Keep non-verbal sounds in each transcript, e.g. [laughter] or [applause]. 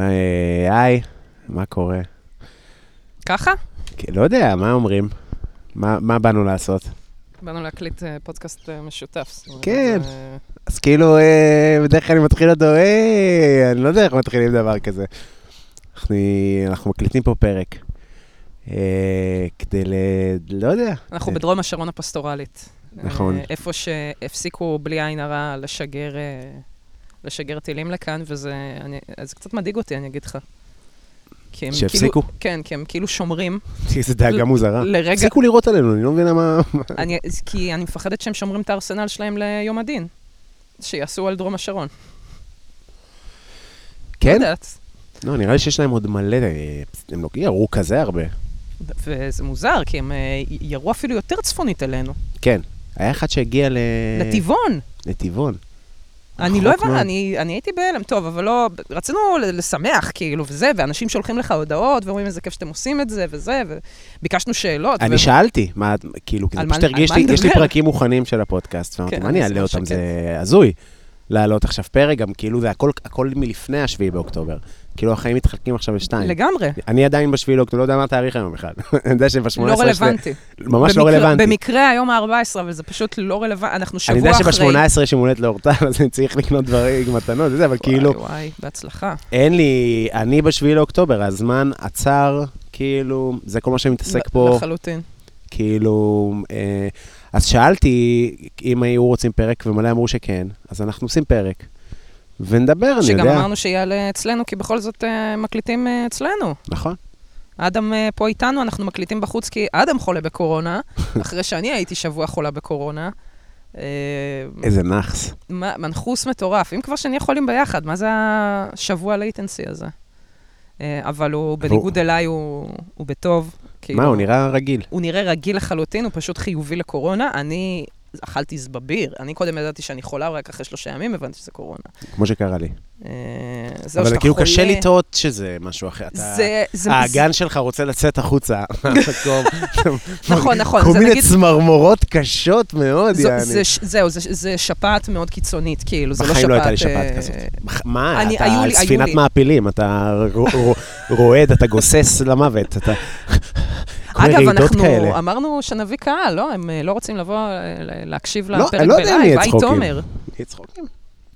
אה, היי, מה קורה? ככה? כן, לא יודע, מה אומרים? מה מה באנו לעשות? באנו להקליט אה, פודקאסט אה, משותף. כן. אז כאילו, אה, בדרך כלל אני מתחיל אותו, היי, אני לא יודע איך מתחילים דבר כזה. אנחנו, אנחנו מקליטים פה פרק. אה, כדי ל... לא יודע. אנחנו בדרום השרון הפסטורלית. נכון. איפה שהפסיקו בלי עין הרע לשגר, לשגר טילים לכאן, וזה אני, זה קצת מדאיג אותי, אני אגיד לך. כי הם שהפסיקו? כאילו, כן, כי הם כאילו שומרים. [laughs] איזה דאגה מוזרה. לרגע, הפסיקו לירות עלינו, אני לא מבינה מה... [laughs] אני, כי אני מפחדת שהם שומרים את הארסנל שלהם ליום הדין. שיעשו על דרום השרון. לא כן? יודעת. לא, נראה לי שיש להם עוד מלא, אה, הם לא ירו כזה הרבה. וזה מוזר, כי הם אה, ירו אפילו יותר צפונית אלינו. כן. היה אחד שהגיע ל... לטבעון. לטבעון. אני לא הבנתי. אני, אני הייתי בהלם, טוב, אבל לא, רצינו לשמח, כאילו, וזה, ואנשים שולחים לך הודעות, ואומרים איזה כיף שאתם עושים את זה, וזה, וביקשנו שאלות. אני ו- שאלתי, מה, כאילו, כי זה פשוט הרגיש לי, יש לי? פרקים מוכנים של הפודקאסט, ואמרתי, כן, מה אני אעלה אותם? זה הזוי להעלות עכשיו פרק, גם כאילו זה הכל הכל מלפני השביעי באוקטובר. כאילו החיים מתחלקים עכשיו לשתיים. לגמרי, אני עדיין בשביעי לאוקטובר, לא יודע מה התאריך היום בכלל. אני יודע שב-18... לא רלוונטי. ממש לא במקרה- רלוונטי. במקרה היום ה-14, וזה פשוט לא רלוונטי, אנחנו אני שבוע יודע אחרי. שב-18 יש יום הולדת לאורטל, [laughs] אז אני צריך לקנות דברים, מתנות וזה, אבל כאילו, וואי, וואי, בהצלחה. אין לי, אני בשביעי לאוקטובר, הזמן עצר, כאילו, זה כל מה שאני מתעסק פה. לחלוטין. כאילו, אה, אז שאלתי אם היו רוצים פרק, ומלא אמרו שכן, אז אנחנו עושים פרק. ונדבר, אני יודע. שגם אמרנו שיעלה אצלנו, כי בכל זאת אה, מקליטים אה, אצלנו. נכון. אדם אה, פה איתנו, אנחנו מקליטים בחוץ כי אדם חולה בקורונה, [laughs] אחרי שאני הייתי שבוע חולה בקורונה. איזה נאחס. מנחוס מטורף. אם כבר שנהיה חולים ביחד, מה זה השבוע latency הזה? אבל הוא, בניגוד אליי, הוא, הוא בטוב. כאילו, מה, הוא נראה רגיל. הוא נראה רגיל לחלוטין, הוא פשוט חיובי לקורונה. אני אכלתי זבביר. אני קודם ידעתי שאני חולה, רק אחרי שלושה ימים הבנתי שזה קורונה. כמו שקרה לי. אה, זהו, אבל כאילו קשה לטעות שזה משהו אחר. האגן שלך רוצה לצאת החוצה. [laughs] נכון, נכון. כל מיני צמרמורות קשות מאוד, יעני. זהו, זה, שפעת מאוד קיצונית, כאילו, זה לא שפעת... בחיים לא הייתה לי שפעת אה, כזאת. מה, אתה על ספינת לי. מעפילים, אתה רועד, אתה גוסס למוות, אתה... אגב, אנחנו כאלה. אמרנו שנביא קהל, לא? הם לא רוצים לבוא אה, להקשיב לא, לפרק לא בלייב, היי. תומר. צחוקים.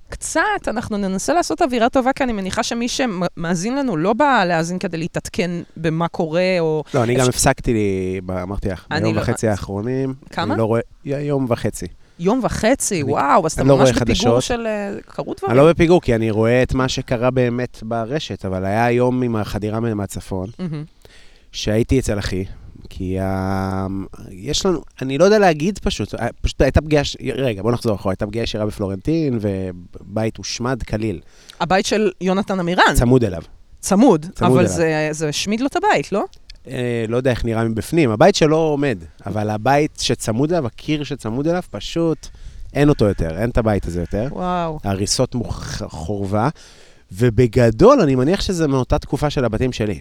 קצת, אנחנו ננסה לעשות אווירה טובה, כי אני מניחה שמי שמאזין לנו לא בא להאזין כדי להתעדכן במה קורה, או... לא, אני גם אפשר- הפסקתי לי, אמרתי לך, ביום לא- וחצי האחרונים. כמה? לא רואה, יום וחצי. יום וחצי, אני- וואו, אז אתה לא ממש בפיגור חדשות. של... אה, קרו דברים. אני לא בפיגור, כי אני רואה את מה שקרה באמת ברשת, אבל היה יום עם החדירה מהצפון, מהמם. שהייתי אצל אחי, כי ה... יש לנו, אני לא יודע להגיד פשוט, אה, פשוט הייתה פגיעה, ש- רגע, בוא נחזור אחורה, הייתה פגיעה ישירה בפלורנטין, ובית הושמד כליל, הבית של יונתן עמירן, צמוד אליו. צמוד, צמוד אבל אליו. זה- זה השמיד לו את הבית, לא? אה, לא יודע איך נראה מבפנים, הבית שלו עומד, אבל הבית שצמוד אליו, הקיר שצמוד אליו, פשוט אין אותו יותר, אין את הבית הזה יותר. וואו. הריסות מוח... חורבה, ובגדול, אני מניח שזה מאותה תקופה של הבתים שלי.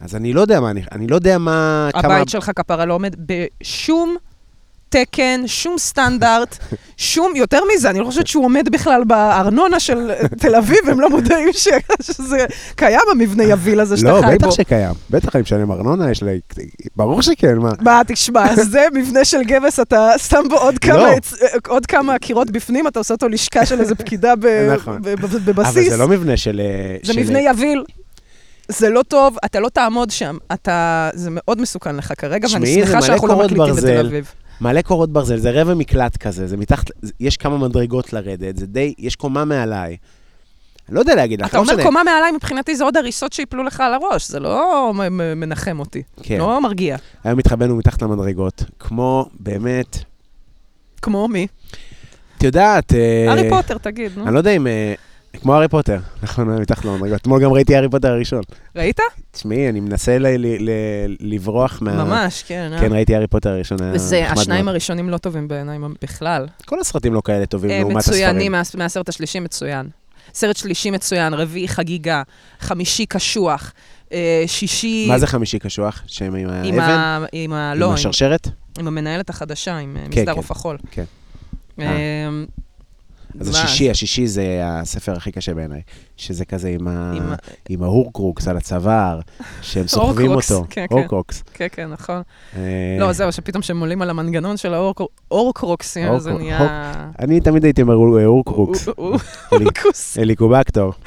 אז אני לא יודע מה, אני, אני לא יודע מה... הבית שלך כפרה לא עומד בשום תקן, שום סטנדרט, [laughs] שום, יותר מזה, אני לא חושבת שהוא עומד בכלל בארנונה של תל אביב, הם לא מודעים ש, שזה קיים המבנה יביל הזה שאתה לא, חי בטח בו. שקיים. בטח אני משלם ארנונה, יש לי... ברור שכן, מה? מה, תשמע, זה מבנה של גבס, אתה שם בו עוד כמה, לא. עצ- עוד כמה קירות בפנים, אתה עושה אותו לשכה של איזה פקידה ב- נכון. ב- ב- אבל בבסיס. זה לא מבנה של... אה, זה של- מבנה יביל. זה לא טוב, אתה לא תעמוד שם, אתה... זה מאוד מסוכן לך כרגע, ואני תשמעי, זה שמחה שאנחנו לא מקליטים בתל. אביב. מלא קורות ברזל, זה רבע מקלט כזה, זה מתחת... יש כמה מדרגות לרדת, זה די... יש קומה מעליי. אני לא יודע להגיד לך, אתה לא אומר משנה. קומה מעליי, מבחינתי זה עוד הריסות שיפלו לך על הראש, זה לא מנחם אותי, כן. לא מרגיע. היום התחבאנו מתחת למדרגות, כמו, באמת... כמו מי? את יודעת... אה, הארי פוטר, תגיד, נו. אני לא יודע אם... כמו הארי פוטר, [laughs] נכון, מתחת למדרגות. אתמול גם ראיתי הארי פוטר הראשון. ראית? תשמעי, אני מנסה לברוח מה... ממש, כן. אה? כן, ראיתי הארי פוטר הראשון, היה נחמד השניים מאוד. הראשונים לא טובים בעיניי בכלל. כל הסרטים לא כאלה טובים אה, לעומת הספרים. מצוינים, מה- מהסרט השלישי מצוין. סרט שלישי מצוין, רביעי חגיגה, חמישי קשוח, אה, שישי... מה זה חמישי קשוח? שהם עם האבן? עם ה... לא, עם- השרשרת? עם המנהלת החדשה, עם כן, מסדר כן. עוף החול. כן. אה, אז? השישי, השישי זה הספר הכי קשה בעיניי. שזה כזה עם, ה... עם ה- עם ההורקרוקס על הצוואר, שהם [laughs] סוחבים אותו. כן, כן. הורקרוקס. כן, כן, נכון. אה, לא, זהו, שפתאום כשהם עולים על המנגנון של ההורקרוקסים, אז זה נהיה... אני תמיד הייתי אומר הורקרוקס. אורקוס. הליקובקטר. [laughs]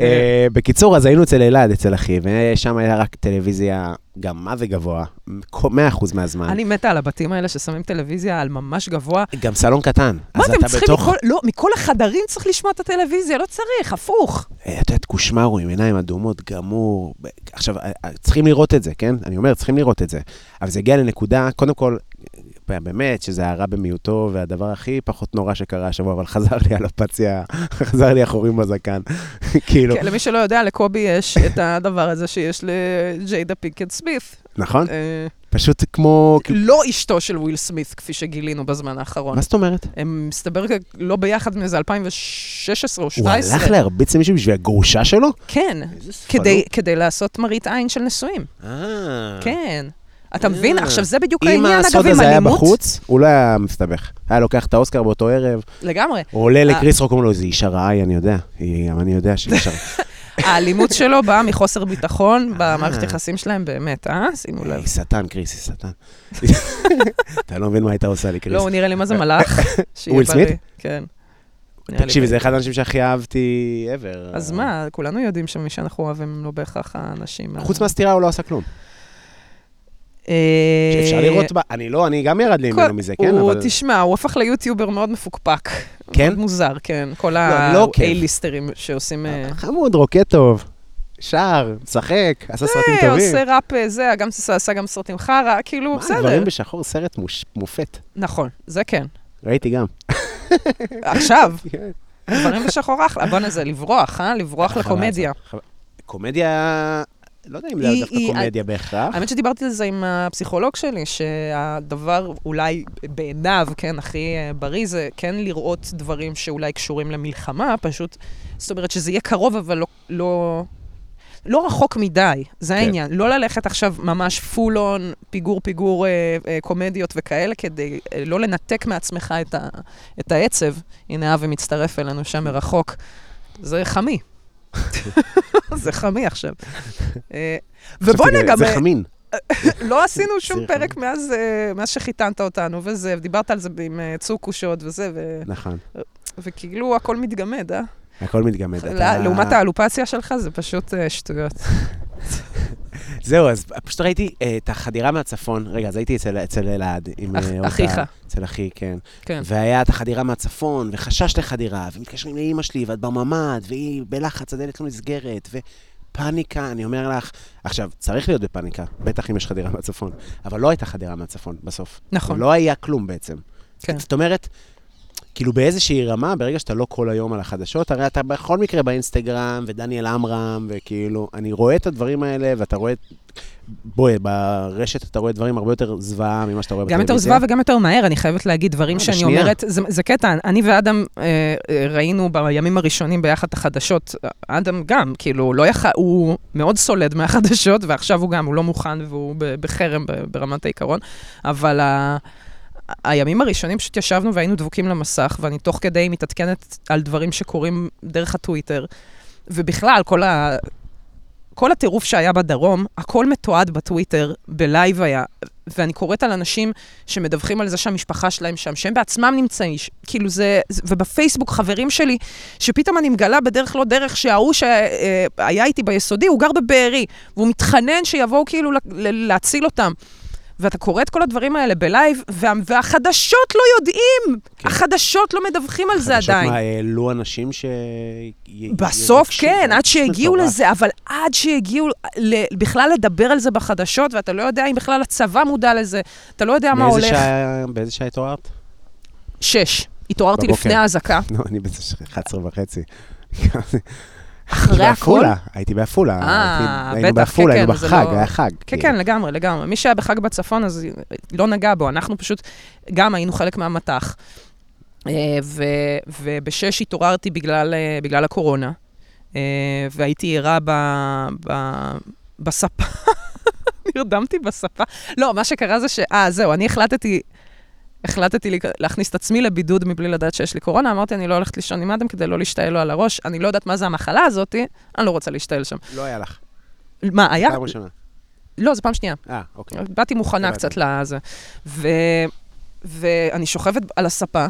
אה, בקיצור, אז היינו אצל אלעד, אצל אחי, ושם היה רק טלוויזיה, גם מה זה גבוה, 100% מהזמן. אני מתה על הבתים האלה ששמים טלוויזיה על ממש גבוה. גם סלון קטן. מה אתם צריכים בתוך- מכל... לא, מכל החדרים צריך לשמוע את הטלוויזיה, לא צריך, הפוך. אה, את יודעת, קושמרו עם עיניים אדומות, גמור. עכשיו, אה, צריכים לראות את זה, כן? אני אומר, צריכים לראות את זה. אבל זה הגיע לנקודה, קודם כל, באמת, שזה הרע במיעוטו, והדבר הכי פחות נורא שקרה השבוע, אבל חזר לי על הפציה, חזר לי החורים בזקן. [laughs] כאילו, כן, למי שלא יודע, לקובי יש את הדבר הזה שיש לג'יידה פינקט סמית. נכון? אה, פשוט כמו... לא אשתו של וויל סמית, כפי שגילינו בזמן האחרון. מה זאת אומרת? הם מסתבר לא ביחד מאיזה 2016 או הוא 17. הלך להרביץ למישהו בשביל הגרושה שלו? כן, כדי לעשות מראית עין של נשואים. אה. כן. אתה מבין? אה. עכשיו, זה בדיוק אם העניין, הסוד אגב, עם הזה היה אלימות. בחוץ, הוא לא היה מסתבך. היה לוקח את האוסקר באותו ערב, לגמרי. הוא עולה אה. לקריס רוק, אומר לו, זה אישה רעה, אני יודע. גם אני יודע שהיא אישה רעה. [laughs] האלימות שלו באה מחוסר ביטחון במערכת אה. יחסים שלהם באמת, אה? שימו לב. היא שטן, קריס, היא שטן. [laughs] אתה לא מבין מה הייתה עושה לי, קריס. לא, הוא נראה לי מה זה מלאך. [laughs] וויל. סמית? כן. תקשיבי, זה. אחד האנשים שהכי אהבתי ever. אז מה, כולנו יודעים שמי שאנחנו אוהבים לא בהכרח האנשים. חוץ מהסטירה הוא לא עשה כלום. אה, שאפשר לראות בה, אני לא, אני גם ירד לי ממנו מזה, כן, אבל... תשמע, הוא הפך ליוטיובר מאוד מפוקפק. כן? מאוד מוזר, כן. כל לא, לא. ה-A-ליסטרים שעושים... אה, חמוד, רוקד טוב. שר, משחק, עשה סרטים אה, טובים. עושה ראפ, אה, זה, גם עשה גם סרטים חרא, כאילו, מה, בסדר. דברים בשחור, סרט מופת. נכון, זה כן. ראיתי גם. [laughs] עכשיו, [laughs] כן. דברים בשחור אחלה. בוא'נה, זה לברוח, אה? לברוח לקומדיה. קומדיה, לא יודע אם זה היא- דווקא היא- קומדיה בהכרח. האמת שדיברתי על זה עם הפסיכולוג שלי, שהדבר אולי בעיניו, כן, הכי אה, בריא, זה כן לראות דברים שאולי קשורים למלחמה, פשוט, זאת אומרת שזה יהיה קרוב, אבל לא... לא... לא רחוק מדי, זה כן. העניין. לא ללכת עכשיו ממש פול און, פיגור פיגור אה, אה, קומדיות וכאלה, כדי אה, לא לנתק מעצמך את, ה, את העצב. הנה אבי מצטרף אלינו שם מרחוק. זה חמי. [laughs] [laughs] זה חמי עכשיו. [laughs] אה, ובוא נגמר. זה חמין. [laughs] לא עשינו שום פרק מאז, אה, מאז שחיתנת אותנו וזה, ודיברת על זה עם אה, צוקושות וזה, ו- נכון. וכאילו הכל מתגמד, אה? הכל מתגמד. לעומת האלופציה שלך זה פשוט שטויות. זהו, אז פשוט ראיתי אה, את החדירה מהצפון. רגע, אז הייתי אצל- אלעד. עם, אה, אותה- אחיך. אצל אחי, כן. כן. והיה את החדירה מהצפון, וחשש לחדירה, ומתקשרים לאימא שלי, ואת בממ"ד, והיא בלחץ, הדלת לא נסגרת, ופאניקה, אני אומר לך, עכשיו, צריך להיות בפאניקה, בטח אם יש חדירה מהצפון, אבל לא הייתה חדירה מהצפון בסוף. נכון. לא היה כלום בעצם. כן. זאת אומרת, כאילו באיזושהי רמה, ברגע שאתה לא כל היום על החדשות, הרי אתה בכל מקרה באינסטגרם, ודניאל עמרם, וכאילו, אני רואה את הדברים האלה, ואתה רואה, בואי, ברשת אתה רואה דברים הרבה יותר זוועה ממה שאתה רואה גם בטלוויזיה. יותר זוועה וגם יותר מהר, אני חייבת להגיד דברים אה, שאני בשנייה. אומרת, זה, זה קטע, אני ואדם אה, אה, ראינו בימים הראשונים ביחד את החדשות, אדם גם, כאילו, לא יכל, הוא מאוד סולד מהחדשות, ועכשיו הוא גם, הוא לא מוכן והוא בחרם ברמת העיקרון, אבל ה... הימים הראשונים פשוט ישבנו והיינו דבוקים למסך, ואני תוך כדי מתעדכנת על דברים שקורים דרך הטוויטר, ובכלל, כל ה... כל הטירוף שהיה בדרום, הכל מתועד בטוויטר, ב live היה, ואני קוראת על אנשים שמדווחים על זה שהמשפחה שלהם שם, שהם בעצמם נמצאים, ש- כאילו זה, ובפייסבוק חברים שלי, שפתאום אני מגלה בדרך לא דרך שההוא שהיה איתי ביסודי, הוא גר בבארי, והוא מתחנן שיבואו כאילו להציל אותם. ואתה קורא את כל הדברים האלה ב live, וה, והחדשות לא יודעים, כן. החדשות לא מדווחים על זה עדיין. מה, העלו אנשים ש... בסוף כן, עד שהגיעו מטורף. לזה, אבל עד שהגיעו ל- בכלל לדבר על זה בחדשות, ואתה לא יודע אם בכלל הצבא מודע לזה, אתה לא יודע מה הולך. שעה- באיזה שעה התעוררת? שש. התעוררתי בבוקר. לפני האזעקה. [laughs] לא, אני באיזה 11 וחצי. אחרי הכל? הייתי בעפולה. אה, היינו בטח, בעפולה, כן, היינו כן, בחג, לא- היה חג. כן, כאילו. כן, לגמרי, לגמרי. מי שהיה בחג בצפון, אז לא נגע בו. אנחנו פשוט, גם היינו חלק מהמטח. אה, ובשש התעוררתי בגלל, אה, בגלל הקורונה, והייתי ערה ב- ב- בספה. [laughs] נרדמתי בספה. לא, מה שקרה זה ש... אה, זהו, אני החלטתי... החלטתי להכניס את עצמי לבידוד מבלי לדעת שיש לי קורונה, אמרתי, אני לא הולכת לישון עם אדם כדי לא להשתעל לו על הראש. אני לא יודעת מה זה המחלה הזאת, אני לא רוצה להשתעל שם. לא היה לך. מה, היה? פעם ראשונה. לא, זו פעם שנייה. אה, אוקיי. באתי מוכנה. קצת לזה. ו... ואני שוכבת על הספה,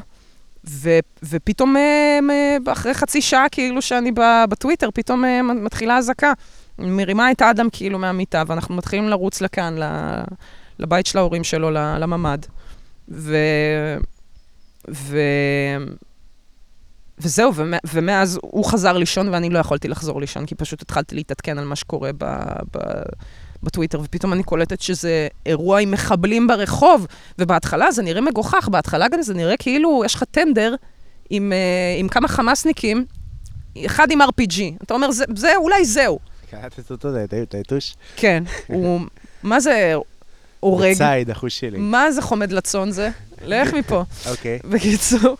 ו... ופתאום אה, אחרי חצי שעה, כאילו שאני בטוויטר, פתאום אה, מתחילה אזעקה. מרימה את האדם כאילו מהמיטה, ואנחנו מתחילים לרוץ לכאן, לבית של ההורים שלו, לממ"ד. ו... ו... וזהו, ומ- ומאז הוא חזר לישון ואני לא יכולתי לחזור לישון, כי פשוט התחלתי להתעדכן על מה שקורה ב... ב... בטוויטר, ופתאום אני קולטת שזה אירוע עם מחבלים ברחוב, ובהתחלה זה נראה מגוחך, בהתחלה גם זה נראה כאילו יש לך טנדר עם, uh, עם כמה חמאסניקים, אחד עם RPG. אתה אומר, זה, זה אולי זהו. קלטת אותו, את היתוש? כן, הוא, מה זה הורג? ציד, אחוש שלי. מה זה חומד לצאן זה? לך מפה. [laughs] אוקיי. בקיצור,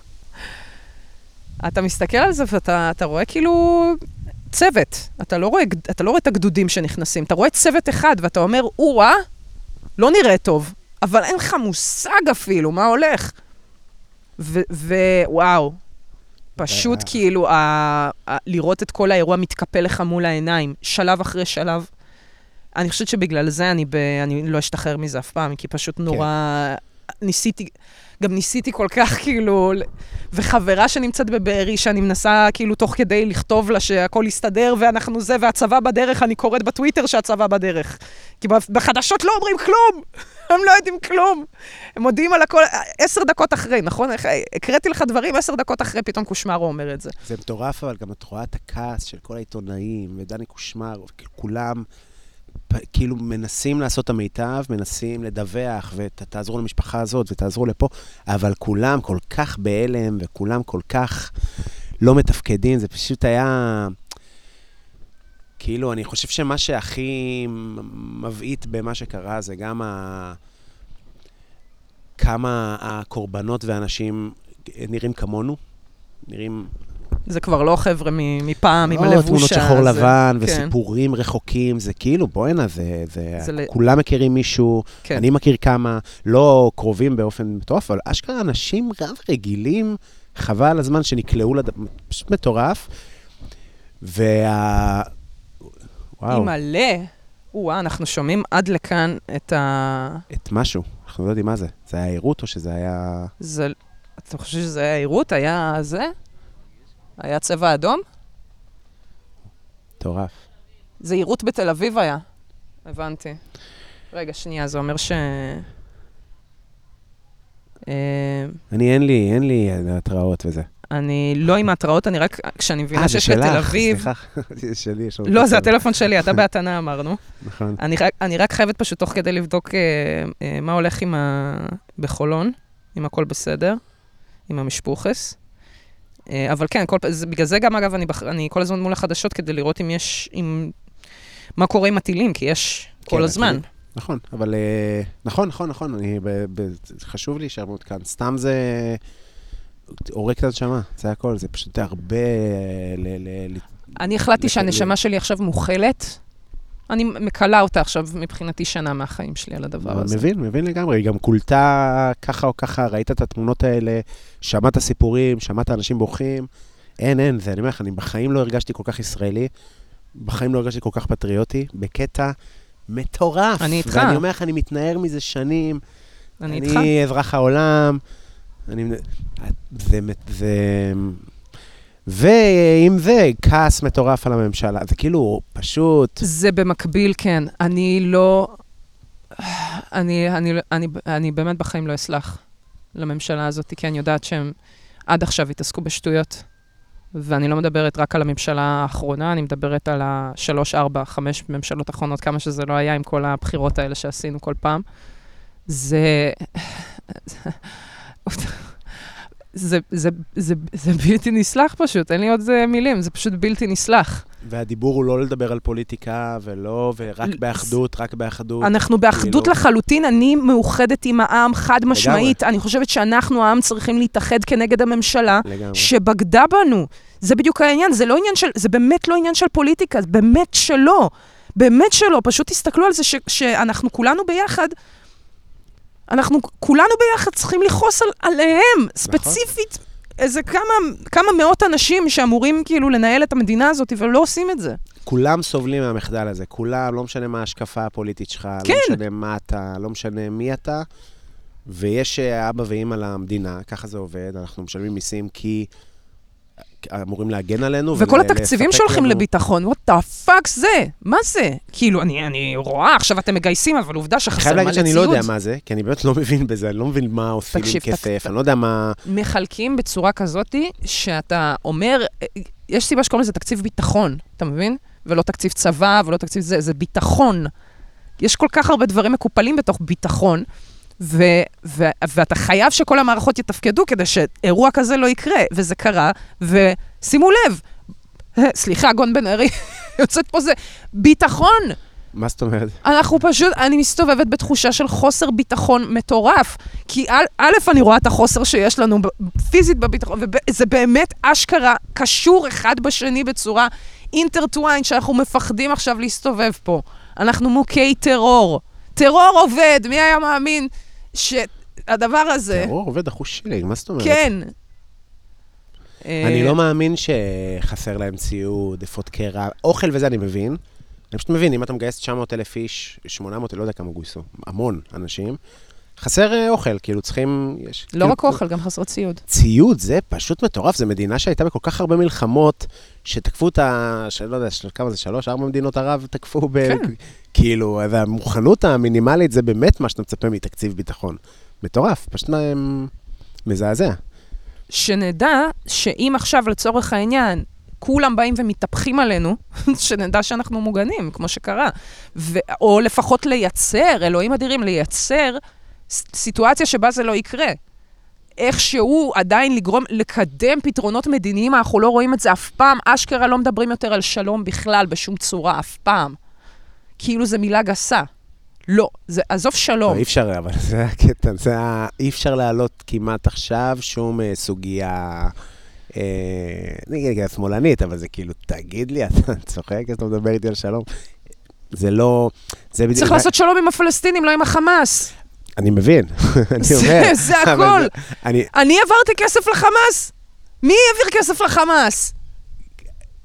אתה מסתכל על זה ואתה אתה רואה כאילו צוות. אתה לא, רואה, אתה לא רואה את הגדודים שנכנסים, אתה רואה צוות אחד ואתה אומר, או-אה, לא נראה טוב, אבל אין לך מושג אפילו מה הולך. ווואו, פשוט אה. כאילו, ה- ה- לראות את כל האירוע מתקפל לך מול העיניים, שלב אחרי שלב. אני חושבת שבגלל זה אני, ב, אני לא אשתחרר מזה אף פעם, כי פשוט נורא... ניסיתי, גם ניסיתי כל כך, כאילו, וחברה שנמצאת בבארי, שאני מנסה, כאילו, תוך כדי לכתוב לה שהכל יסתדר, ואנחנו זה, והצבא בדרך, אני קוראת בטוויטר שהצבא בדרך. כי בחדשות לא אומרים כלום, [laughs] הם לא יודעים כלום. הם מודיעים על הכל עשר דקות אחרי, נכון? הקראתי לך דברים, עשר דקות אחרי, פתאום קושמרו אומר את זה. זה מטורף, אבל גם את רואה את הכעס של כל העיתונאים, ודני קושמר, כולם כאילו מנסים לעשות את המיטב, מנסים לדווח, ותעזרו למשפחה הזאת ותעזרו לפה, אבל כולם כל כך בהלם, וכולם כל כך לא מתפקדים, זה פשוט היה... כאילו, אני חושב שמה שהכי מבעית במה שקרה זה גם ה... כמה הקורבנות ואנשים נראים כמונו, נראים זה כבר לא חבר'ה מפעם עם לא, הלבוש תמונות. שחור לבן, כן. וסיפורים רחוקים, זה כאילו, בואנה, זה... זה, זה ל- כולם מכירים מישהו, כן. אני מכיר כמה, לא קרובים באופן מטורף, אבל אשכרה אנשים רב רגילים, חבל הזמן שנקלעו לד... פשוט מטורף. וה... וואו, מלא. וואה, אנחנו שומעים עד לכאן את ה... את משהו, אנחנו לא יודעים מה זה. זה היה עירות או שזה היה... זה... אתה חושב שזה היה עירות? היה זה? היה צבע אדום? מטורף. זה עירות בתל אביב היה. הבנתי. רגע, שנייה, זה אומר ש... אה, אני, אין לי, אין לי התראות וזה. אני לא עם ההתראות, אני רק, כשאני מבינה אה, זה שיש בתל שלך, אביב... סליחה. [laughs] זה שלי, יש. לא, זה טלפון. הטלפון שלי, אתה בהתנה אמרנו. נכון. אני רק, אני רק חייבת פשוט תוך כדי לבדוק אה, אה, מה הולך עם ה... בחולון, אם הכל בסדר, עם המשפוחס. אה, אבל כן, כל, זה, בגלל זה גם, אגב, אני, בח, אני כל הזמן מול החדשות כדי לראות אם יש, אם, מה קורה עם הטילים, כי יש כל כן, הזמן. הטילים. נכון, אבל אה, נכון, נכון, נכון, אני, ב, ב, חשוב לי שיעמוד כאן. סתם זה הורג את הנשמה, זה הכל, זה פשוט הרבה ל... ל, ל אני החלטתי שהנשמה שלי עכשיו מוכלת. אני מקלה אותה עכשיו מבחינתי שנה מהחיים שלי על הדבר הזה. מבין, מבין לגמרי, היא גם קולטה ככה או ככה, ראית את התמונות האלה, שמעת סיפורים, שמעת אנשים בוכים, אין, אין, זה, אני אומר לך, אני בחיים לא הרגשתי כל כך ישראלי, בחיים לא הרגשתי כל כך פטריוטי, בקטע מטורף. אני איתך. ואני אומר לך, אני מתנער מזה שנים, אני איתך. אני אזרח העולם, אני... זה... זה... ועם זה, כעס מטורף על הממשלה. זה כאילו, פשוט... זה במקביל, כן. אני לא... אני, אני, אני, אני באמת בחיים לא אסלח לממשלה הזאת, כי אני יודעת שהם עד עכשיו התעסקו בשטויות. ואני לא מדברת רק על הממשלה האחרונה, אני מדברת על השלוש, ארבע, חמש ממשלות אחרונות, כמה שזה לא היה עם כל הבחירות האלה שעשינו כל פעם. זה... זה, זה, זה, זה בלתי נסלח פשוט, אין לי עוד אה, מילים, זה פשוט בלתי נסלח. והדיבור הוא לא לדבר על פוליטיקה, ולא, ורק באחדות, רק באחדות. אנחנו באחדות כאילו- לחלוטין, אני מאוחדת עם העם, חד משמעית. אני חושבת שאנחנו, העם, צריכים להתאחד כנגד הממשלה לגמרי. שבגדה בנו. זה בדיוק העניין, זה לא עניין של, זה באמת לא עניין של פוליטיקה, באמת שלא. באמת שלא, פשוט תסתכלו על זה ש, שאנחנו כולנו ביחד. אנחנו כולנו ביחד צריכים לכעוס על, עליהם, נכון. ספציפית. איזה כמה, כמה מאות אנשים שאמורים כאילו לנהל את המדינה הזאת, ולא עושים את זה. כולם סובלים מהמחדל הזה, כולם, לא משנה מה ההשקפה הפוליטית שלך, כן. לא משנה מה אתה, לא משנה מי אתה, ויש אה, אבא ואימא למדינה, ככה זה עובד, אנחנו משלמים מיסים כי אמורים להגן עלינו. וכל התקציבים שהולכים לנו- לביטחון, what the fuck זה? מה זה? כאילו, אני, אני רואה, עכשיו אתם מגייסים, אבל עובדה אני שחסר חייב מלא להגיד ציוד. שאני לא יודע מה זה, כי אני באמת לא מבין בזה, אני לא מבין מה עושים עם כסף, אני לא יודע מה... מחלקים בצורה כזאתי, שאתה אומר, יש סיבה שקוראים לזה תקציב ביטחון, אתה מבין? ולא תקציב צבא, ולא תקציב זה, זה ביטחון. יש כל כך הרבה דברים מקופלים בתוך ביטחון, ו- ו- ואתה חייב שכל המערכות יתפקדו כדי שאירוע כזה לא יקרה, וזה קרה, ושימו לב, סליחה, גון בן ארי, [laughs] יוצאת פה זה ביטחון. מה זאת אומרת? אנחנו פשוט, אני מסתובבת בתחושה של חוסר ביטחון מטורף. כי א', א', אני רואה את החוסר שיש לנו פיזית בביטחון, וזה באמת אשכרה קשור אחד בשני בצורה אינטרטוויין, שאנחנו מפחדים עכשיו להסתובב פה. אנחנו מוכי טרור. טרור עובד, מי היה מאמין שהדבר הזה... טרור עובד אחוש שלי, מה זאת אומרת? כן. אני אה, לא מאמין שחסר להם ציוד, אפוד קרע, אוכל וזה אני מבין. אני פשוט מבין, אם אתה מגייס 900 אלף איש, 800, לא יודע כמה גויסו, המון אנשים, חסר אה, אוכל, כאילו צריכים... יש, לא כאילו, רק אוכל, גם חסר ציוד. ציוד, זה פשוט מטורף, זו מדינה שהייתה בכל כך הרבה מלחמות, שתקפו את ה... של, לא יודע, של כמה זה, שלוש, ארבע מדינות ערב תקפו ב... כן. כאילו, והמוכנות המינימלית זה באמת מה שאתה מצפה מתקציב ביטחון. מטורף, פשוט מזעזע. שנדע שאם עכשיו, לצורך העניין, כולם באים ומתהפכים עלינו, [laughs] שנדע שאנחנו מוגנים, כמו שקרה. ו- או לפחות לייצר, אלוהים אדירים, לייצר סיטואציה שבה זה לא יקרה. איכשהו עדיין לגרום, לקדם פתרונות מדיניים, אנחנו לא רואים את זה אף פעם. אשכרה לא מדברים יותר על שלום בכלל, בשום צורה, אף פעם. כאילו זו מילה גסה. לא, זה, עזוב שלום. לא, אי אפשר, אבל [laughs] זה הקטע, זה ה... אי אפשר להעלות כמעט עכשיו שום אה, סוגיה, אה, אני אגיד שמאלנית, אבל זה כאילו, תגיד לי, [laughs] אתה צוחק, אתה מדבר איתי על שלום? זה לא... זה בדיוק... צריך לעשות שלום עם הפלסטינים, לא עם החמאס. אני מבין, [laughs] אני אומר. [laughs] זה הכל. אני... העברתי כסף לחמאס? מי העביר כסף לחמאס?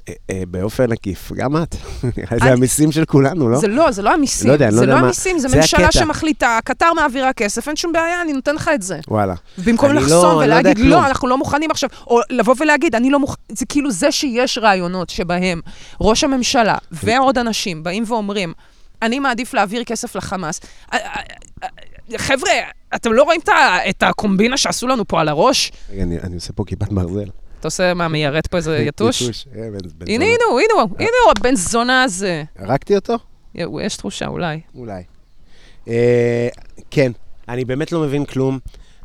אה, אה, באופן עקיף, גם את. [laughs] זה המיסים של כולנו, לא? זה לא, זה לא המיסים. לא יודע, לא זה לא המיסים, זה זה ממשלה הקטע. שמחליטה, קטר מעבירה כסף, אין שום בעיה, אני נותן לך את זה. וואלה. במקום לא- לחסום לא ולהגיד, כלום." לא, אנחנו לא מוכנים עכשיו, או לבוא ולהגיד, אני לא מוכן, זה כאילו זה שיש רעיונות שבהם ראש הממשלה ועוד אנשים באים ואומרים, אני מעדיף להעביר כסף לחמאס. חבר'ה, אתם לא רואים את הקומבינה שעשו לנו פה על הראש? רגע, אני אני עושה פה כיפת ברזל. אתה עושה מה, מיירט פה איזה [laughs] יתוש? יתוש, אה, הנה. הנה הוא, הנה הוא, הנה הוא, הבן זונה הזה. הרגתי אותו? יש תחושה, אולי. אולי. אה, כן, אני באמת לא מבין כלום.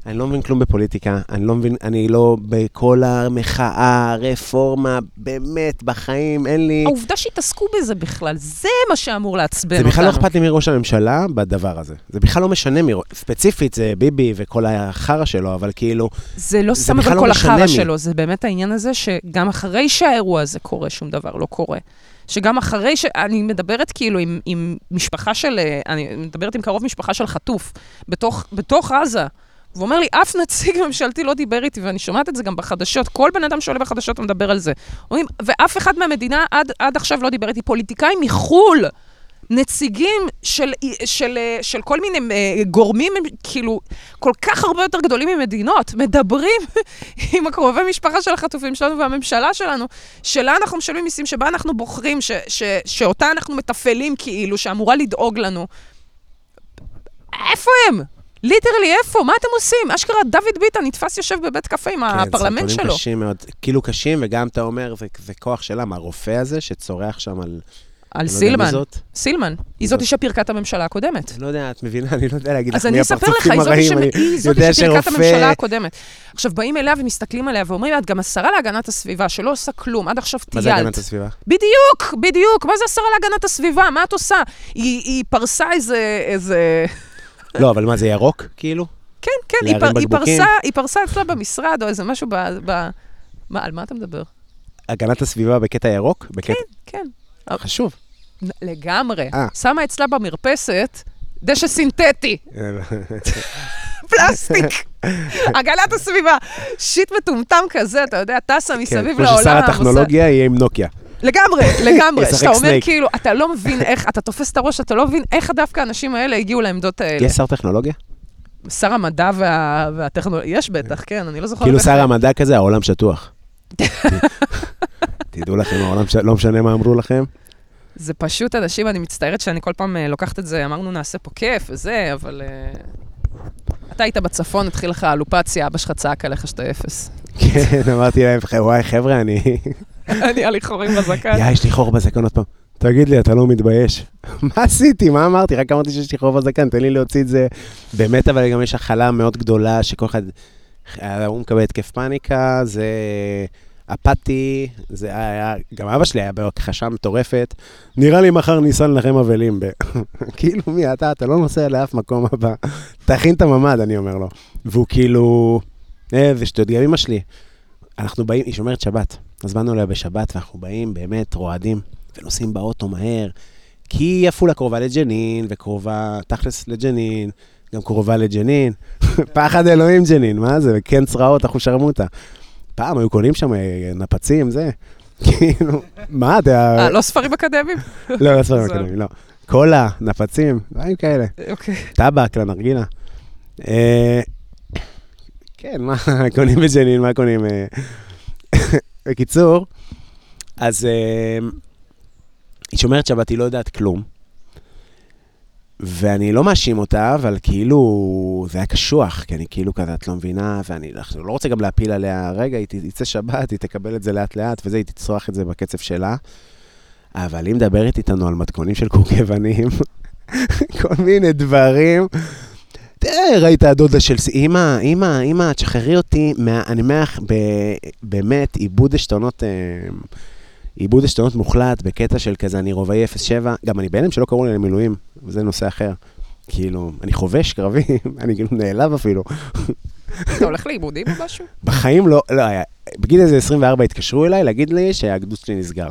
אני לא מבין כלום בפוליטיקה, אני לא מבין, אני לא בכל המחאה, רפורמה, באמת, בחיים, אין לי... העובדה שהתעסקו בזה בכלל, זה מה שאמור לעצבן זה אותנו. בכלל לא אכפת לי מראש הממשלה בדבר הזה. זה בכלל לא משנה מי... ספציפית זה ביבי וכל החרא שלו, אבל כאילו... זה לא זה בכלל אבל לא החרא. שלו, זה באמת העניין הזה שגם אחרי שהאירוע הזה קורה, שום דבר לא קורה. שגם אחרי ש... אני מדברת כאילו עם, עם משפחה של... אה, אני מדברת עם קרוב משפחה של חטוף, בתוך, בתוך עזה. והוא אומר לי, אף נציג ממשלתי לא דיבר איתי, ואני שומעת את זה גם בחדשות, כל בן אדם שעולה בחדשות מדבר על זה. אומרים, ואף אחד מהמדינה עד, עד עכשיו לא דיבר איתי. פוליטיקאים מחו"ל, נציגים של, של, אה, של כל מיני אה, גורמים, כאילו, כל כך הרבה יותר גדולים ממדינות, מדברים [laughs] עם הקרובי משפחה של החטופים שלנו והממשלה שלנו, שלה אנחנו משלמים מיסים, שבה אנחנו בוחרים, ש, ש, שאותה אנחנו מתפעלים כאילו, שאמורה לדאוג לנו. איפה הם? literally, איפה? מה אתם עושים? אשכרה, דוד ביטן נתפס יושב בבית קפה עם הפרלמנט כן, שלו. סרטונים קשים מאוד, כאילו קשים, וגם אתה אומר, זה, זה כוח שלה, מהרופא הזה שצורח שם על... על לא סילמן. זאת. סילמן. היא זאתי שפירקה את הממשלה הקודמת. לא יודע, את מבינה? אני לא יודע להגיד לך אז מי אספר לך, הפרצופים היא הרעים. שמ- אני היא זאתי יודע שפירקה את הממשלה הקודמת. עכשיו, באים אליה ומסתכלים עליה ואומרים את גם השרה להגנת הסביבה, שלא עושה כלום, עד עכשיו מה זה הגנת טיילת. הסביבה? בדיוק, בדיוק, מה זה השרה להגנת הסביבה? מה את עושה? היא היא פרסה איזה... איזה... לא, אבל מה, זה ירוק, כאילו? כן, כן, היא פר- היא? פרסה- היא פרסה אצלה במשרד, או איזה משהו ב... ב- מה, על מה אתה מדבר? הגנת הסביבה בקטע ירוק? בקטע... כן, כן. חשוב. לגמרי. אה. שמה אצלה במרפסת דשא סינתטי, [laughs] פלסטיק, הגנת הסביבה. שיט מטומטם כזה, אתה יודע, טסה כן, מסביב כמו לעולם. ששר עושה- הטכנולוגיה יהיה עם נוקיה. לגמרי, [laughs] לגמרי. שאתה אומר. כאילו, אתה לא מבין איך, אתה תופס את הראש, אתה לא מבין איך דווקא האנשים האלה הגיעו לעמדות האלה. יש שר טכנולוגיה? שר המדע וה- והטכנולוגיה, יש בטח, כן, אני לא זוכרת. כאילו שר המדע כזה, העולם שטוח. [laughs] תדעו לכם, העולם, לא משנה מה אמרו לכם. זה פשוט אנשים, אני מצטערת שאני כל פעם אה, לוקחת את זה, אמרנו נעשה פה כיף וזה, אבל... אה, אתה היית בצפון, התחיל לך אלופציה, אבא שלך צעק עליך שאתה אפס. כן, אמרתי להם, "ח- וואי, חבר'ה, אני... [laughs] נהיה לי חורים בזקן. יא, יש לי חור בזקן עוד פעם. תגיד לי, אתה לא מתבייש? [laughs] מה עשיתי? מה אמרתי? רק אמרתי שיש לי חור בזקן, תן לי להוציא את זה. באמת, אבל גם יש הכלה מאוד גדולה, שכל אחד... הוא מקבל התקף פאניקה, זה אפאתי, זה היה... גם אבא שלי היה בהכחשה מטורפת. נראה לי מחר ניסע לנחם אבלים. [laughs] כאילו, מי אתה? אתה לא נוסע לאף מקום הבא. תכין את הממ"ד, אני אומר לו. והוא כאילו... אה, זה שטויות, גם אמא שלי. אנחנו באים, היא שומרת שבת. אז באנו אליה בשבת, ואנחנו באים באמת רועדים, ונוסעים באוטו מהר, כי עפולה קרובה לג'נין, וקרובה תכלס לג'נין, גם קרובה לג'נין. [laughs] פחד אלוהים ג'נין, מה זה? וכן צרעות, אחו שרמוטה. פעם היו קונים שם אה, נפצים, זה. [laughs] כאילו, מה, אתה... אה, לא ספרים אקדמיים? [laughs] לא, לא ספרים. אקדמיים, לא. קולה, נפצים, דברים כאלה. אוקיי. טבק לנרגילה. אה, כן, מה קונים בג'נין, מה קונים... בקיצור, אז אה, היא שומרת שבת, היא לא יודעת כלום. ואני לא מאשים אותה, אבל כאילו, זה היה קשוח, כי אני כאילו כזה, את לא מבינה, ואני לא רוצה גם להפיל עליה, רגע, היא תצא שבת, היא תקבל את זה לאט-לאט, וזה, היא תצרח את זה בקצב שלה. אבל היא מדברת איתנו על מתכונים של קורקבנים, [laughs] כל מיני דברים. תראה, ראית הדודה של... אמא, אמא, אמא, תשחררי אותי, מה, אני אומר לך, ב- באמת, עיבוד עשתונות, אה, עיבוד עשתונות מוחלט, בקטע של כזה, אני רובעי 07, גם אני בהלם שלא קראו לי למילואים, וזה נושא אחר. כאילו, אני חובש קרבי, [laughs] אני כאילו נעלב אפילו. אתה הולך לאיבודים או משהו? בחיים לא, לא היה, בגיל איזה 24 התקשרו אליי להגיד לי שהגדוד שלי נסגר.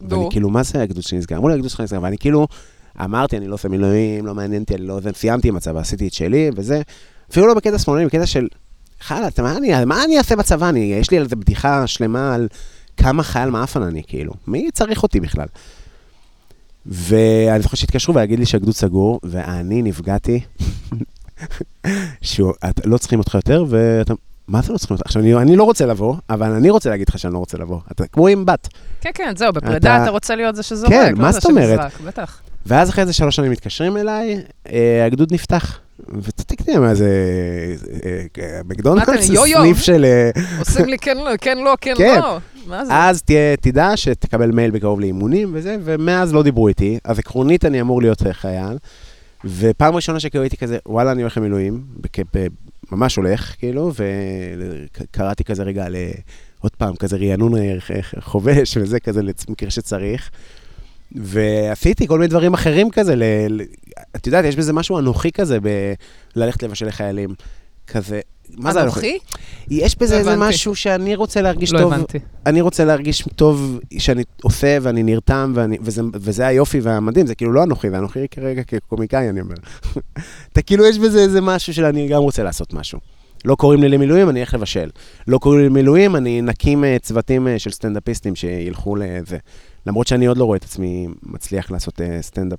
ואני כאילו, מה זה הגדוד שלי נסגר? אמרו לי, הגדוד שלך נסגר, ואני כאילו, אמרתי, אני לא עושה מילואים, לא מעניין אותי, אני לא... זה, סיימתי עם הצבא, עשיתי את שלי, וזה, אפילו לא בקטע שמאלני, בקטע של, חלאס, מה אני, מה אני אעשה בצבא? אני, יש לי על זה בדיחה שלמה על כמה חייל מעפן אני, כאילו. מי צריך אותי בכלל? ואני זוכר שהתקשרו ולהגיד לי שהגדוד סגור, ואני נפגעתי, [laughs] שלא צריכים אותך יותר, ואתה... מה זה לא צריכים אותך? עכשיו, אני, אני לא רוצה לבוא, אבל אני רוצה להגיד לך שאני לא רוצה לבוא. אתה כמו עם בת. כן, כן, זהו, בפרידה אתה- אתה רוצה להיות זה שזורק, כן, לא מה זאת אומרת? בטח. ואז אחרי איזה שלוש שנים מתקשרים אליי, אה, הגדוד נפתח. ותתקני מה זה, אה, אה, מקדונלדס? סניף של... אה, עושים לי כן לא, כן לא, כן כן. לא. אז תדע שתקבל מייל בקרוב לאימונים וזה, ומאז לא דיברו איתי, אז עקרונית אני אמור להיות חייל. ופעם ראשונה שכאילו הייתי כזה, וואלה, אני הולך למילואים, ב- ממש הולך, כאילו, וקראתי כזה רגע ל... עוד פעם, כזה רענון אה, חובש וזה, כזה למקרה שצריך. ועשיתי כל מיני דברים אחרים כזה, ל... את יודעת, יש בזה משהו אנוכי כזה, בללכת לבשל לחיילים. כזה, מה זה אנוכי? יש בזה לא איזה. משהו שאני רוצה להרגיש לא טוב. הבנתי. אני רוצה להרגיש טוב שאני עושה ואני נרתם, ואני, וזה, וזה היופי והמדהים, זה כאילו לא אנוכי, זה אנוכי כרגע כקומיקאי, אני אומר. [laughs] אתה כאילו, יש בזה איזה משהו של אני גם רוצה לעשות משהו. לא קוראים לי למילואים, אני אלך לבשל. לא קוראים לי למילואים, אני נקים אה, צוותים אה, של סטנדאפיסטים שילכו לזה. למרות שאני עוד לא רואה את עצמי מצליח לעשות אה, סטנדאפ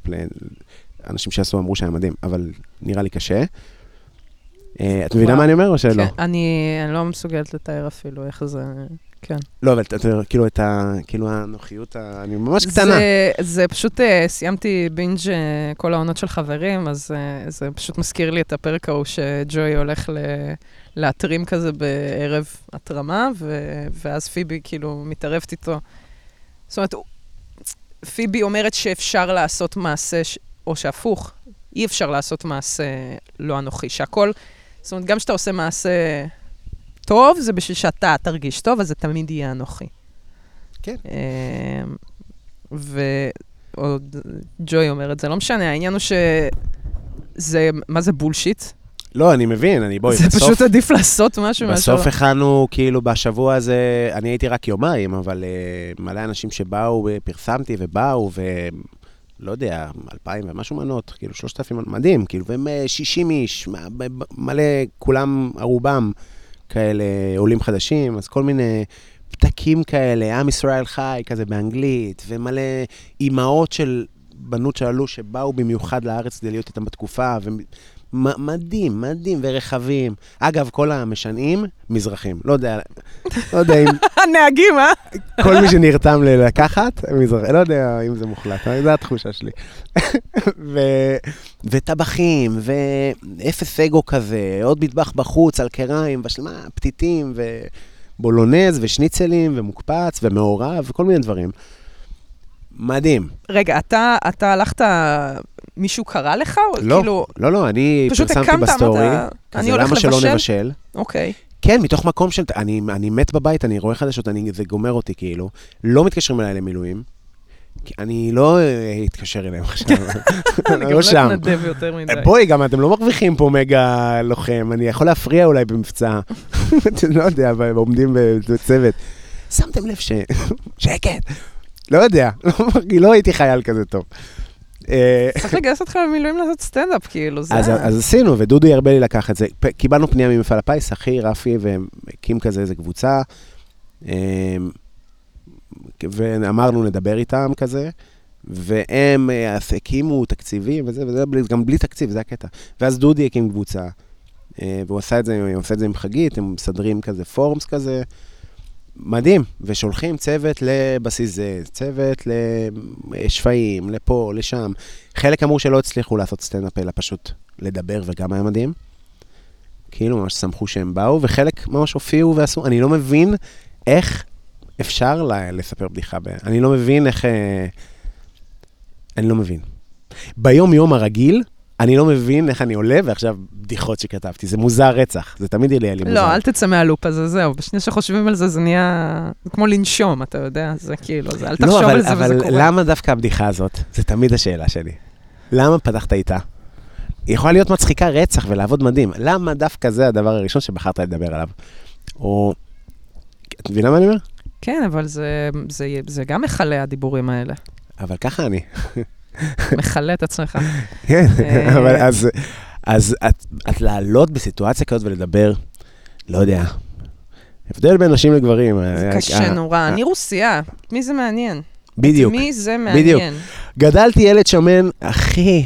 לאנשים שעשו, אמרו שהיה מדהים, אבל נראה לי קשה. אה, את מבינה. מה אני אומר או שלא? כן, אני לא מסוגלת לתאר אפילו איך זה... כן. לא, אבל כאילו את ה... כאילו הנוחיות, אני ממש קטנה. זה, פשוט, אה, סיימתי בינג' אה, כל העונות של חברים, אז זה פשוט מזכיר לי את הפרק ההוא שג'וי הולך ל... להתרים כזה בערב התרמה, ו... ואז פיבי כאילו מתערבת איתו. זאת אומרת, פיבי אומרת שאפשר לעשות מעשה. או שהפוך, אי אפשר לעשות מעשה לא אנוכי, שהכל, זאת אומרת, גם כשאתה עושה מעשה טוב, זה בשביל שאתה תרגיש טוב, אז זה תמיד יהיה אנוכי. כן. אמ, ועוד ג'וי אומרת, זה לא משנה, העניין הוא שזה, מה זה בולשיט? לא, אני מבין, אני בואי, זה בסוף... פשוט עדיף לעשות משהו מאשר... בסוף הכנו, כאילו, בשבוע הזה, אני הייתי רק יומיים, אבל uh, מלא אנשים שבאו, ופרסמתי ובאו, לא יודע, אלפיים ומשהו מנות, כאילו, שלושת אלפים מדהים, כאילו, והם אה, 60 איש, מה- ב- ב- מלא, כולם, הרובם כאלה עולים חדשים, אז כל מיני פתקים כאלה, עם ישראל חי, כזה באנגלית, ומלא אימהות של בנות שעלו, שבאו במיוחד לארץ כדי להיות איתם בתקופה, ומדהים, מדהים, ורכבים. אגב, כל המשנעים, מזרחים. לא יודע, לא יודע אם [laughs] הנהגים, אה? כל מי שנרתם ל- לקחת, הם מזרחים. לא יודע אם זה מוחלט, זו התחושה שלי. [laughs] ו- וטבחים, ואפס אגו כזה, עוד מטבח בחוץ על קריים, בשלמה, פתיתים, ובולונז, ושניצלים, ומוקפץ, ומעורב, וכל מיני דברים. מדהים. רגע, אתה, אתה הלכת, מישהו קרא לך? או לא, כאילו, לא, לא, אני פרסמתי בסטורי, הולך למה שלא לבשל? נבשל? אוקיי. כן, מתוך מקום של... אני, אני מת בבית, אני רואה חדשות, אני, זה גומר אותי כאילו. לא מתקשרים אליי למילואים. אני לא אה, אתקשר אליהם עכשיו. [laughs] אני אני גם לא לא שם. אתנדב יותר מדי. בואי, גם אתם לא מרוויחים פה מגה לוחם, אני יכול להפריע אולי במבצע. [laughs] לא יודע, אבל עומדים בצוות. שמתם לב ש... [laughs] שקט. לא יודע, [laughs] לא- לא הייתי חייל כזה טוב. אה, צריך לגייס אותך למילואים לעשות סטנדאפ, כאילו, זה... אז, אז עשינו, ודודו ארבלי לקח את זה. קיבלנו פנייה ממפעל הפיס, אחי, רפי, והקים כזה איזה קבוצה. אמ, ואמרנו, נדבר איתם כזה. והם אה, אז הקימו תקציבים וזה, וזה גם בלי תקציב, זה הקטע. ואז דודי הקים קבוצה, אה, והוא עשה את זה, הוא עושה את זה עם חגית, הם מסדרים כזה פורומס כזה. מדהים, ושולחים צוות לבסיס זה, צוות לשפיים, לפה, לשם. חלק אמרו שלא הצליחו לעשות סטנדאפ, אלא פשוט לדבר, וגם היה מדהים. כאילו, ממש שמחו שהם באו, וחלק ממש הופיעו ועשו. אני לא מבין איך אפשר לספר בדיחה. ב... אני לא מבין איך... אה, אני לא מבין. ביום-יום הרגיל, אני לא מבין איך אני עולה, ועכשיו בדיחות שכתבתי. זה מוזר רצח, זה תמיד יהיה לי מוזר. לא, אל תצא מהלופ הזה, זהו. בשנייה שחושבים על זה, זה נהיה... כמו לנשום, אתה יודע? זה כאילו, זה, אל תחשוב לא, אבל, על זה וזה אבל קורה. למה דווקא הבדיחה הזאת? זה תמיד השאלה שלי. למה פתחת איתה? היא יכולה להיות מצחיקה רצח ולעבוד מדהים. למה דווקא זה הדבר הראשון שבחרת לדבר עליו? או... את מבינה מה אני אומר? כן, אבל זה, זה, זה גם מכלה, הדיבורים האלה. אבל ככה אני. [laughs] מכלה את עצמך. [laughs] כן, אה. אבל אז, אז את, את לעלות בסיטואציה כזאת ולדבר, לא יודע, הבדל בין נשים לגברים. זה אה, קשה אה, נורא. אני רוסייה, מי זה מעניין? בדיוק. מי זה בדיוק. מעניין? גדלתי ילד שמן, אחי,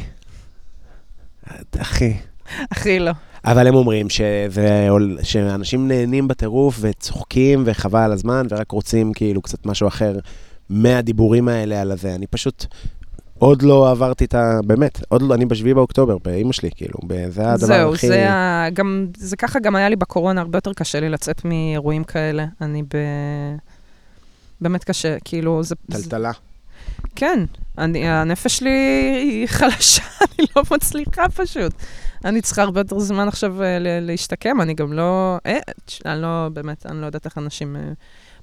אחי. הכי לא. אבל הם אומרים שזה, שאנשים נהנים בטירוף וצוחקים וחבל על הזמן ורק רוצים כאילו קצת משהו אחר מהדיבורים האלה על הזה. אני פשוט עוד לא עברתי את ה... באמת, עוד לא, אני בשביעי באוקטובר, באימא שלי, כאילו, זה הדבר זהו, הכי... זה ה... גם, זה ככה גם היה לי בקורונה, הרבה יותר קשה לי לצאת מאירועים כאלה. אני ב... באמת קשה, כאילו, זה... זה טלטלה. כן, אני, הנפש שלי היא חלשה, [laughs] אני לא מצליחה פשוט. אני צריכה הרבה יותר זמן עכשיו אה, ל- להשתקם, אני גם לא... אה, אני לא, באמת, אני לא יודעת איך אנשים אה,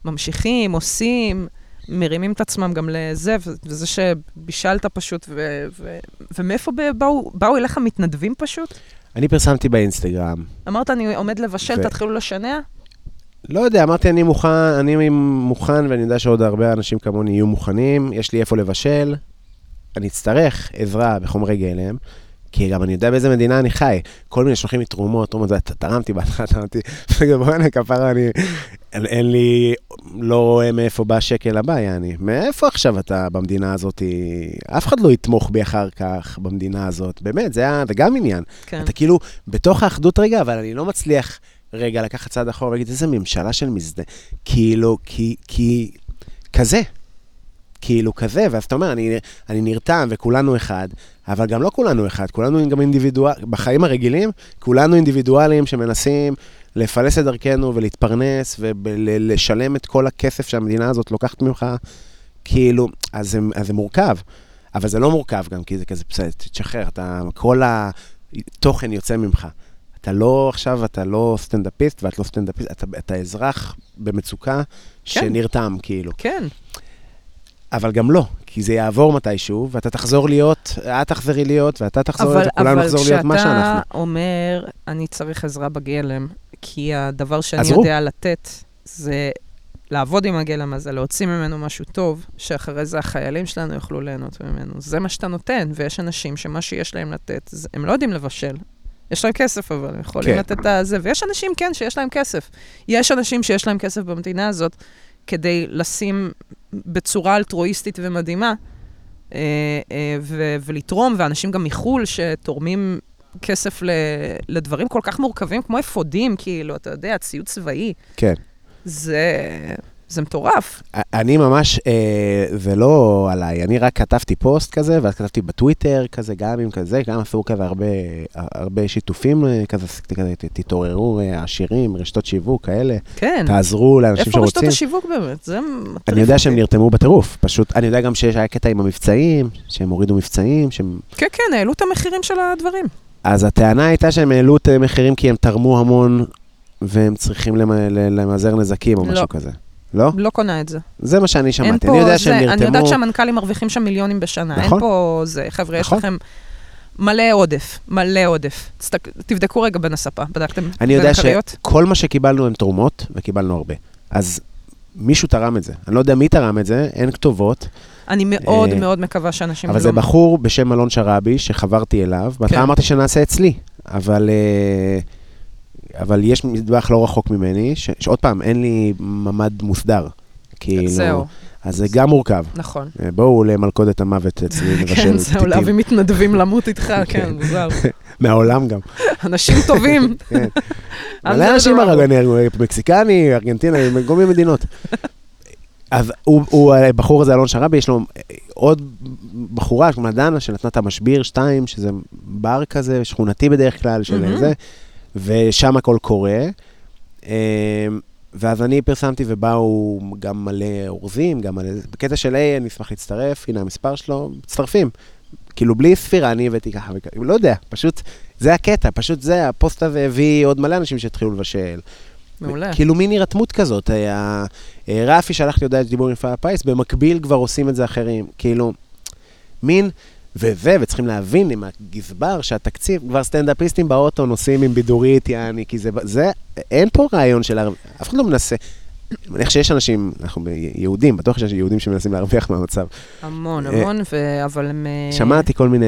ממשיכים, עושים, מרימים את עצמם גם לזה, וזה שבישלת פשוט, ו- ו- ומאיפה באו, באו אליך מתנדבים פשוט? אני פרסמתי באינסטגרם. אמרת, אני עומד לבשל, ו- תתחילו לשנע? לא יודע, אמרתי, אני מוכן, אני מוכן, ואני יודע שעוד הרבה אנשים כמוני יהיו מוכנים, יש לי איפה לבשל, אני אצטרך עזרה בחומרי גלם, כי גם אני יודע באיזה מדינה אני חי. כל מיני שולחים לי תרומות, תרומות, זה, ת- תרמתי בהתחלה, תרמתי, בוא'נה, כפרה, אני, אין, אין לי, לא רואה מאיפה בא השקל הבא, יעני. מאיפה עכשיו אתה במדינה הזאת? אף אחד לא יתמוך בי אחר כך במדינה הזאת. באמת, זה, היה, זה גם עניין. כן. אתה כאילו בתוך האחדות רגע, אבל אני לא מצליח רגע לקחת צעד אחורה ולהגיד, איזה ממשלה של מזדה. כאילו, כי, כי, כזה. כאילו כזה, ואז אתה אומר, אני, אני נרתם וכולנו אחד, אבל גם לא כולנו אחד, כולנו גם אינדיבידואל, בחיים הרגילים, כולנו אינדיבידואלים שמנסים לפלס את דרכנו ולהתפרנס ולשלם את כל הכסף שהמדינה הזאת לוקחת ממך, כאילו, אז זה, אז זה מורכב. אבל זה לא מורכב גם, כי זה כזה, בסדר, תשחרר, אתה, כל התוכן יוצא ממך. אתה לא עכשיו, אתה לא סטנדאפיסט ואת לא סטנדאפיסט, אתה, אתה אזרח במצוקה שנרתם, כאילו. כן, אבל גם לא, כי זה יעבור מתישהו, ואתה תחזור להיות, את תחזרי להיות, ואתה תחזור אבל, להיות, וכולנו אבל נחזור להיות מה שאנחנו. כשאתה אומר, אני צריך עזרה בגלם, כי הדבר שאני עזרו. יודע לתת זה לעבוד עם הגלם הזה, להוציא ממנו משהו טוב, שאחרי זה החיילים שלנו יוכלו ליהנות ממנו. זה מה שאתה נותן, ויש אנשים שמה שיש להם לתת, זה, הם לא יודעים לבשל. יש להם כסף, אבל הם יכולים כן. לתת את הזה. ויש אנשים, כן, שיש להם כסף. יש אנשים שיש להם כסף במדינה הזאת כדי לשים בצורה אלטרואיסטית ומדהימה, אה, אה, ו- ולתרום, ואנשים גם מחו"ל שתורמים כסף ל- לדברים כל כך מורכבים, כמו אפודים, כאילו, אתה יודע, ציוד צבאי. כן. זה, זה מטורף. אני ממש, אה, זה לא עליי, אני רק כתבתי פוסט כזה, ואז כתבתי בטוויטר כזה, גם עם כזה, גם עשו כזה הרבה, הרבה שיתופים אה, כזה, כזה, תתעוררו אה, עשירים, רשתות שיווק כאלה, כן. תעזרו לאנשים איפה רשתות שרוצים. השיווק באמת? זה מטריף. אני יודע שהם. נרתמו בטירוף, פשוט, אני יודע גם שיש היה קטע עם המבצעים, שהם הורידו מבצעים, שהם... כן, כן, העלו את המחירים של הדברים. אז הטענה הייתה שהם העלו את המחירים כי הם תרמו המון, והם צריכים למזער נזקים או לא. משהו כזה. לא? לא קונה את זה. זה מה שאני שמעתי. אני יודע שהם נרתמו... אני יודעת שהמנכ"לים מרוויחים שם מיליונים בשנה. נכון. אין פה זה. חבר'ה, יש נכון. לכם מלא עודף, מלא עודף. תסתק- תבדקו רגע בין הספה, בדקתם אני יודע בין הכריות? שכל מה שקיבלנו הם תרומות, וקיבלנו הרבה. אז מישהו תרם את זה. אני לא יודע מי תרם את זה, אין כתובות, אני מאוד אה, מאוד מקווה שאנשים אבל לא... זה בחור בשם אלון שראבי, שחברתי אליו, בהתחלה כן. אמרתי שנעשה אצלי, אבל... אה, אבל יש מטבח לא רחוק ממני, ש- שעוד פעם, אין לי ממ"ד מוסדר. כאילו, זהו, אז זה גם מורכב. נכון. אה, בואו למלכודת המוות אצלי, [laughs] נבשל כן, זהו, פתיתים. להביא מתנדבים למות איתך, [laughs] כן, כן. מוזר. [laughs] מהעולם גם. אנשים טובים. כן. מלא אנשים נהרגו, מקסיקני, ארגנטינה, מכל מיני מדינות. אז הוא, הוא, הבחור הזה, אלון שרבי, יש לו אה, עוד בחורה, מדענה, שנתנה את המשביר 2, שזה בר כזה, שכונתי בדרך כלל, של. זה, ושם הכל קורה. אה, ואז אני פרסמתי ובאו גם מלא אורזים, גם מלא... בקטע של, היי, אני אשמח להצטרף, הנה המספר שלו, מצטרפים. כאילו, בלי ספירה, אני הבאתי ככה וככה, לא יודע, פשוט, זה הקטע, פשוט זה, הפוסט הזה הביא עוד מלא אנשים שהתחילו לבשל. מעולה. כאילו מין הירתמות כזאת. היה, אה, רפי שלח לי הודעת דיבור עם מפעל הפיס, במקביל כבר עושים את זה אחרים. כאילו, מין, וזה, וצריכים להבין עם הגזבר שהתקציב, כבר סטנדאפיסטים באוטו נוסעים עם בידורית, יעני, כי זה, זה, אין פה רעיון של, אף אחד לא מנסה. אני מניח שיש אנשים, אנחנו יהודים, בטוח שיש יהודים שמנסים להרוויח מהמצב. המון, אה, המון, ו- אבל הם... אה, שמעתי כל מיני,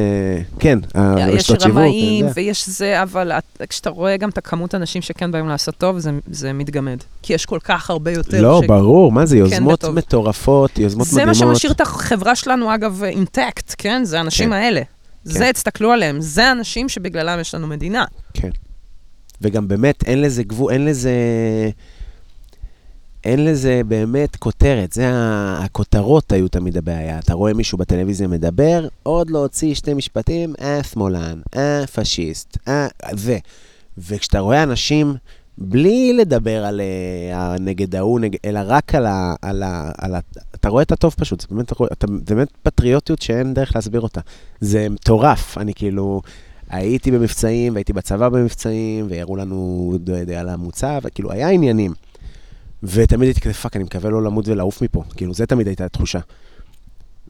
כן, יש הרשתות שיווק. רמאים וזה. ויש זה, אבל את- כשאתה רואה גם את הכמות האנשים שכן באים לעשות טוב, זה, זה מתגמד. כי יש כל כך הרבה יותר. לא, ש- ברור, מה זה, יוזמות בטוב. מטורפות, יוזמות זה מדהימות. מה שמשאיר את החברה שלנו, אגב, אינטקט, כן? זה האנשים כן. האלה. זה, תסתכלו עליהם. זה האנשים שבגללם יש לנו מדינה. כן. וגם באמת, אין לזה גבול, אין לזה... אין לזה באמת כותרת, זה הכותרות היו תמיד הבעיה. אתה רואה מישהו בטלוויזיה מדבר, עוד לא הוציא שתי משפטים, אה, שמאלן, אה, פשיסט, אה, זה. וכשאתה רואה אנשים, בלי לדבר על אה, נגד ההוא, נגד, אלא רק על ה, על, ה, על ה... אתה רואה את הטוב פשוט, זה באמת, אתה, זה באמת פטריוטיות שאין דרך להסביר אותה. זה מטורף, אני כאילו... הייתי במבצעים, והייתי בצבא במבצעים, והראו לנו ד- ד- על המוצב, וכאילו, היה עניינים. ותמיד הייתי כזה, fuck, אני מקווה לא למות ולעוף מפה. כאילו, זה תמיד הייתה התחושה.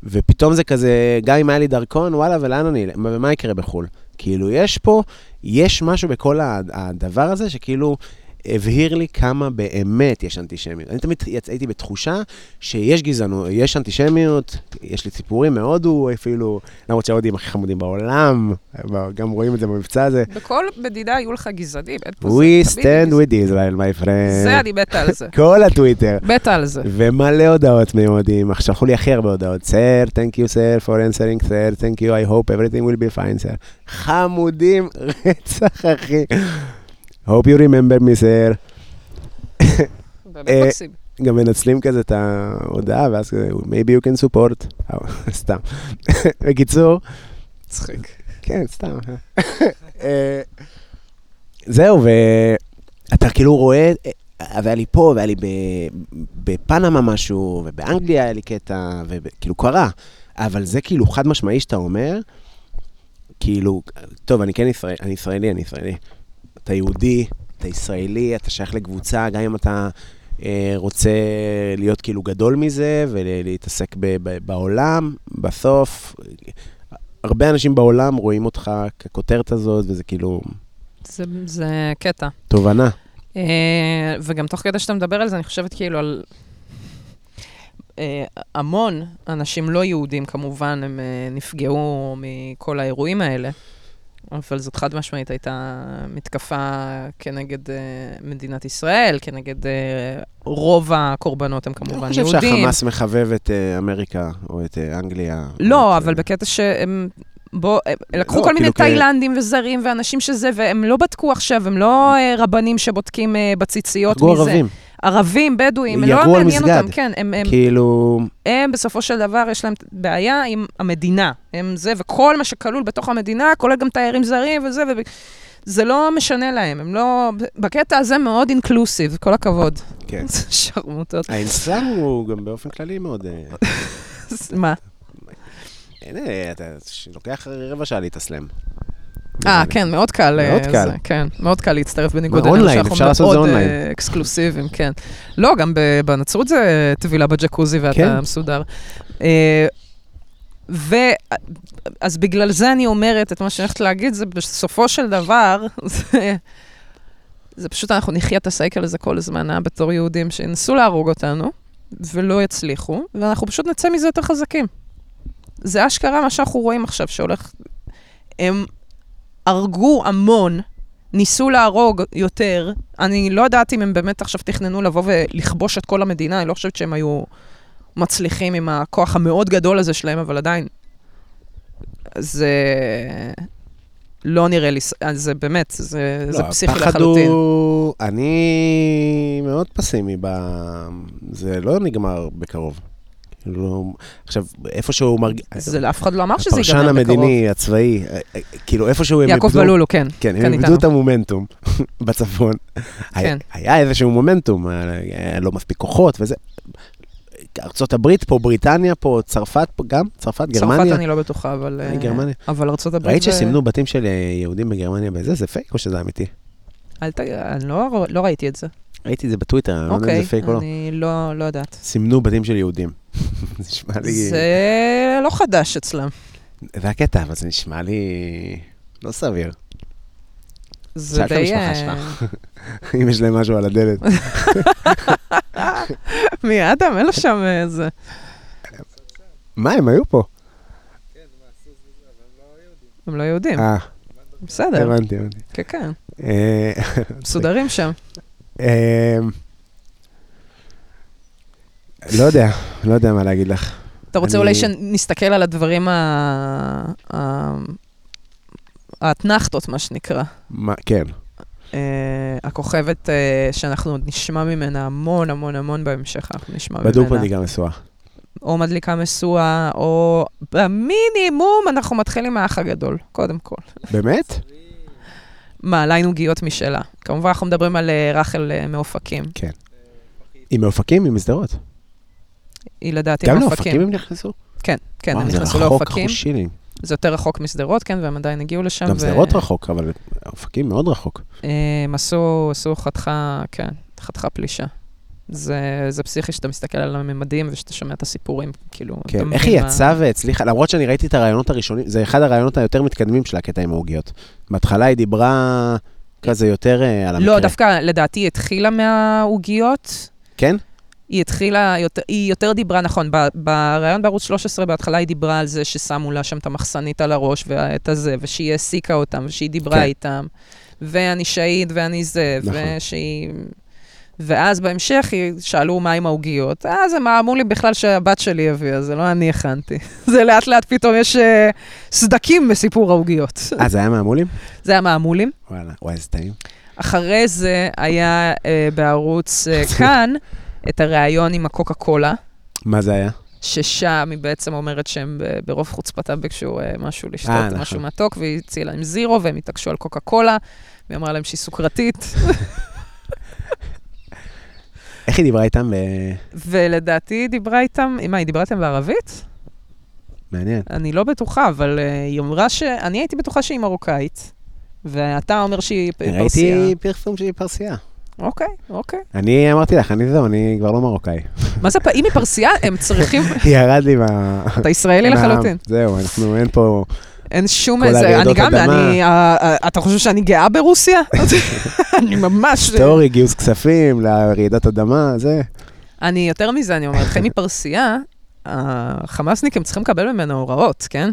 ופתאום זה כזה, גם אם היה לי דרכון, וואלה, ולאן אני? ומה יקרה בחו"ל? כאילו, יש פה, יש משהו בכל הדבר הזה, שכאילו הבהיר לי כמה באמת יש אנטישמיות. אני תמיד הייתי בתחושה שיש גזענות, יש אנטישמיות, יש לי סיפורים מהודו אפילו, למרות שההודים הכי חמודים בעולם, גם רואים את זה במבצע הזה. בכל מדינה היו לך גזענים, אין פה זה. We תמיד stand with Israel, my friend. זה, אני מתה על זה. [laughs] כל הטוויטר. מתה על זה. ומלא הודעות מיהודים, שלחו לי הכי הרבה הודעות. סר, thank you sir for answering, סר, thank you, I hope everything will be fine, sir. חמודים, [laughs] רצח אחי. Hope you remember me, sir. באמת אה, מקסים. גם מנצלים כזה את ההודעה, ואז כזה, maybe you can support. סתם. בקיצור, מצחיק. כן, סתם. אה, זהו, ואתה כאילו רואה, אה, והיה לי פה, והיה לי בפנמה משהו, ובאנגליה היה לי קטע, וכאילו קרה. אבל זה כאילו חד משמעי שאתה אומר, כאילו, טוב, אני כן ישראל, אני ישראלי, אני ישראלי. אתה יהודי, אתה ישראלי, אתה שייך לקבוצה, גם אם אתה אה, רוצה להיות כאילו גדול מזה ולהתעסק ב- ב- בעולם, בסוף, הרבה אנשים בעולם רואים אותך ככותרת הזאת, וזה כאילו זה, זה קטע. תובנה. אה, וגם תוך כדי שאתה מדבר על זה, אני חושבת כאילו על אה, המון אנשים לא יהודים, כמובן, הם אה, נפגעו מכל האירועים האלה, אבל זאת חד משמעית הייתה מתקפה כנגד אה, מדינת ישראל, כנגד אה, רוב הקורבנות הם אני כמובן חושב יהודים. שהחמאס מחבב את אה, אמריקה או את אה, אנגליה. לא, את, אבל אה, בקטע שהם... בוא, הם לקחו לא, כל מיני כאילו כ- תאילנדים וזרים ואנשים שזה, והם לא בדקו עכשיו, הם לא רבנים שבודקים בציציות הרגו מזה. ערבים. ערבים, בדואים, לא מעניין מסגד. אותם, כן, הם, הם, כאילו, הם בסופו של דבר, יש להם בעיה עם המדינה. הם זה, וכל מה שכלול בתוך המדינה, כולל גם תיירים זרים וזה, ו... זה לא משנה להם, הם לא... בקטע הזה מאוד אינקלוסיב, כל הכבוד. כן. [laughs] שרמוטות. האסלאם הוא גם באופן כללי מאוד... אה, [laughs] מה? אה, אתה לוקח רבע שעה להתאסלם. אה, כן, מאוד קל. מאוד אה, קל. זה, כן, מאוד קל להצטרף בניגוד אלינו, שאנחנו מאוד אונליין. אה, אקסקלוסיביים, כן. לא, גם בנצרות זה טבילה בג'קוזי ואתה כן. מסודר. אה, ו... אז בגלל זה אני אומרת את מה שאני הולכת להגיד, זה בסופו של דבר, [laughs] זה, זה פשוט, אנחנו נחיה את הסייקל הזה כל הזמן, אה, בתור יהודים, שינסו להרוג אותנו, ולא יצליחו, ואנחנו פשוט נצא מזה יותר חזקים. זה אשכרה מה שאנחנו רואים עכשיו, שהולך... הם הרגו המון, ניסו להרוג יותר. אני לא יודעת אם הם באמת עכשיו תכננו לבוא ולכבוש את כל המדינה, אני לא חושבת שהם היו מצליחים עם הכוח המאוד גדול הזה שלהם, אבל עדיין. זה לא נראה לי, אז זה באמת, זה, זה פסיכי לא, לחלוטין. הוא... אני מאוד פסימי ב... זה לא נגמר בקרוב. כאילו, עכשיו, איפשהו הוא מרגיש... זה, אף אחד לא אמר שזה הפרשן ייגמר בקרוב. המדיני, הצבאי, אה, אה, כאילו איפשהו הם יעקב איבדו... בלולו, כן. כן, הם כן, איבדו איתנו. את המומנטום [laughs] בצפון. כן. היה איזשהו מומנטום, היה לא מספיק כוחות וזה. ארצות הברית פה, בריטניה פה, צרפת פה גם, צרפת, גרמניה. צרפת אני לא בטוחה, אבל... אה, אה, גרמניה. אבל ארה"ב... ראית שסימנו בתים של אה, יהודים בגרמניה בזה? זה פייק או שזה אמיתי? אל ת... אני לא, לא ראיתי את זה. ראיתי את זה בטוויטר, אני לא יודע אם אוקיי, זה פייק או לא. אני לא, לא יודעת. סימנו בתים של יהודים. [laughs] זה נשמע לי... זה לא חדש אצלם. זה הקטע, אבל זה נשמע לי לא סביר. זה שאל את די... המשפחה אה, שלך. [laughs] אם יש להם משהו על הדלת. [laughs] מי, אדם? אין לו שם איזה... מה, הם היו פה? הם לא יהודים. אה, בסדר, הבנתי, הבנתי. כן, כן. אה, מסודרים שם. אה, לא יודע, לא יודע מה להגיד לך. אתה רוצה אולי שנסתכל על הדברים ה- האתנחתות, מה שנקרא. כן. אה, הכוכבת אה, שאנחנו עוד נשמע ממנה המון המון המון בהמשך, אנחנו נשמע ממנה. בדוק מדליקה משואה. או מדליקה משואה, או במינימום אנחנו מתחילים מהאח הגדול, קודם כל. באמת? מה, לה אין עוגיות משלה. כמובן, אנחנו מדברים על אה, רחל אה, מאופקים. עם מאופקים? עם משדרות? היא לדעתי גם מאופקים. לאופקים הם נכנסו? כן, כן, הם וואו, זה נכנסו רחוק לאופקים. אחושילים. זה יותר רחוק משדרות, כן, והם עדיין הגיעו לשם. גם ו- שדרות רחוק, אבל אופקים מאוד רחוק. אה, הם עשו, עשו חתיכה, כן, חתיכה פלישה. זה, זה פסיכי שאתה מסתכל על הממדים ושאתה שומע את הסיפורים, כאילו... כן, איך היא יצאה והצליחה, למרות שאני ראיתי את הרעיונות הראשונים, זה אחד הרעיונות היותר מתקדמים של הקטע עם העוגיות. בהתחלה היא דיברה כזה יותר אה, על המקרה. לא, דווקא לדעתי היא התחילה מהעוגיות. כן? היא התחילה, יותר, היא יותר דיברה, נכון, בריאיון בערוץ 13 בהתחלה היא דיברה על זה ששמו לה שם את המחסנית על הראש ואת הזה, ושהיא העסיקה אותם, ושהיא דיברה כן. איתם, ואני שהיד ואני זה, נכון. ושהיא... ואז בהמשך שאלו מה עם העוגיות, אז הם אמרו לי בכלל שהבת שלי הביאה, זה לא אני הכנתי. [laughs] זה לאט לאט פתאום יש אה, סדקים בסיפור העוגיות. אה, זה היה מהמולים? זה היה מהמולים. וואלה, וואי, איזה טעים. אחרי זה היה אה, בערוץ אה, [laughs] כאן את הריאיון עם הקוקה קולה. מה זה היה? ששם היא בעצם אומרת שהם ברוב חוצפתם ביקשו אה, משהו לשתות, אה, נכון. משהו מתוק, והיא הציעה להם זירו, והם התעקשו על קוקה קולה, והיא אמרה להם שהיא סוכרתית, [laughs] איך היא דיברה איתם? ב- ולדעתי היא דיברה איתם, מה, היא דיברה איתם בערבית? מעניין. אני לא בטוחה, אבל אה, היא אמרה ש... אני הייתי בטוחה שהיא מרוקאית, ואתה אומר שהיא פרסייה. ראיתי פרסום שהיא פרסייה. אוקיי, אוקיי. אני אמרתי לך, אני זהו, אני כבר לא מרוקאי. מה זה, אם היא פרסייה, הם צריכים... [laughs] ירד לי מה... אתה ישראלי לחלוטין. זהו, אנחנו, אין פה... אין שום איזה, אני גם. אני, אה, אה, אתה חושב שאני גאה ברוסיה? [laughs] אני ממש... סטורי, גיוס כספים לרעידת אדמה, זה. אני, יותר מזה, אני אומרת, חמי פרסייה, החמאסניקים צריכים לקבל ממנו הוראות, כן?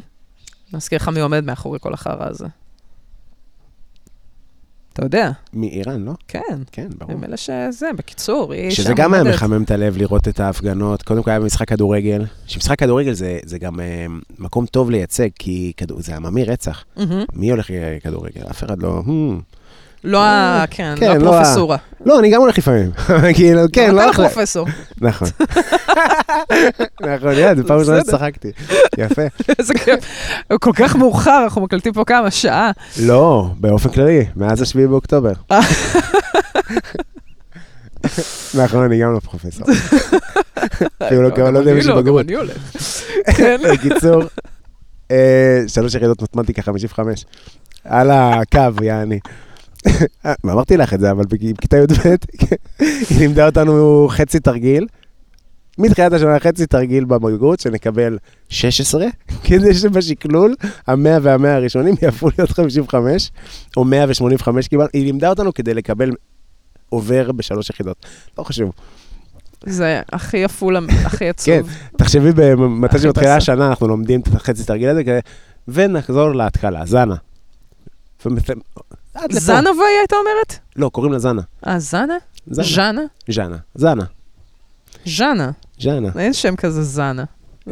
נזכיר לך מי עומד מאחורי כל החרא הזה. אתה יודע, מאיראן, לא? כן. כן, ברור. הם אלה שזה, בקיצור, היא שזה שם גם היה. מחמם את הלב לראות את ההפגנות. קודם כל היה במשחק כדורגל, שמשחק כדורגל זה, זה גם אה, מקום טוב לייצג, כי כדור, זה עממי רצח. מהמם. מי הולך לכדורגל? אף אחד לא... "Hmm." לא ה... כן, כן, לא לא הפרופסורה. לא, אני גם הולך לפעמים. [laughs] כאילו, כן, לא אתה הולך... ל- פרופסור. [laughs] נכון. [laughs] נכון, יאללה, זו פעם ראשונה. שצחקתי. יפה. איזה כיף. כל כך מאוחר, אנחנו מקלטים פה כמה, שעה. לא, באופן כללי, מאז השביעי באוקטובר. נכון, אני גם לא פרופסור. אפילו לא לא יודע אם יש לי גם. אני הולך. כן. בקיצור, אה, שלוש יחידות מתמטיקה 55. על הקו, יעני. אה, אמרתי לך את זה, אבל בכיתה י"ב, היא לימדה אותנו חצי תרגיל. מתחילת השנה חצי תרגיל בבגרות, שנקבל 16, [laughs] כדי שבשקלול, המאה והמאה הראשונים יהפכו להיות 55, או 185 קיבלנו. היא לימדה אותנו כדי לקבל עובר בשלוש יחידות. לא חשוב. זה הכי עפולה, הכי [laughs] עצוב. כן, תחשבי, מתי שמתחילה. השנה, אנחנו לומדים את החצי תרגיל הזה, ונחזור להתחלה, זנה. עד לפה. זנה והיא הייתה אומרת? לא, קוראים לה זנה. אה, זנה? זנה. ז'אנה? ז'נה. זנה. ז'אנה. ז'נה. אין שם כזה זנה.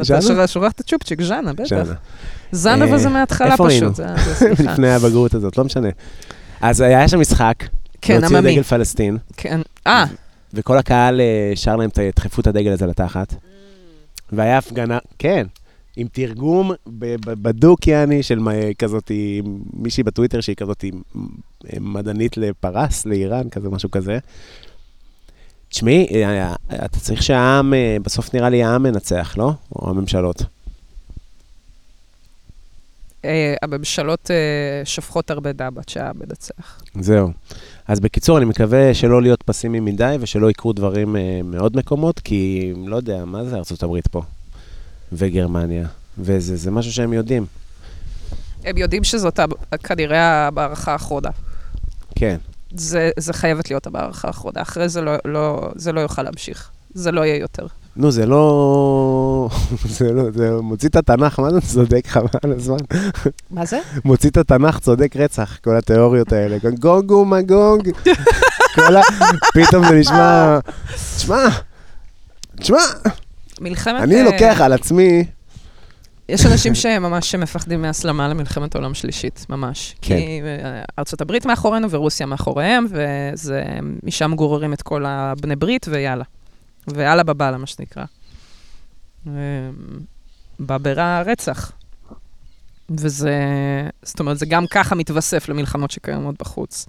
ז'אנה? אתה שוכח את הצ'ופצ'יק, ז'אנה, בטח. ז'נה. זנה אה, וזה מההתחלה איפה היינו? פשוט. זה- סליחה. [laughs] לפני הבגרות הזאת, לא משנה. אז היה שם משחק, כן, והוציאו עממי. דגל פלסטין, כן. אה, וכל הקהל אה, שר להם, "ת- דחפו את הדגל הזה לתחת. והיה הפגנה, כן, עם תרגום בדוק, יעני, של כזאת, מישהי בטוויטר שהיא כזאת אה, מדענית לפרס, לאיראן, כזה, משהו כזה. תשמעי, אה, אתה צריך שהעם, אה, בסוף נראה לי העם מנצח, לא? או הממשלות. אה, הממשלות אה, שופכות הרבה דם עד שהעם מנצח. זהו. אז בקיצור, אני מקווה שלא להיות פסימי מדי ושלא יקרו דברים אה, מעוד מקומות, כי לא יודע, מה זה ארצות הברית פה? וגרמניה. וזה זה משהו שהם יודעים. הם יודעים שזאת כנראה המערכה האחרונה. כן. זה, זה חייבת להיות המערכה האחרונה, אחרי זה לא, לא, זה לא יוכל להמשיך. זה לא יהיה יותר. נו, זה לא... [laughs] זה לא... זה מוציא את התנ"ך, מה זה צודק חבל הזמן? מה זה? מוציא את התנ"ך, צודק רצח, כל התיאוריות האלה. גונג ומגונג. כל ה... [laughs] פתאום זה נשמע... תשמע, תשמע, מלחמת... אני אה, לוקח על עצמי... יש אנשים שממש מפחדים מהסלמה למלחמת עולם שלישית, ממש. כן. כי אה, ארצות הברית מאחורינו ורוסיה מאחוריהם, וזה, משם גוררים את כל הבני ברית, ויאללה. ויאללה בבאללה, מה שנקרא. אה, בבירה רצח. וזה, זאת אומרת, זה גם ככה מתווסף למלחמות שקיימות בחוץ,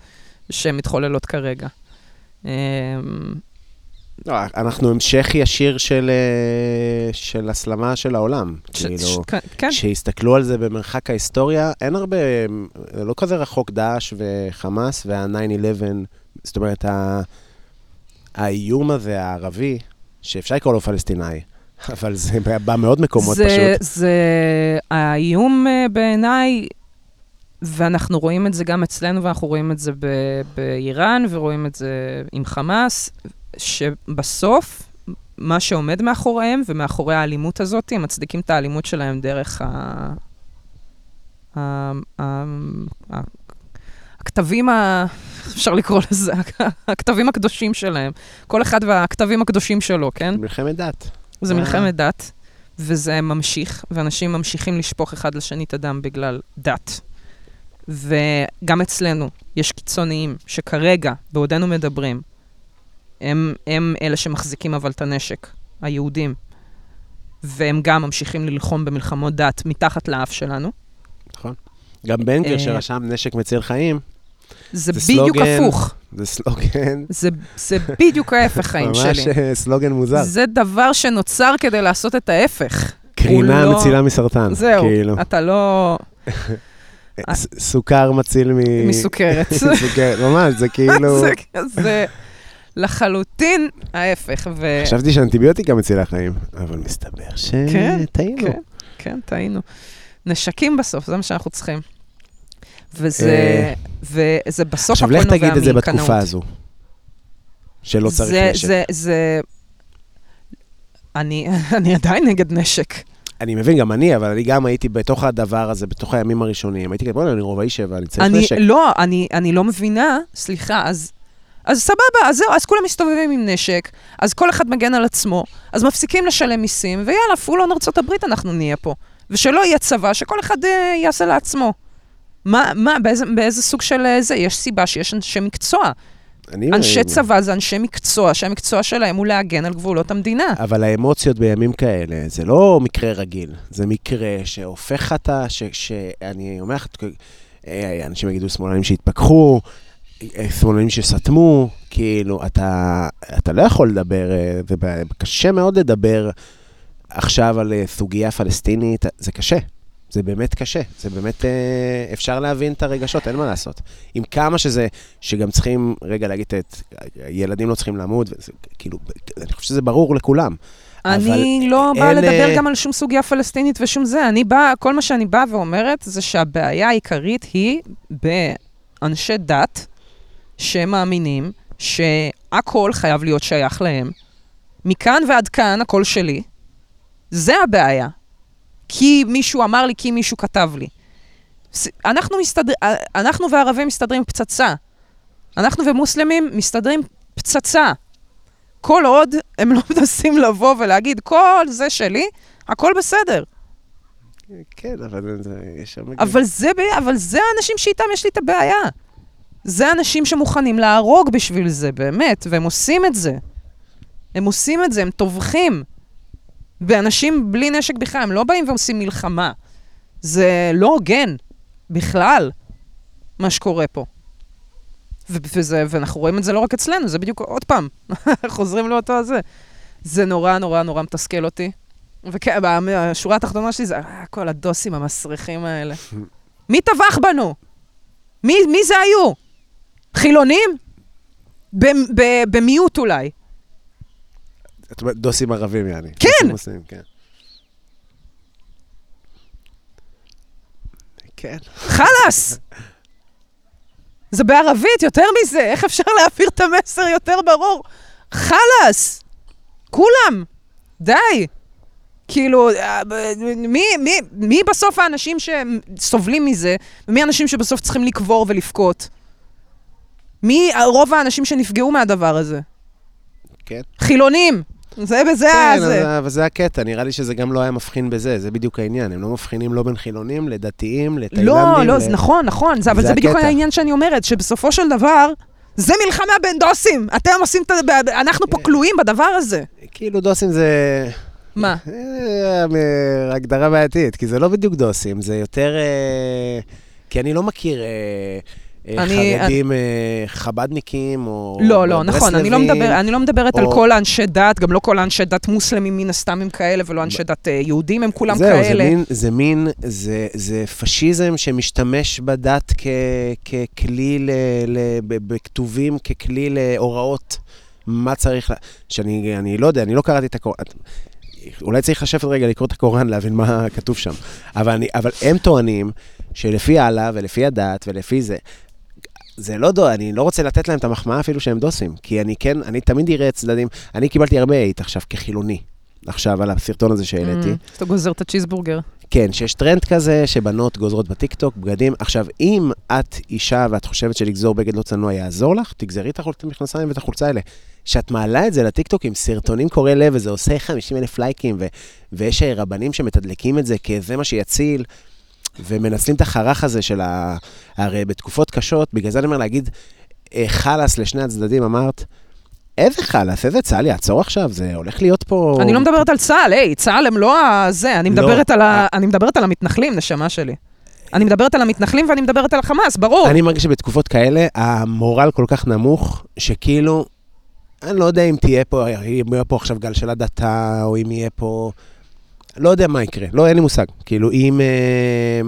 שמתחוללות כרגע. לא, אנחנו המשך ישיר של, אה, של הסלמה של העולם. ש- כאילו, ש- כן, כשיסתכלו על זה במרחק ההיסטוריה, אין הרבה, לא כזה רחוק דאעש וחמאס וה-9-11, זאת אומרת, ה- האיום הזה הערבי, שאפשר לקרוא לו פלסטיני, [laughs] אבל זה בא מעוד מקומות זה, פשוט. זה האיום אה, בעיניי, ואנחנו רואים את זה גם אצלנו, ואנחנו רואים את זה ב- באיראן, ורואים את זה עם חמאס, שבסוף, מה שעומד מאחוריהם, ומאחורי האלימות הזאת, הם מצדיקים את האלימות שלהם דרך ה... ה... ה... ה... הכתבים, ה... אפשר לקרוא לזה, הכתבים הקדושים שלהם. כל אחד והכתבים הקדושים שלו, כן? מלחמת דת. זה אה. מלחמת דת, וזה ממשיך, ואנשים ממשיכים לשפוך אחד לשני את הדם בגלל דת. וגם אצלנו יש קיצוניים שכרגע, בעודנו מדברים, הם, הם אלה שמחזיקים אבל את הנשק, היהודים. והם גם ממשיכים ללחום במלחמות דת מתחת לאף שלנו. נכון. גם בן גביר אה, שרשם נשק מציל חיים, זה, זה בדיוק סלוגן הפוך. זה סלוגן, זה, זה בדיוק ההפך [laughs] חיים ממש שלי. אה, סלוגן מוזר. זה דבר שנוצר כדי לעשות את ההפך. קרינה לא- מצילה מסרטן. זהו, כאילו. אתה לא... [laughs] סוכר מציל מ... מסוכרת. [laughs] סוכרת, ממש, זה כאילו... זה, זה לחלוטין ההפך. ו... חשבתי שאנטיביוטיקה מצילה חיים, אבל מסתבר כן, שטעינו. כן, כן, טעינו. נשקים בסוף, זה מה שאנחנו צריכים. וזה, אה, וזה בסוף עכשיו הכל לך נובע תגיד את זה. בתקופה הזו, שלא צריך זה, נשק. זה, זה, אני, [laughs] אני עדיין נגד נשק. אני מבין, גם אני, אבל אני גם הייתי בתוך הדבר הזה, בתוך הימים הראשונים. הייתי כזה, בוא'נה, אני רובעי שבע, אני צריך נשק. לא, אני, אני לא מבינה, סליחה, אז, אז סבבה, אז זהו, אז כולם מסתובבים עם נשק, אז כל אחד מגן על עצמו, אז מפסיקים לשלם מיסים, ויאללה, פולון ארצות הברית אנחנו נהיה פה. ושלא יהיה צבא, שכל אחד אה, יעשה לעצמו. מה, מה, באיזה, באיזה סוג של אה, זה? יש סיבה שיש אנשי מקצוע. אנשי צבא זה אנשי מקצוע, שהמקצוע שלהם הוא להגן על גבולות המדינה. אבל האמוציות בימים כאלה, זה לא מקרה רגיל, זה מקרה שהופך אתה, שאני אומר לך, אה, אנשים יגידו שמאלנים שהתפכחו, אה, שמאלנים שסתמו, כאילו, אתה, אתה לא יכול לדבר, אה, וקשה מאוד לדבר עכשיו על אה, סוגיה פלסטינית, זה קשה. זה באמת קשה, זה באמת, אה, אפשר להבין את הרגשות, אין מה לעשות. עם כמה שזה, שגם צריכים, רגע, להגיד את, ילדים לא צריכים למות, וזה, כאילו, אני חושב שזה ברור לכולם. אני לא באה אין, לדבר אה, גם על שום סוגיה פלסטינית ושום זה. אני באה, כל מה שאני באה ואומרת זה שהבעיה העיקרית היא באנשי דת שמאמינים שהכל חייב להיות שייך להם. מכאן ועד כאן הכל שלי. זה הבעיה. כי מישהו אמר לי, כי מישהו כתב לי. אנחנו, מסתדר, אנחנו וערבים מסתדרים פצצה. אנחנו ומוסלמים מסתדרים פצצה. כל עוד הם לא [laughs] מנסים לבוא ולהגיד, כל זה שלי, הכל בסדר. כן, אבל זה, יש שם... אבל זה, אבל זה האנשים שאיתם יש לי את הבעיה. זה אנשים שמוכנים להרוג בשביל זה, באמת, והם עושים את זה. הם עושים את זה, הם טובחים. באנשים בלי נשק בכלל, הם לא באים ועושים מלחמה. זה לא הוגן, בכלל, מה שקורה פה. ו- וזה, ואנחנו רואים את זה לא רק אצלנו, זה בדיוק, עוד פעם, [laughs] חוזרים לאותו הזה. זה נורא נורא נורא מתסכל אותי. וכן, השורה התחתונה שלי זה אה, כל הדוסים המסריחים האלה. [laughs] מי טבח בנו? מי, מי זה היו? חילונים? במיעוט אולי. את אומרת, דוסים ערבים, יעני. כן. דוסים מוסלמים, כן. כן. חלאס! זה בערבית, יותר מזה, איך אפשר להעביר את המסר יותר ברור? חלאס! כולם! די! כאילו, מי, מי, מי בסוף האנשים שסובלים מזה, ומי האנשים שבסוף צריכים לקבור ולבכות? מי רוב האנשים שנפגעו מהדבר הזה? כן. חילונים! זה בזה כן, הזה. אבל- אבל זה הקטע, נראה לי שזה גם לא היה מבחין בזה, זה בדיוק העניין. הם לא מבחינים לא בין חילונים לדתיים, לתאילנדים. לא, לא, ל- נכון, נכון, זה, אבל זה זה בדיוק הקטע. העניין שאני אומרת, שבסופו של דבר, זה מלחמה בין דוסים. אתם עושים את ה... אנחנו פה כלואים בדבר הזה. כאילו דוסים זה... מה? אה, הגדרה בעייתית, כי זה לא בדיוק דוסים, זה יותר... אה, כי אני לא מכיר אה, חרדים אה, חבדניקים או... לא, לא, נכון, אני לא. מדבר, אני לא מדברת על או- כל האנשי דת, גם לא כל האנשי דת מוסלמים מן הסתם הם כאלה, ולא אנשי דת אה, יהודים הם כולם זהו, כאלה. זה מין, זה מין, זה, זה פשיזם שמשתמש בדת כ, ככלי, ל, ל, בכתובים, ככלי להוראות מה צריך, לה- שאני אני לא יודע, אני לא קראתי את הקוראן. אולי צריך לשבת רגע לקרוא את הקוראן, להבין מה כתוב שם. אבל, אני, אבל הם טוענים שלפי אללה ולפי הדת ולפי זה, זה לא דו, אני לא רוצה לתת להם את המחמאה אפילו שהם דוסים, כי אני כן, אני תמיד אראה צדדים, אני קיבלתי הרבה אייט עכשיו כחילוני, עכשיו על הסרטון הזה שהעליתי. Mm, אז אתה גוזר את הצ'יזבורגר. כן, שיש טרנד כזה שבנות גוזרות בטיקטוק בגדים. עכשיו, אם את אישה ואת חושבת שלגזור בגד לא צנוע יעזור לך, תגזרי את המכנסיים ואת החולצה האלה. כשאת מעלה את זה לטיקטוק עם סרטונים קורעי לב, וזה עושה 50 אלף לייקים, ו- ויש רבנים שמתדלקים את זה כזה מה שיציל, ומנצלים את החרך הזה של ה... הרי בתקופות קשות, בגלל זה אני אומר להגיד אה, חלאס לשני הצדדים, אמרת, איזה חלאס, איזה צה"ל יעצור עכשיו? זה הולך להיות פה... אני לא מדברת על צה"ל, היי, צה"ל הם לא הזה, אני לא. מדברת על ה- אני מדברת על המתנחלים, נשמה שלי. אני מדברת על המתנחלים ואני מדברת על החמאס, ברור. אני מרגיש שבתקופות כאלה, המורל כל כך נמוך, שכאילו, אני לא יודע אם תהיה פה, אם יהיה פה עכשיו גל של הדתה, או אם יהיה פה... לא יודע מה יקרה, לא, אין לי מושג. כאילו, אם... אה,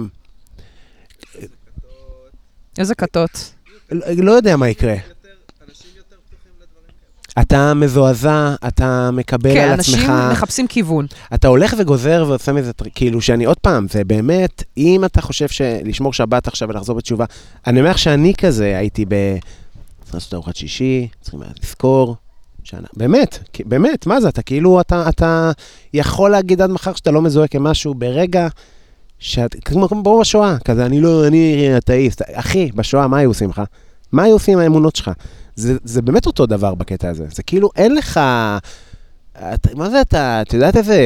איזה כתות. לא, יודע מה יקרה. אתה מזועזע, אתה מקבל כן, על אנשים עצמך, מחפשים כיוון. אתה הולך וגוזר ועושה מזה, כאילו שאני, עוד פעם, זה באמת, אם אתה חושב שלשמור שבת עכשיו ולחזור בתשובה, אני אומר לך שאני כזה, הייתי ב... צריך לעשות ארוחת שישי, צריכים לזכור, שנה. באמת, באמת, מה זה? אתה כאילו, אתה, אתה יכול להגיד עד מחר שאתה לא מזוהה כמשהו ברגע שאת, כמו כמו בשואה, כזה, אני לא, אני אתאיסט. אחי, בשואה, מה היו עושים לך? מה היו עושים עם האמונות שלך? זה, זה באמת אותו דבר בקטע הזה. זה כאילו, אין לך... את, מה זה אתה, את יודעת איזה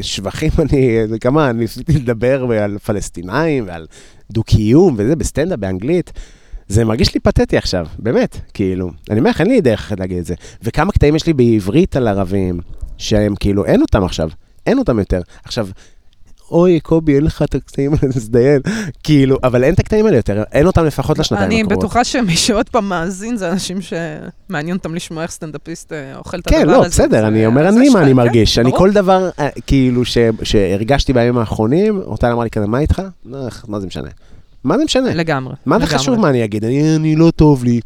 שבחים [laughs] אני, כמה ניסיתי לדבר על פלסטינאים ועל דו-קיום וזה בסטנדאפ באנגלית. זה מרגיש לי פתטי עכשיו, באמת, כאילו. אני אומר לך, אין לי דרך אחרת להגיד את זה. וכמה קטעים יש לי בעברית על ערבים, שהם כאילו, אין אותם עכשיו, אין אותם יותר. עכשיו, אוי, קובי, אין לך את הקטעים האלה, [laughs] תזדיין. כאילו, אבל אין את הקטעים האלה יותר, אין אותם לפחות לשנתיים אני הקרובות. בטוחה שמי שעוד פעם מאזין זה אנשים שמעניין אותם לשמוע איך סטנדאפיסט אה, אוכל את הדבר כן, הזה. לא, בסדר, אני אומר אני מה אני כן, מרגיש. אני ברור. כל דבר, אה, כאילו, שהרגשתי בימים האחרונים, אורטל אמרה לי כזה, מה איתך? לא, מה זה משנה? מה זה משנה? לגמרי. מה זה. חשוב מה אני אגיד? אני אני לא טוב לי.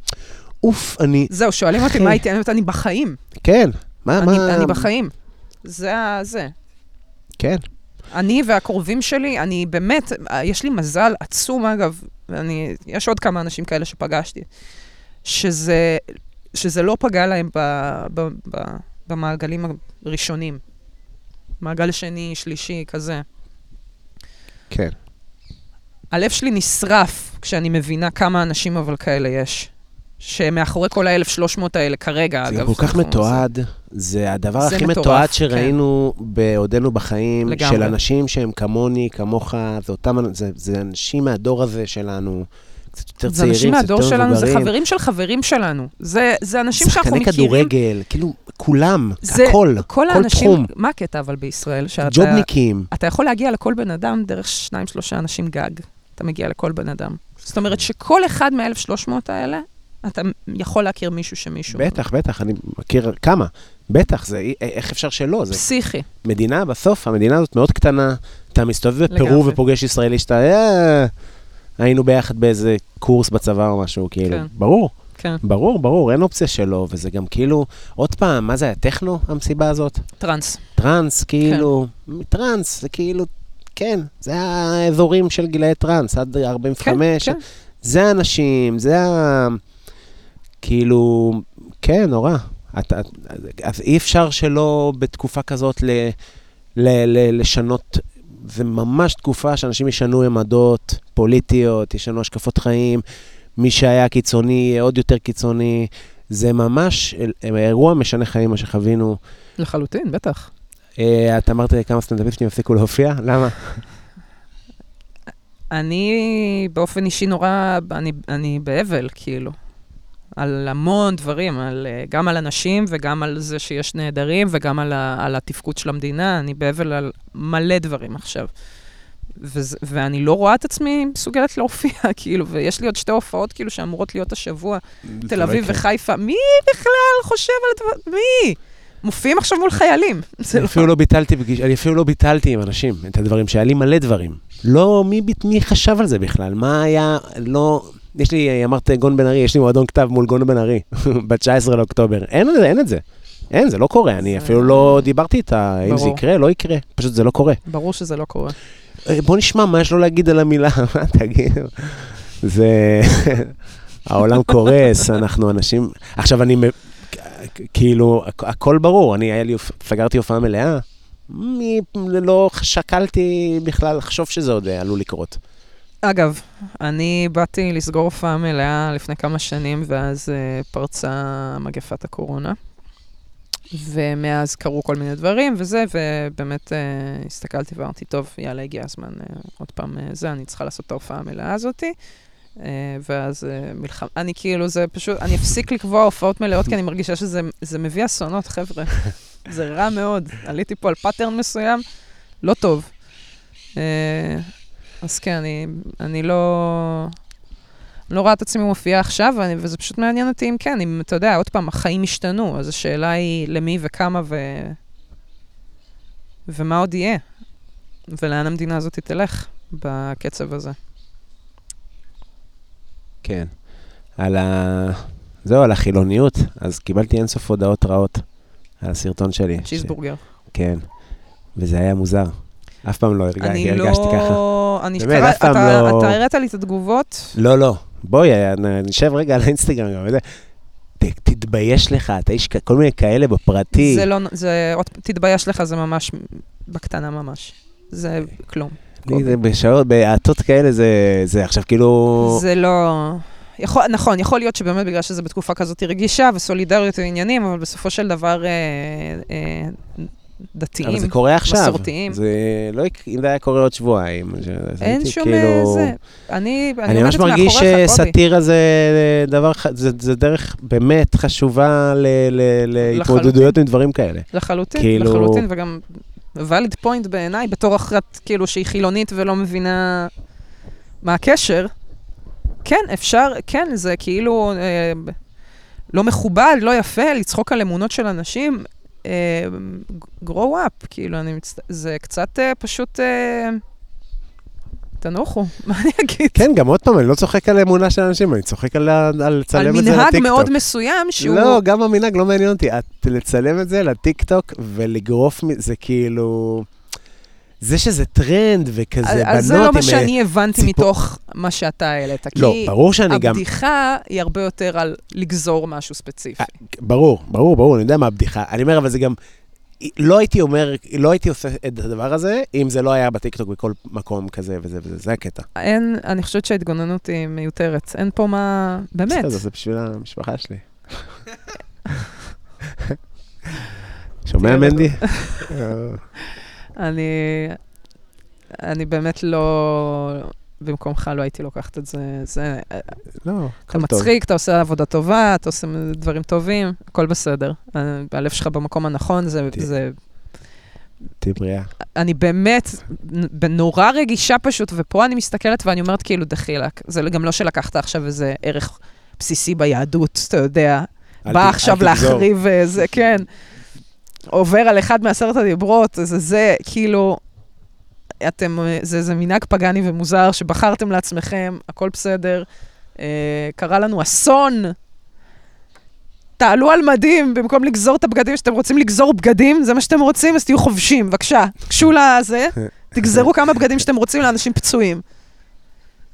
אוף, אני... זהו, שואלים אותי אחי. מה איתי, אני אני בחיים. כן. מה, אני מה... אני בחיים. זה ה... זה. כן. אני והקרובים שלי, אני באמת, יש לי מזל עצום, אגב, ואני, יש עוד כמה אנשים כאלה שפגשתי, שזה, שזה לא פגע להם ב, ב, ב, במעגלים הראשונים. מעגל שני, שלישי, כזה. כן. הלב שלי נשרף כשאני מבינה כמה אנשים אבל כאלה יש. שמאחורי כל ה-1300 האלה כרגע, זה אגב. גם כל כך מתועד, זה הדבר זה הכי מתועד כן. שראינו בעודנו בחיים, לגמרי. של אנשים שהם כמוני, כמוך, זה אותם, זה- זה אנשים מהדור הזה שלנו, קצת יותר זה צעירים, אנשים קצת מהדור יותר שלנו, זה מבוגרים. חברים של חברים שלנו. זה, זה אנשים שאנחנו שחקני מכירים. כדורגל, כאילו, כולם, זה הכל, כל כל האנשים, תחום. מה הקטע אבל בישראל? שאתה ג'ובניקים. אתה יכול להגיע לכל בן אדם דרך שניים, שלושה אנשים גג. אתה מגיע לכל בן אדם. זאת אומרת שכל אחד מה-1300 האלה, אתה יכול להכיר מישהו שמישהו... בטח, בטח, אני מכיר כמה. בטח, זה, איך אפשר שלא? זה פסיכי. מדינה, בסוף, המדינה הזאת מאוד קטנה. אתה מסתובב בפרו. ופוגש ישראלי שאתה, אה, היינו ביחד באיזה קורס בצבא או משהו, כאילו. כן. ברור, כן. ברור, ברור, אין אופציה שלא, וזה גם כאילו, עוד פעם, מה זה היה, טכנו, המסיבה הזאת? טראנס. טראנס, כאילו, טראנס, זה כאילו, כן, זה האזורים של גילאי טראנס, עד 45. כן, כן. זה האנשים, זה ה... כאילו, כן, נורא. את, את, אז אי אפשר שלא בתקופה כזאת ל, ל, ל, לשנות, זה ממש תקופה שאנשים ישנו עמדות פוליטיות, ישנו השקפות חיים, מי שהיה קיצוני יהיה עוד יותר קיצוני. זה ממש אירוע משנה חיים, מה שחווינו. לחלוטין, בטח. אה, את אמרת כמה סטנדאפיסטים הפסיקו להופיע? למה? אני באופן אישי נורא, אני, אני באבל, כאילו. על המון דברים, על, אה, גם על אנשים וגם על זה שיש נעדרים וגם על, ה, על התפקוד של המדינה. אני באבל על מלא דברים עכשיו. וזה, ואני לא רואה את עצמי מסוגלת להופיע, [laughs] כאילו, ויש לי עוד שתי הופעות, כאילו, שאמורות להיות השבוע, תל לא אביב. וחיפה. מי בכלל חושב על הדבר? מי? מופיעים עכשיו מול חיילים. אני לא... אפילו לא ביטלתי, אני אפילו לא ביטלתי עם אנשים את הדברים, שהיה לי מלא דברים. לא, מי, מי חשב על זה בכלל? מה היה, לא... יש לי, אמרת גון בן ארי, יש לי מועדון כתב מול גון בן ארי, [laughs] ב-19 לאוקטובר. אין את זה, אין את זה. אין, זה לא קורה. אני אפילו לא דיברתי איתה, אם זה. יקרה, לא יקרה. פשוט זה לא קורה. ברור שזה לא קורה. אה, בוא נשמע מה יש לו להגיד על המילה, [laughs] מה תגיד? זה... [laughs] העולם קורס, אנחנו אנשים... עכשיו, אני... כאילו, הכ- הכל ברור, אני, היה לי, סגרתי הופעה מלאה, לא שקלתי בכלל לחשוב שזה עוד אה, עלול לקרות. אגב, אני באתי לסגור הופעה מלאה לפני כמה שנים, ואז uh, פרצה מגפת הקורונה. ומאז קרו כל מיני דברים וזה, ובאמת uh, הסתכלתי ואמרתי, טוב, יאללה, הגיע הזמן uh, עוד פעם uh, זה, אני צריכה לעשות את ההופעה המלאה הזאתי. Uh, ואז אה, מלחמה, אני כאילו, זה פשוט, אני אפסיק לקבוע הופעות מלאות, כי אני מרגישה שזה זה מביא אסונות, חבר'ה. [laughs] זה רע מאוד. עליתי פה על pattern מסוים, לא טוב. אה, אז כן, אני, אני לא... לא רואה את עצמי מופיעה עכשיו, ואני, וזה פשוט מעניין אותי אם כן, אם, אתה יודע, עוד פעם, החיים השתנו, אז השאלה היא למי וכמה ו... ומה עוד יהיה, ולאן המדינה הזאת תלך בקצב הזה. כן. על ה... זהו, על החילוניות, אז קיבלתי אינסוף הודעות רעות על הסרטון שלי. צ'יזבורגר. ש... כן. וזה היה מוזר. אף פעם לא הרגע... אני הרגשתי ככה. לא... אני באמת, קרא- אף פעם אתה- לא- אתה הראת לי את התגובות, לא, לא. בואי, נ- נשב רגע על האינסטגרם גם. ת- תתבייש לך, אתה איש, כל מיני כאלה בפרטי. זה לא, זה, עוד, תתבייש לך, זה ממש, בקטנה ממש. זה כלום. זה בשעות, בהאטות כאלה, זה, זה עכשיו כאילו... זה לא... יכול, נכון, יכול להיות שבאמת בגלל שזה בתקופה כזאת רגישה וסולידריות ועניינים, אבל בסופו של דבר אה, אה, דתיים, אבל זה קורה עכשיו. מסורתיים. זה לא, אם זה היה קורה עוד שבועיים. אין שום כאילו- אה, זה. אני, אני, אני ממש מרגיש. שסאטירה זה דבר, ח- זה, זה דרך באמת חשובה להתמודדויות עם דברים כאלה. לחלוטין, כאילו- לחלוטין, וגם valid point בעיניי, בתור אחת כאילו שהיא חילונית ולא מבינה מה הקשר. כן, אפשר, כן, זה כאילו אה, לא מכובד, לא יפה, לצחוק על אמונות של אנשים. אה, grow up, כאילו, אני מצט... זה קצת אה, פשוט... אה, תנוחו, [laughs] מה אני אגיד? כן, גם עוד פעם, אני לא צוחק על אמונה של אנשים, אני צוחק על, על על לצלם את זה מנהג לטיקטוק. מאוד מסוים שהוא... לא, גם המנהג לא מעניין אותי. לצלם את זה לטיקטוק ולגרוף, זה כאילו... זה שזה טרנד וכזה אז- בנות אז זה לא מה אה, שאני הבנתי ציפור- מתוך מה שאתה העלית. לא, כי ברור שאני גם... הבדיחה היא הרבה יותר על לגזור משהו ספציפי. אה, ברור, ברור, ברור, אני יודע מה הבדיחה. אני אומר, אבל זה גם... לא הייתי אומר, לא הייתי עושה את הדבר הזה, אם זה לא היה בטיקטוק בכל מקום כזה וזה וזה, זה הקטע. אין, אני חושבת שההתגוננות היא מיותרת. אין פה מה... באמת. בסדר, זה בשביל המשפחה שלי. שומע, מנדי? [laughs] אני... אני באמת לא... במקומך לא הייתי לוקחת את זה. זה לא, אתה הכל טוב. מצחיק, אתה עושה עבודה טובה, אתה עושה דברים טובים, הכל בסדר. אה, הלב שלך במקום הנכון, זה... זה תהיי בריאה. אני באמת נורא רגישה פשוט, ופה אני מסתכלת ואני אומרת כאילו, דחילק. זה גם לא שלקחת עכשיו איזה ערך בסיסי ביהדות, אתה יודע. בא עכשיו. להחריב אה, זה, כן. עובר על אחד מעשרת הדיברות, זה זה, כאילו, אתם, אה, זה, זה מנהג פגאני ומוזר שבחרתם לעצמכם, הכל בסדר. אה, קרה לנו אסון. תעלו על מדים במקום לגזור את הבגדים שאתם רוצים לגזור בגדים, זה מה שאתם רוצים, אז תהיו חובשים, בבקשה. גשו לזה, [laughs] תגזרו כמה בגדים שאתם רוצים לאנשים פצועים.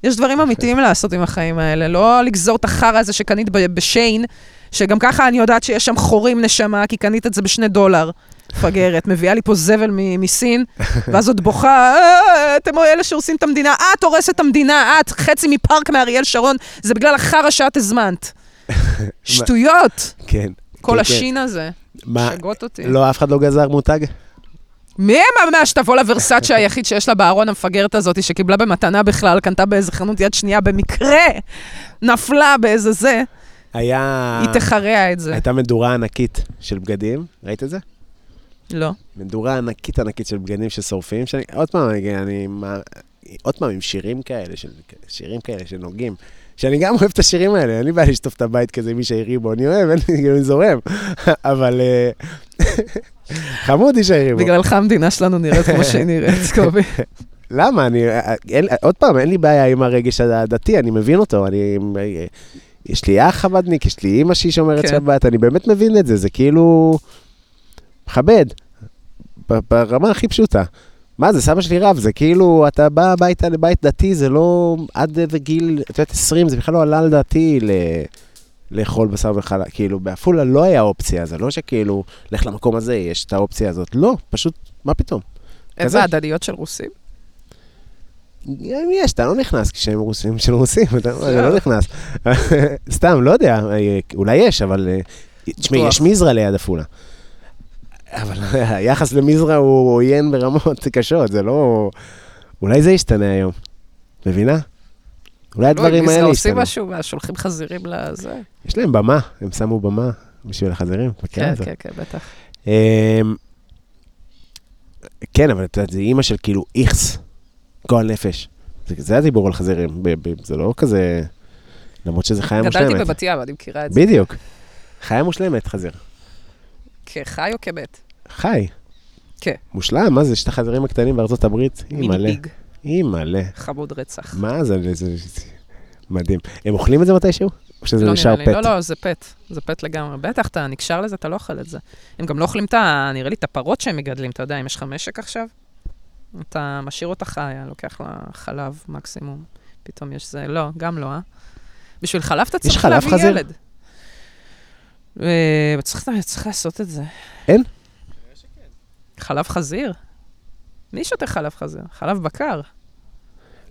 יש דברים אמיתיים לעשות עם החיים האלה, לא לגזור את החרא הזה שקנית בשיין, שגם ככה אני יודעת שיש שם חורים נשמה, כי קנית את זה בשני דולר. מפגרת, מביאה לי פה זבל מסין, ואז עוד בוכה, "אה, אתם אלה שהורסים את המדינה, את הורסת את המדינה, את חצי מפארק מאריאל שרון, זה בגלל החרא שאת הזמנת. [laughs] שטויות, כן. כל כן, השין הזה, מה, שגות אותי. לא, אף אחד לא גזר מותג? מי ממש תבוא לוורסאצ'ה היחיד שיש לה בארון המפגרת הזאת, שקיבלה במתנה בכלל, קנתה באיזה חנות יד שנייה, במקרה נפלה באיזה זה, היה... היא תחרע את זה. הייתה מדורה ענקית של בגדים, ראית את זה? לא. מדורה ענקית ענקית של בגדים ששורפים, שאני, עוד פעם, אני, אני, מה, עוד פעם עם שירים כאלה, של, שירים כאלה שנוגעים, שאני גם אוהב את השירים האלה, אין לי בעיה לשטוף את הבית כזה עם ישי ריבו, אני אוהב, אין לי, אני זורם, [laughs] אבל אה, [laughs] חמוד ישי ריבו. בגללך המדינה שלנו נראית כמו שהיא נראית, [laughs] קובי. למה? אני, אין, עוד פעם, אין לי בעיה עם הרגש הדתי, אני מבין אותו, אני... יש לי אח חבדניק, יש לי אימא שהיא שומרת כן. שבת, אני באמת מבין את זה, זה כאילו... מכבד, ברמה הכי פשוטה. מה זה, סבא שלי רב, זה כאילו, אתה בא הביתה לבית דתי, זה לא עד איזה גיל, את יודעת, 20, זה בכלל לא עלה על דעתי ל... לאכול בשר וחלב, כאילו, בעפולה לא היה אופציה, זה לא שכאילו, לך למקום הזה, יש את האופציה הזאת, לא, פשוט, מה פתאום? איזה. הדדיות של רוסים. יש, אתה לא נכנס כשהם רוסים של רוסים, אתה לא נכנס. [laughs] סתם, לא יודע, אה, אולי יש, אבל... אה, תשמעי. יש מזרע ליד עפולה. אבל [laughs] היחס למזרע הוא עוין ברמות קשות, זה לא... אולי זה ישתנה היום. מבינה? אולי הדברים לא, האלה עושים ישתנו. משהו, שולחים חזירים לזה. יש להם במה, הם שמו במה בשביל החזירים, מכירה כן, את זה? כן, כן, בטח. אמ, כן, אבל את יודעת, זה אימא של כאילו איכס, גועל נפש. זה, הדיבור על חזירים, זה לא כזה... למרות שזה חיה גדלתי מושלמת. בבת ים, אני מכירה את זה. בדיוק. חיה מושלמת, חזיר. כחי או כמת? חי. כן. מושלם, מה זה, יש את החזירים הקטנים בארצות הברית? מיני אימא'לה. פיג, אימא'לה. חמוד רצח. מה זה, זה, מדהים. הם אוכלים את זה מתישהו? או שזה לא נשאר לי, פט? לא, לא, זה פט. זה פט לגמרי. בטח, אתה נקשר לזה, אתה לא אוכל את זה. הם גם לא אוכלים את ה... נראה לי את הפרות שהם מגדלים, אתה יודע, אם יש לך משק עכשיו, אתה משאיר אותה חיה, לוקח לה חלב מקסימום. פתאום יש זה, לא, גם לא, אה? בשביל חלב אתה צריך להביא חזיר? ילד. אה, צריך לעשות את זה. אין? חלב חזיר? מי שותה חלב חזיר? חלב בקר.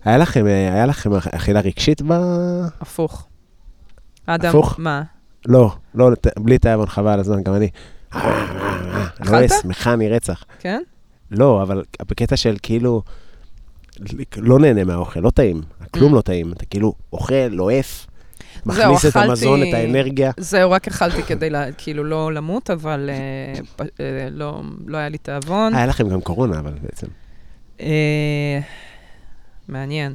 היה לכם, אה, היה לכם אכילה רגשית ב... הפוך. אדם, הפוך? מה? לא, לא, בלי תיאבון, חבל על הזמן, גם אני. לועס, מכני רצח. כן? לא, אבל בקטע של כאילו, לא נהנה מהאוכל, לא טעים. כלום Mm. לא טעים. אתה כאילו אוכל, לועס, זהו, מכניס את אכלתי- המזון, את האנרגיה. זהו, רק אכלתי כדי לה- כאילו לא למות, אבל אה, פ- אה, לא לא היה לי תיאבון. היה לכם גם קורונה, אבל בעצם. אה, מעניין.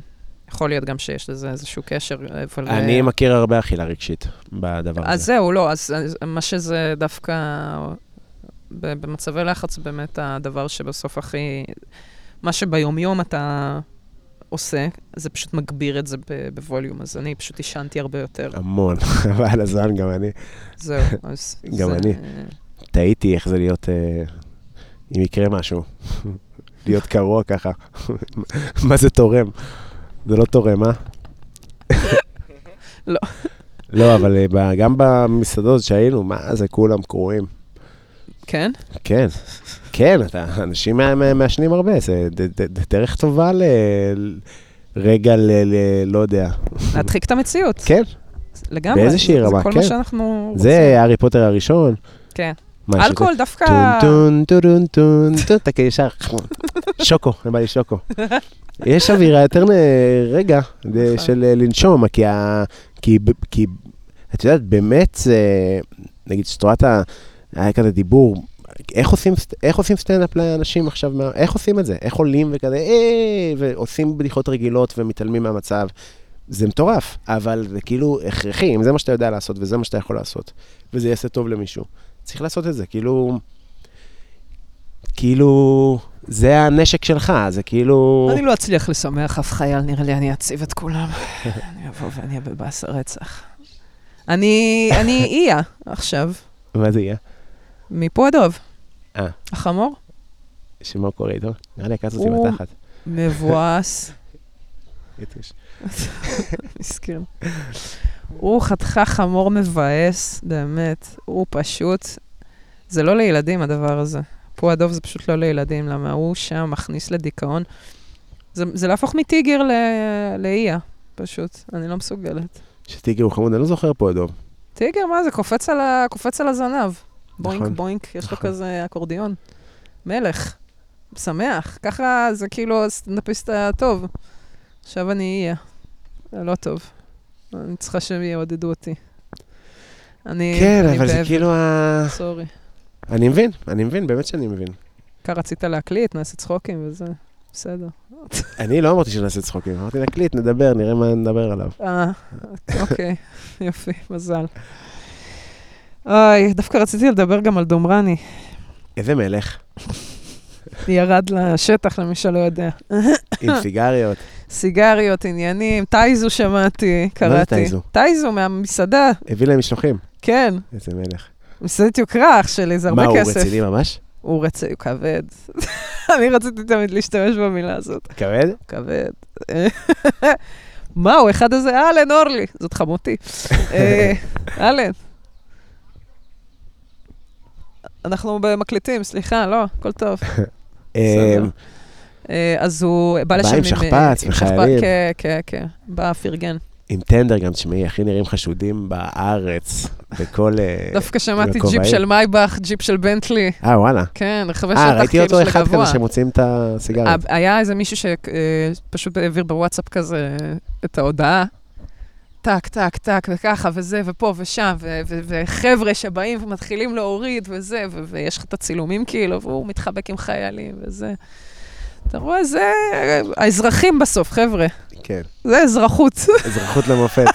יכול להיות גם שיש לזה איזשהו קשר, אבל... אני אה, מכיר הרבה אכילה רגשית בדבר אז הזה. זהו, לא, אז אז מה שזה דווקא, במצבי לחץ, באמת הדבר שבסוף הכי, מה שביומיום אתה עושה, זה פשוט מגביר את זה בווליום, אז אני פשוט עישנתי הרבה יותר. המון, [laughs] חבל הזמן, גם אני. זהו, [laughs] אז... גם זה- אני. תהיתי איך זה להיות, אה, אם יקרה משהו. [laughs] להיות קרוע ככה. מה זה תורם? זה לא תורם, אה? לא. לא, אבל אה, גם במסעדות שהיינו, מה זה, כולם קרועים. כן? כן, כן, אתה, אנשים מע- מע- מעשנים הרבה, זה ד- ד- ד- דרך טובה ל... רגע ל... ל- לא יודע. להדחיק את המציאות. כן, לגמרי. באיזושהי רמה, זה כל כן. מה שאנחנו רוצים. זה הארי פוטר הראשון. כן. אלכוהול דווקא... טון טון טון טון טון, אתה כאילו ישר, שוקו, בא לי שוקו. יש אווירה יותר רגע נכון. של אה, לנשום, כי את יודעת, באמת, נגיד שטרת ה... היה כזה דיבור, איך עושים, איך עושים סטנדאפ לאנשים עכשיו, מה- איך עושים את זה? איך עולים וכזה, אה, ועושים בדיחות רגילות ומתעלמים מהמצב. זה מטורף, אבל זה כאילו הכרחי, אם זה מה שאתה יודע לעשות וזה מה שאתה יכול לעשות, וזה יעשה טוב למישהו. צריך לעשות את זה, כאילו... כאילו... זה הנשק שלך, זה כאילו... אני לא אצליח לשמח אף חייל, נראה לי אני אציב את כולם. [laughs] אני אבוא ואני אהיה בבאסה רצח. אני אני איה עכשיו, מה זה יהיה? מפועדוב. אה. החמור, שמה קורה איתו? נראה לי עקץ אותי בתחת. מבואס, [laughs] יתוש. מסכן. הוא חתיכה חמור מבאס, באמת. הוא פשוט... זה לא לילדים, הדבר הזה. פועדוב זה פשוט לא לילדים, למה הוא שם מכניס לדיכאון. זה, זה להפוך מטיגר ל- לאיה, פשוט. אני לא מסוגלת. שטיגר הוא חמוד, אני לא זוכר פה אדום. טיגר, מה זה? קופץ על, ה... קופץ על הזנב. בוינק, נכון. בוינק, יש לו נכון. כזה אקורדיון. מלך. שמח. ככה זה כאילו הסטנדאפיסט הטוב. עכשיו אני אהיה. זה לא טוב. אני צריכה שהם יעודדו אותי. אני... כן, אני אבל זה באבל. כאילו ה... סורי. אני מבין, אני מבין, באמת שאני מבין. ככה רצית להקליט, נעשה צחוקים וזה. בסדר. [laughs] אני לא אמרתי שנעשה צחוקים, אמרתי נקליט, נדבר, נראה מה נדבר עליו. אה, אוקיי. יופי, מזל. אוי, דווקא רציתי לדבר גם על דומרני. איזה מלך, ירד לשטח, למי שלא יודע. עם סיגריות. סיגריות, עניינים, טייזו שמעתי, קראתי. טייזו? טייזו מהמסעדה, הביא להם משלוחים. כן. איזה מלך. מסעדת יוקרה, אח שלי, זה הרבה מה, הוא כסף. רציני ממש? הוא רציני, הוא כבד. [laughs] אני רציתי תמיד להשתמש במילה הזאת. כבד? כבד. [laughs] מה, הוא אחד הזה, אהלן, אורלי, זאת חמותי. אה, אהלן. אנחנו מקליטים, סליחה, לא, הכל טוב. [laughs] בסדר. אמ, אה, אז הוא בא לשם עם עם... שכפ"ץ עם וחיילים. שכפ"ץ, כן, כן, כן. בא, פרגן. עם טנדר גם, תשמעי, הכי נראים חשודים בארץ, בכל... אה, [laughs] דווקא שמעתי. ג'יפ של מייבך, ג'יפ של בנטלי. אה, וואלה. כן, רכבי אה, שטח ראיתי כאילו אותו של אחד הגבוה. כזה שמוצאים את הסיגריות. היה איזה מישהו שפשוט העביר בוואטסאפ כזה את ההודעה. טק, טק, טק, וככה, וזה, ופה ושם, ו- ו- וחבר'ה שבאים ומתחילים להוריד, וזה, ו- ויש לך את הצילומים כאילו, והוא מתחבק עם חיילים, וזה. אתה רואה, זה האזרחים בסוף, חבר'ה. כן, זה אזרחות. אזרחות למופת.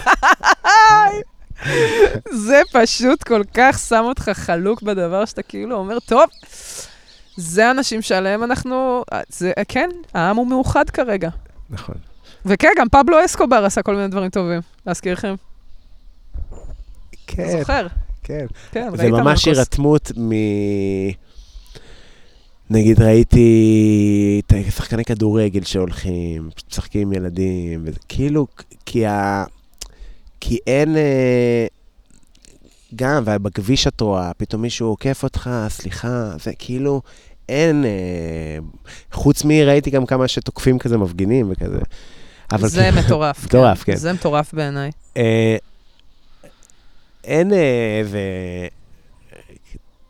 [laughs] זה פשוט כל כך שם אותך חלוק בדבר שאתה כאילו אומר, טוב, זה האנשים שעליהם אנחנו... זה, כן, העם הוא מאוחד כרגע. נכון. וכן, גם פבלו אסקובר עשה כל מיני דברים טובים, להזכירכם. אתה כן, זוכר? כן. כן, זה ממש? הירתמות מ... נגיד ראיתי את שחקני כדורגל שהולכים, משחקים עם ילדים, וזה כאילו, כי ה... כי אין... אה, גם, ובכביש את רואה, פתאום מישהו עוקף אותך, סליחה, זה כאילו, אין... אה, חוץ מ... ראיתי גם כמה שתוקפים כזה מפגינים וכזה. אבל זה כאילו- מטורף. [laughs] מטורף, כן. זה מטורף בעיניי. אה, אין אה, איזה...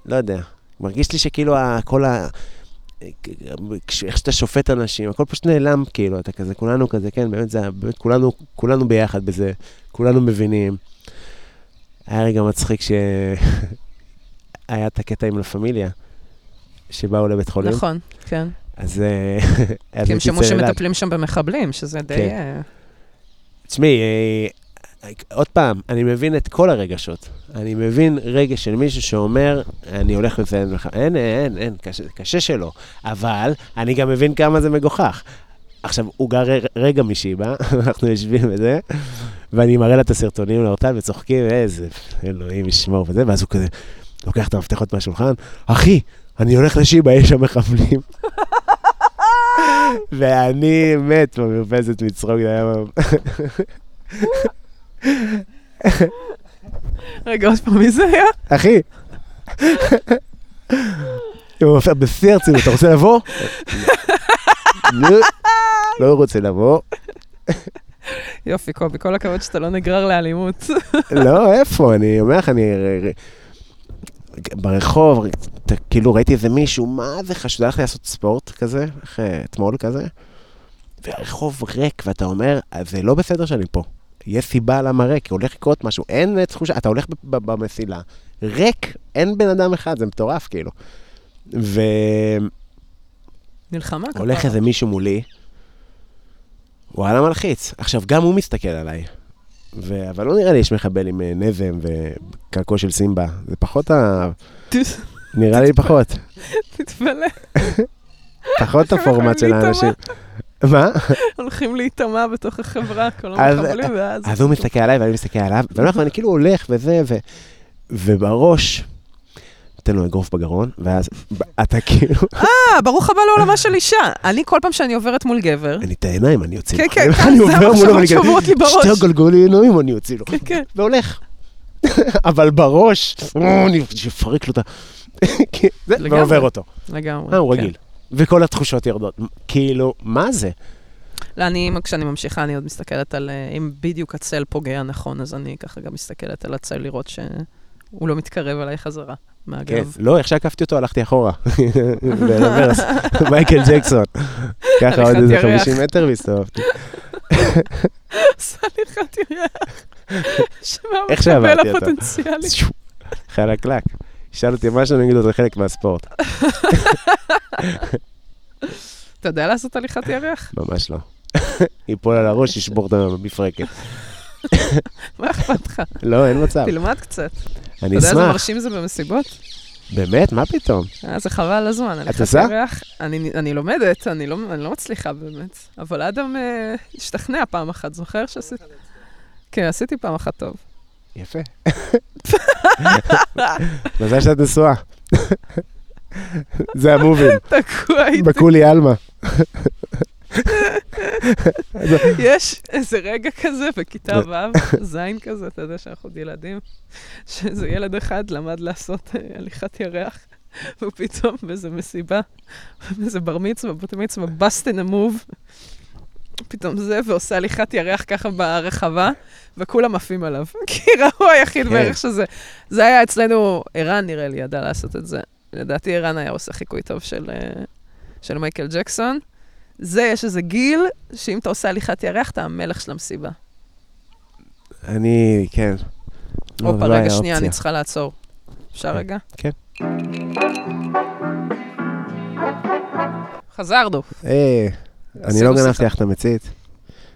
לא יודע, מרגיש לי שכאילו ה- כל ה... כש- איך שאתה שופט אנשים, הכל פשוט נעלם, כאילו, אתה כזה, כולנו כזה, כן, באמת זה, באמת כולנו, כולנו ביחד בזה, כולנו מבינים. היה רגע מצחיק שהיה [laughs] את הקטע עם לה פמיליה, שבאו לבית חולים. נכון, כן. אז... אה, [laughs] כי הם שמעו. שמטפלים שם במחבלים, שזה די... כן. אה, תשמעי, אה, עוד פעם, אני מבין את כל הרגשות. אני מבין רגש של מישהו שאומר, אני הולך לציין לך. אין, אין, אין, קשה, קשה שלא. אבל אני גם מבין כמה זה מגוחך. עכשיו, הוא גר רגע משיבא, [laughs] אנחנו יושבים וזה, ואני מראה לה את הסרטונים לאורטל וצוחקים, איזה אלוהים ישמור וזה, ואז הוא כזה לוקח את המפתחות מהשולחן, אחי, אני הולך לשיבא, יש שם מחבלים. [laughs] ואני מת במרפסת מצחוק, זה היה... רגע, עוד פעם, מי זה היה? אחי. הוא אומר, בשיא הרצינות, אתה רוצה לבוא? לא, רוצה לבוא. יופי, קובי, כל הכבוד שאתה לא נגרר לאלימות. לא, איפה? אני אומר לך, אני... ברחוב, כאילו ראיתי איזה מישהו, מה זה חשוב, הלכתי לעשות ספורט כזה, איך, אה, אתמול כזה, והרחוב ריק, ואתה אומר, "אז זה לא בסדר שאני פה. יש סיבה למה ריק, הולך לקרות משהו, אין אה, תחושה, אתה הולך במסילה, ריק, אין בן אדם אחד, זה מטורף כאילו. והולך מלחמה כפרה. איזה מישהו מולי, וואלה מלחיץ. עכשיו, גם הוא מסתכל עליי. ו... אבל לא נראה לי יש מחבל עם אה, נזם וקעקוע של סימבה. זה פחות ה... [laughs] נראה לי פחות. תתפלא, פחות הפורמט של. האנשים. מה? הולכים להיטמע בתוך החברה, כל המחבלים, ואז... אז הוא מסתכל עליי ואני מסתכל עליו, ואני כאילו הולך וזה. ובראש, נותן לו אגרוף בגרון, ואז אתה כאילו, אה, ברוך הבא לעולמה של אישה. אני, כל פעם שאני עוברת מול גבר, לי את העיניים, אני אוציא כן, לו. כן, אני כן, זה המחשבות שוברות לי בראש. שתי גלגולי עינויים אני אוציא לו. כן, כן. והולך. [laughs] אבל בראש, [laughs] אני אפרק לו את ה... כן. ועובר אותו. לגמרי. אה, הוא כן. רגיל. וכל התחושות יורדות. כאילו, מה זה? לא, אני, כשאני ממשיכה, אני עוד מסתכלת על אה, אם בדיוק הצל פוגע נכון, אז אני ככה גם מסתכלת על הצל לראות שהוא לא מתקרב אליי חזרה כן, מהגב. לא, איך שעקפתי אותו, הלכתי אחורה. ברוורס, [laughs] מייקל ג'קסון. ככה עוד איזה ירח. 50 מטר והסתובבתי. עשה לי חת ירח. איך שעברתי אותו. הפוטנציאלי. [laughs] חלקלק. שאל אותי משהו, אני אגיד לו, זה חלק מהספורט. [laughs] אתה יודע לעשות הליכת ירח? ממש לא. [laughs] ייפול על הראש, ישבור את המפרקת. [laughs] מה אכפת לך? לא, אין מצב. תלמד קצת. אתה אני יודע איזה אשמח. מרשים זה במסיבות? באמת? מה פתאום? אה, זה חבל על הזמן. הליכת עושה? אני אני לומדת, אני לא אני לא מצליחה באמת. אבל אדם אה, השתכנע פעם אחת, זוכר שעשיתי? כן, עשיתי פעם אחת טוב. יפה. מזל שאת נשואה. זה המובים, תקוע איתי. בקולי עלמה. יש איזה רגע כזה בכיתה ו', זין כזה, אתה יודע שאנחנו עוד ילדים, שאיזה ילד אחד למד לעשות אה, הליכת ירח, ופתאום באיזה מסיבה, באיזה בר מצווה, בת מצווה, a move, פתאום זה, ועושה הליכת ירח ככה ברחבה, וכולם עפים עליו. [laughs] כי ראו היחיד כן. בערך שזה... זה היה אצלנו, ערן נראה לי ידע לעשות את זה. לדעתי ערן היה עושה חיקוי טוב של, אה, של מייקל ג'קסון. זה, יש איזה גיל, שאם אתה עושה הליכת ירח, אתה המלך של המסיבה. אני, כן. לא, הופה, לא רגע, שנייה, אני. צריכה לעצור. אפשר כן. רגע? כן. חזרנו. אני לא גנבתי. לך את המצית.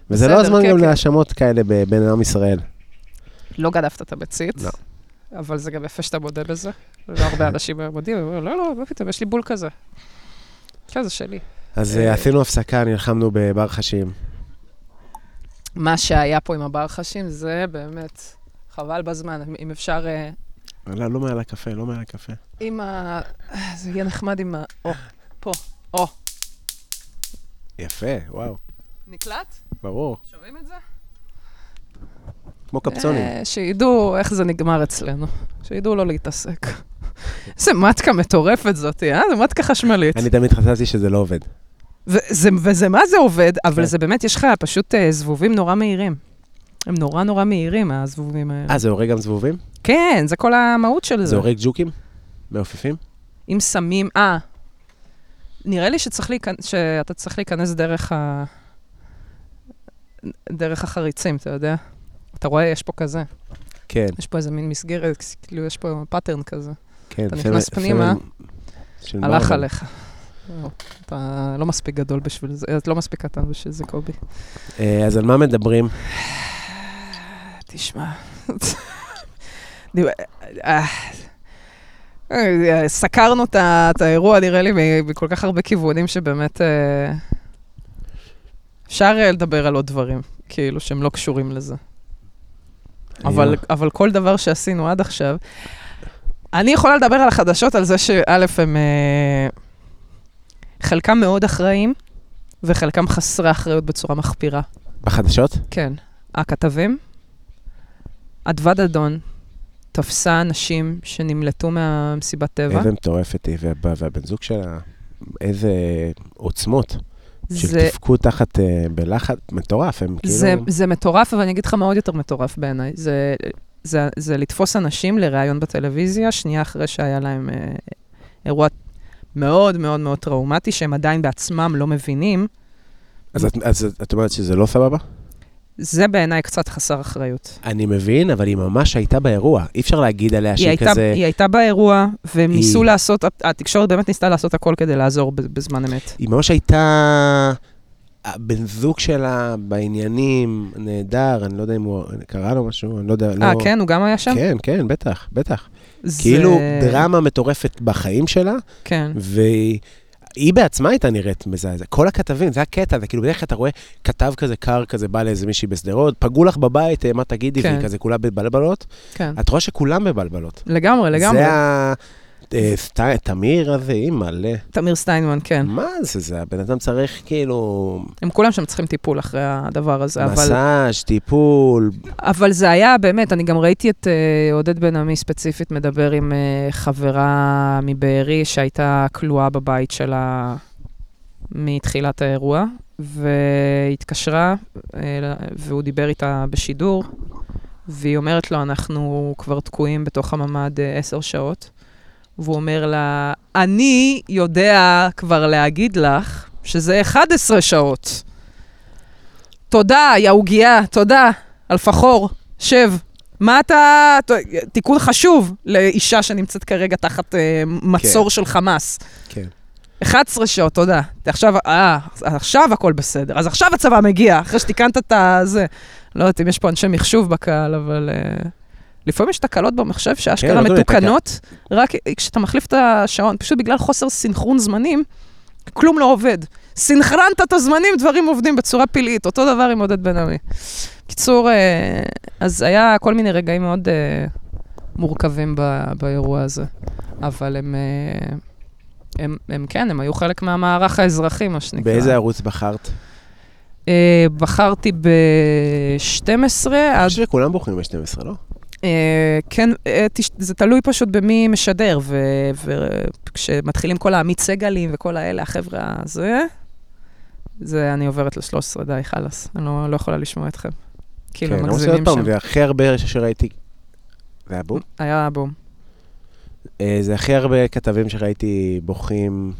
וזה לא הזמן כן, גם כן. להאשמות כאלה בין עם ישראל. לא גדפת את הביצית. לא. אבל זה גם יפה שאתה מודה בזה. לא הרבה אנשים מודים, אומרים, לא, לא, מה פתאום, יש לי בול כזה. כן, זה שלי. אז אה, אה, עשינו הפסקה, נלחמנו בבר חשים. מה שהיה פה עם הבר חשים, זה באמת חבל בזמן. אם אפשר, אה, לא, לא מעל הקפה, לא מעל הקפה. עם ה... זה יהיה נחמד עם ה... או, פה, או. יפה, וואו, נקלט? ברור. שומעים את זה? כמו קפצונים. אה, שידעו איך זה נגמר אצלנו. שידעו לא להתעסק. איזה מתקה מטורפת זאת, אה? זה מתקה חשמלית. אני תמיד חשבתי שזה לא עובד. וזה, וזה מה זה עובד, אבל כן. זה באמת, יש לך פשוט אה, זבובים נורא מהירים. הם נורא נורא מהירים, הזבובים האלה. אה, זה הורג גם זבובים? כן, זה כל המהות של זה זה. הורג ג'וקים? מעופפים? אם שמים, אה, נראה לי שצריך להיכנס, שאתה צריך להיכנס דרך ה... דרך החריצים, אתה יודע? אתה רואה, יש פה כזה. כן, יש פה איזה מין מסגרת, כאילו יש פה pattern כזה. כן. אתה נכנס פנימה, סמל של הלך. עליך. לא, אתה לא מספיק גדול בשביל זה, אתה לא מספיק קטן בשביל זה, קובי. אה, אז על מה מדברים? תשמע. [laughs] סקרנו את האירוע, נראה לי, מכל כך הרבה כיוונים שבאמת אה, אפשר אה, לדבר על עוד דברים, כאילו, שהם לא קשורים לזה. אבל. אבל כל דבר שעשינו עד עכשיו, אני יכולה לדבר על החדשות, על זה שא', הם אה, חלקם מאוד אחראים, וחלקם חסרי אחריות בצורה מחפירה. בחדשות? כן. הכתבים, אדוה דדון תפסה אנשים שנמלטו מהמסיבת טבע. איזה מטורפת היא, וה- והבן זוג שלה, איזה עוצמות. של זה, תפקוד תחת, אה, בלחץ, מטורף, הם כאילו... זה, זה מטורף, אבל אני אגיד לך מה עוד יותר מטורף בעיניי. זה, זה, זה לתפוס אנשים לראיון בטלוויזיה, שנייה אחרי שהיה להם אה, אירוע מאוד מאוד מאוד טראומטי, שהם עדיין בעצמם לא מבינים. אז את- אז את אומרת שזה לא סבבה? זה בעיניי קצת חסר אחריות. אני מבין, אבל היא ממש הייתה באירוע. אי אפשר להגיד עליה היא שהיא הייתה, כזה... היא הייתה באירוע, והם היא- ניסו לעשות, התקשורת באמת ניסתה לעשות הכל כדי לעזור בזמן אמת. היא ממש הייתה... הבן זוג שלה בעניינים, נהדר, אני לא יודע אם הוא... קרה לו משהו, אני לא יודע, לא... אה, כן? הוא גם היה שם? כן, כן, בטח, בטח. זה- כאילו דרמה מטורפת בחיים שלה, כן. והיא בעצמה הייתה נראית מזעזע. כל הכתבים, זה הקטע, זה כאילו בדרך כלל אתה רואה כתב כזה קר כזה, בא לאיזה מישהי בשדרות, פגעו לך בבית, אה, מה תגידי, כן. והיא כזה כולה בבלבלות. כן. את רואה שכולם בבלבלות. לגמרי, לגמרי. זה ה... אה, תמיר הזה, מלא. תמיר סטיינמן, כן. מה זה, זה הבן אדם צריך כאילו הם כולם שם צריכים טיפול אחרי הדבר הזה, אבל... מסאז', טיפול. אבל זה היה באמת, אני גם ראיתי את uh, עודד בן עמי ספציפית מדבר עם uh, חברה מבארי שהייתה כלואה בבית שלה מתחילת האירוע, והתקשרה, uh, והוא דיבר איתה בשידור, והיא אומרת לו, אנחנו כבר תקועים בתוך הממ"ד עשר שעות. והוא אומר לה, אני יודע כבר להגיד לך שזה 11 שעות. תודה, יא עוגייה, תודה, אלפחור, שב. מה אתה... תיקון חשוב לאישה שנמצאת כרגע תחת אה, מצור כן. של חמאס. כן. 11 שעות, תודה. עכשיו, אה, עכשיו הכל בסדר. אז עכשיו הצבא מגיע, אחרי שתיקנת את הזה. לא יודעת אם יש פה אנשי מחשוב בקהל, אבל... אה, לפעמים יש תקלות במחשב שאשכרה לא תמיד מתוקנות, רק כשאתה מחליף את השעון, פשוט בגלל חוסר סינכרון זמנים, כלום לא עובד. סינכרנת את הזמנים, דברים עובדים בצורה פלאית. אותו דבר עם עודד בן עמי. קיצור, אה, אז היה כל מיני רגעים מאוד אה, מורכבים ב- באירוע הזה. אבל הם, אה, הם, הם כן, הם היו חלק מהמערך האזרחי, מה שנקרא. באיזה ערוץ בחרת? בחרתי ב-12 עד... אני חושב שכולם בוחרים ב-12, לא? אה, כן, אה, זה תלוי פשוט במי משדר, וכשמתחילים כל העמית סגלים וכל האלה, החבר'ה הזה, זה אני עוברת ל-13, די, חלאס. אני לא, לא יכולה לשמוע אתכם. כאילו, כן, אני רוצה מגזימים עוד פעם, שם. זה הכי הרבה שראיתי... זה היה בום? היה בום. אה, זה הכי הרבה כתבים שראיתי בוכים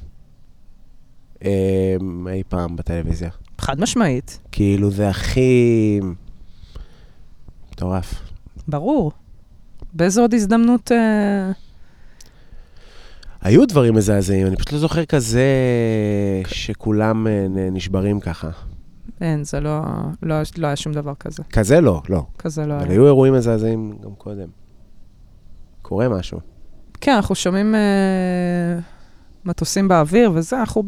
אי פעם בטלוויזיה. חד משמעית, כאילו, זה הכי... מטורף. ברור. באיזו עוד הזדמנות... אה, היו דברים מזעזעים, אני פשוט לא זוכר כזה שכולם אה, נשברים ככה. אין, זה לא, לא, לא היה שום דבר כזה. כזה לא, לא. כזה לא אבל היה. היו אירועים מזעזעים גם קודם. קורה משהו. כן, אנחנו שומעים אה, מטוסים באוויר וזה, אנחנו...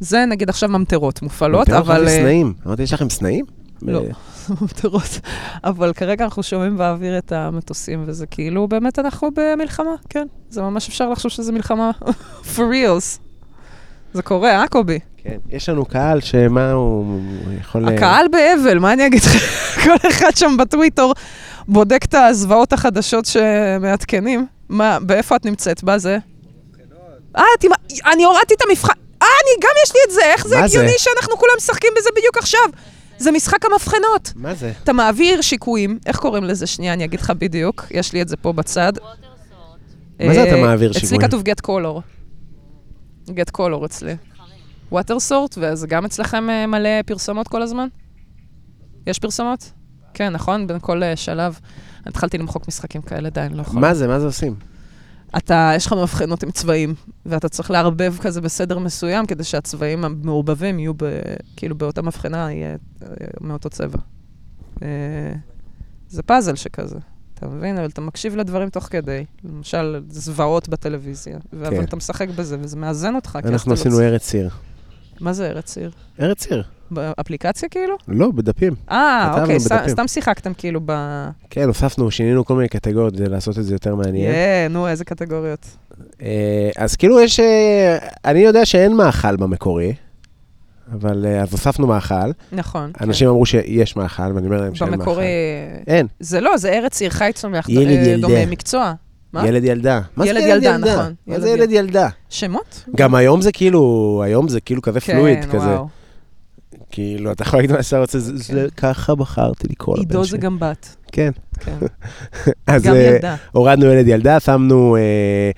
זה נגיד עכשיו ממטרות מופעלות, אבל... אבל... אה, סנאים. אמרתי, יש לכם סנאים? לא. ממטרות. אבל כרגע אנחנו שומעים באוויר את המטוסים, וזה כאילו, באמת אנחנו במלחמה, כן. זה ממש אפשר לחשוב שזה מלחמה [laughs] for reals. זה קורה, אה, קובי? כן. יש לנו קהל שמה הוא יכול... אה, הקהל באבל, מה אני אגיד לך? [laughs] כל אחד שם בטוויטר בודק את הזוועות החדשות שמעדכנים. מה, באיפה את נמצאת? מה זה? אה, אני הורדתי את המבחן. אה, אני גם יש לי את זה, איך זה? הגיוני שאנחנו כולם משחקים בזה בדיוק עכשיו? זה משחק המבחנות. מה זה? אתה מעביר שיקויים, איך קוראים לזה? שנייה, אני אגיד לך בדיוק, יש לי את זה פה בצד. מה זה אתה אה, מעביר אצלי שיקויים? כתוב get color. get color אצלי. water sort, וזה גם אצלכם אה, מלא פרסומות כל הזמן? יש פרסומות? כן, נכון? בין כל אה, שלב. התחלתי למחוק משחקים כאלה, די, אני לא יכולה. מה זה? מה זה עושים? אתה, יש לך מבחנות עם צבעים, ואתה צריך לערבב כזה בסדר מסוים, כדי שהצבעים המעורבבים יהיו ב, כאילו באותה מבחנה, יהיה אה, מאותו צבע. אה, זה פאזל שכזה, אתה מבין? אבל אתה מקשיב לדברים תוך כדי. למשל, זוועות בטלוויזיה, ו- אבל כן. אתה משחק בזה, וזה מאזן אותך. אנחנו לא עשינו צ- ארץ עיר. מה זה ארץ עיר? ארץ עיר. באפליקציה כאילו? לא, בדפים. אה, אוקיי, בדפים. סתם שיחקתם כאילו ב... כן, הוספנו, שינינו כל מיני קטגוריות כדי לעשות את זה יותר מעניין. יא, נו, איזה קטגוריות. אה, אז כאילו יש... אה, אני יודע שאין מאכל במקורי, אבל אה, אז הוספנו מאכל. נכון. כן. אנשים אמרו שיש מאכל, ואני אומר להם שאין מאכל. במקורי... אין, זה לא, זה ארץ עיר חי צומח, אה. דומה מקצוע. מה? ילד ילדה. מה זה ילד ילד ילדה? נכון. מה זה ילד ילדה? שמות? גם היום זה כאילו, היום זה כאילו כזה פלואיד כן, כזה. כאילו, אתה יכול להגיד מה שאתה רוצה, זה- זה ככה בחרתי לקרוא לבן עידו שלי. זה גם בת. כן. כן. [laughs] אז אה. הורדנו ילד ילדה, שמנו אה,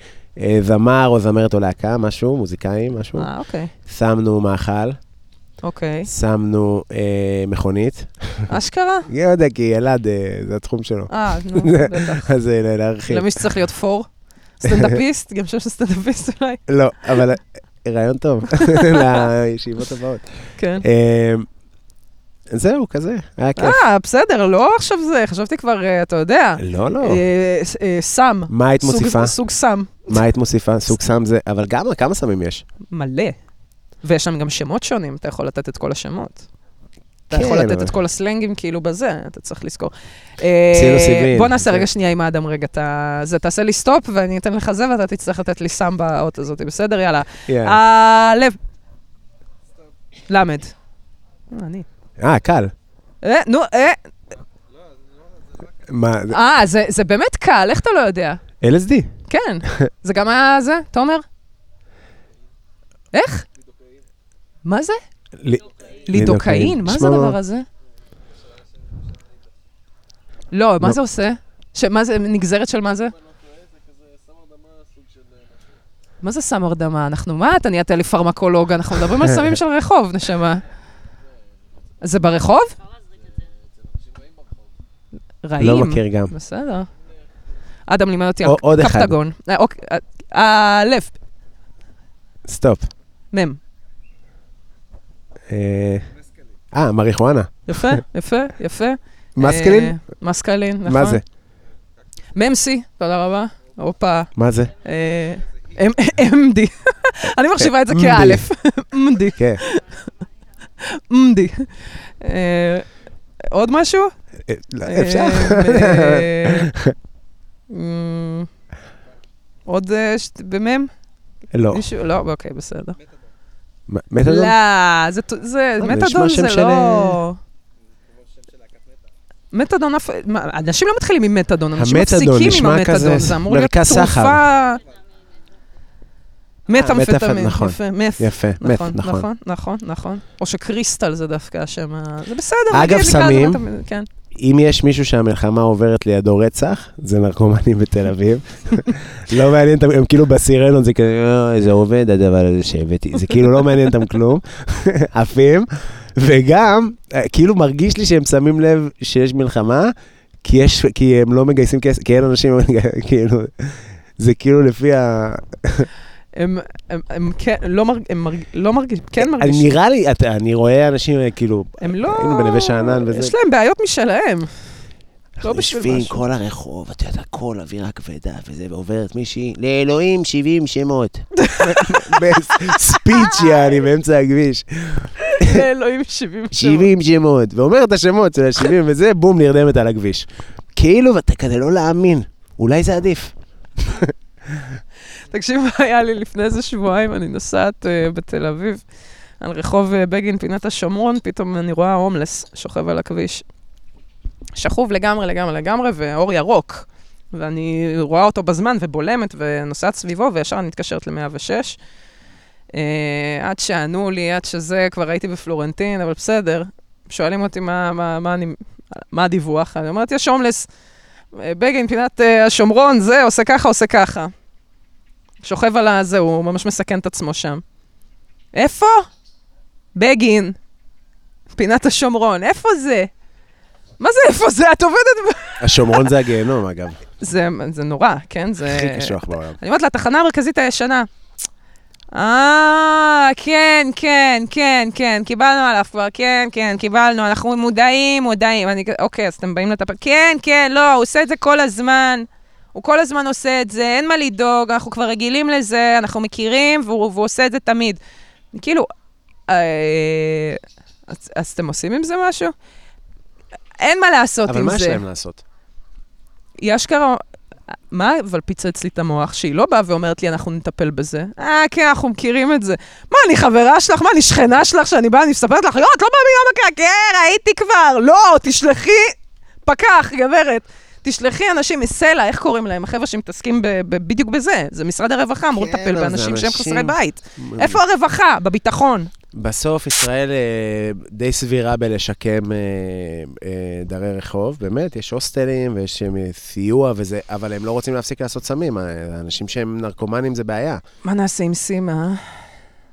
אה, זמר או זמרת או להקה, משהו, מוזיקאים, משהו. אה, אוקיי. שמנו מאכל, אוקיי. שמנו אה, מכונית. אשכרה? [laughs] לא יודע, כי ילד, אה, זה התחום שלו. אה, [laughs] נו, בטח. אז להרחיב. למי שצריך להיות פור. סטנדאפיסט, גם שם של סטנדאפיסט אולי. לא, אבל רעיון טוב [laughs] לישיבות הבאות. כן. אה, זהו, כזה, היה כיף. אה, בסדר, לא עכשיו זה, חשבתי כבר, אה, אתה יודע. לא, לא. אה, אה, סם. מה היית מוסיפה? סוג סם. מה היית מוסיפה? סוג סם זה, אבל גם, כמה סמים יש? מלא. ויש שם גם שמות שונים, אתה יכול לתת את כל השמות. אתה כן, יכול לתת את כל הסלנגים כאילו בזה, אתה צריך לזכור. פסילוסיבין. בוא נעשה רגע שנייה עם האדם רגע, אתה- זה, תעשה לי סטופ ואני אתן לך זה ואתה תצטרך לתת לי סם באות הזאת, בסדר? יאללה. יאללה. הלב. למד. אה, אני. אה, קל. אה, נו, אה, מה, אה, זה- זה באמת קל, איך אתה לא יודע? LSD. כן. [laughs] זה גם היה זה, תומר? איך? מה זה? לידוקאין? מה זה הדבר הזה? לא, מה לא. זה עושה? מה זה, נגזרת של מה זה? מה זה סם הרדמה? אנחנו, מה אתה נהיית לי פרמקולוג? אנחנו מדברים על סמים [laughs] של רחוב, נשמה. זה ברחוב? רעים. לא מכיר גם. בסדר. אדם לימד אותי על או- עוד אחד. קפטגון. אה, אוקיי, אה, הלב, סטופ. מם. אה, אה, מריחואנה. יפה, יפה, יפה. מסקלין? אה, מסקלין, נכון. מה זה? ממסי, תודה רבה. הופה. מה זה? אה, MD. אני מחשיבה את זה. כאלף. MD. כן. MD. אה, עוד משהו? אה, לא, אפשר. אה, עוד אה, במם? לא. לא, אוקיי, בסדר. מ- מתדון? לא, זה, זה, לא, זה לא... מה, אנשים לא מתחילים עם מתדון, אנשים מפסיקים עם כזה זה אמור להיות. תרופה... מטאמפטמין, נכון. יפה. יפה, מת, נכון, נכון. נכון, נכון, נכון. או שקריסטל זה דווקא השם ה... זה בסדר, אגב, סמים, כן. אם יש מישהו שהמלחמה עוברת לידו רצח, זה נרקומנים בתל אביב. [laughs] לא מעניין אותם, הם כאילו בסירנות, זה "אה, זה עובד הדבר הזה שהבאתי, זה כאילו לא מעניין אותם כלום, [laughs] עפים, וגם, אה, כאילו מרגיש לי שהם שמים לב שיש מלחמה, כי יש, כי הם לא מגייסים כסף, כי אין אנשים, [laughs] כאילו, זה כאילו לפי ה... הם, הם, הם כן, לא מרג... הם מרג... לא מרגישים, כן אני- מרגישים. נראה לי, אתה- אני רואה אנשים, אה, כאילו, הם לא... היינו בנווה שאנן וזה. יש להם בעיות משלהם. לא בשביל יושבים משהו. כל הרחוב, את יודעת, הכל אווירה כבדה וזה, ועוברת מישהי, לאלוהים 70 שמות. [laughs] בספיץ' יעני, באמצע הכביש. לאלוהים 70 שעות. 70 שמות, ואומר את השמות של ה-70 וזה, בום, נרדמת על הכביש. כאילו, ואתה כזה לא להאמין, אולי זה עדיף. תקשיב [laughs] היה לי לפני איזה שבועיים, אני נוסעת uh, בתל אביב, על רחוב אה, בגין, פינת השומרון, פתאום אני רואה הומלס שוכב על הכביש. שכוב לגמרי, לגמרי, לגמרי, ואור ירוק. ואני רואה אותו בזמן ובולמת ונוסעת סביבו, וישר אני מתקשרת ל-106. Uh, עד שענו לי, עד שזה, כבר הייתי בפלורנטין, אבל בסדר. שואלים אותי מה, מה, מה, אני, מה הדיווח, אני אומרת, יש הומלס. אה, בגין, פינת uh, השומרון, זה, עושה ככה, עושה ככה. שוכב על הזה, הוא ממש מסכן את עצמו שם. איפה? בגין, פינת השומרון, איפה זה? מה זה איפה זה? את עובדת. השומרון זה הגיהנום, אגב. זה, זה נורא, כן? זה... הכי קשוח בעולם. אני אומרת לה, התחנה המרכזית הישנה. אה, כן, כן, כן, כן, קיבלנו עליו כבר, כן, כן, קיבלנו, אנחנו מודעים, מודעים. אני, אוקיי, אז אתם באים לטפל, כן, כן, לא, הוא עושה את זה כל הזמן. הוא כל הזמן עושה את זה, אין מה לדאוג, אנחנו כבר רגילים לזה, אנחנו מכירים, והוא, והוא עושה את זה תמיד. כאילו, אה, אז, אז אתם עושים עם זה משהו? אין מה לעשות אבל עם מה יש זה. להם לעשות? היא אשכרה, מה אבל פיצץ לי את המוח? שהיא לא באה ואומרת לי, אנחנו נטפל בזה. אה, כן, אנחנו מכירים את זה. מה, אני חברה שלך? מה, אני שכנה שלך שאני באה, אני מספרת לך, לא, את לא מאמינה מה קרה, כן, ראיתי כבר, לא, תשלחי, פקח, גברת. תשלחי אנשים מסלע, איך קוראים להם? החבר'ה שמתעסקים בדיוק בזה. זה משרד הרווחה, אמור כן, לטפל באנשים שהם חסרי בית. איפה הרווחה? בביטחון. בסוף ישראל אה, די סבירה בלשקם אה, אה, דרי רחוב, באמת, יש הוסטלים ויש סיוע וזה, אבל הם לא רוצים להפסיק לעשות סמים. האנשים שהם נרקומנים זה בעיה. מה נעשה עם סימה?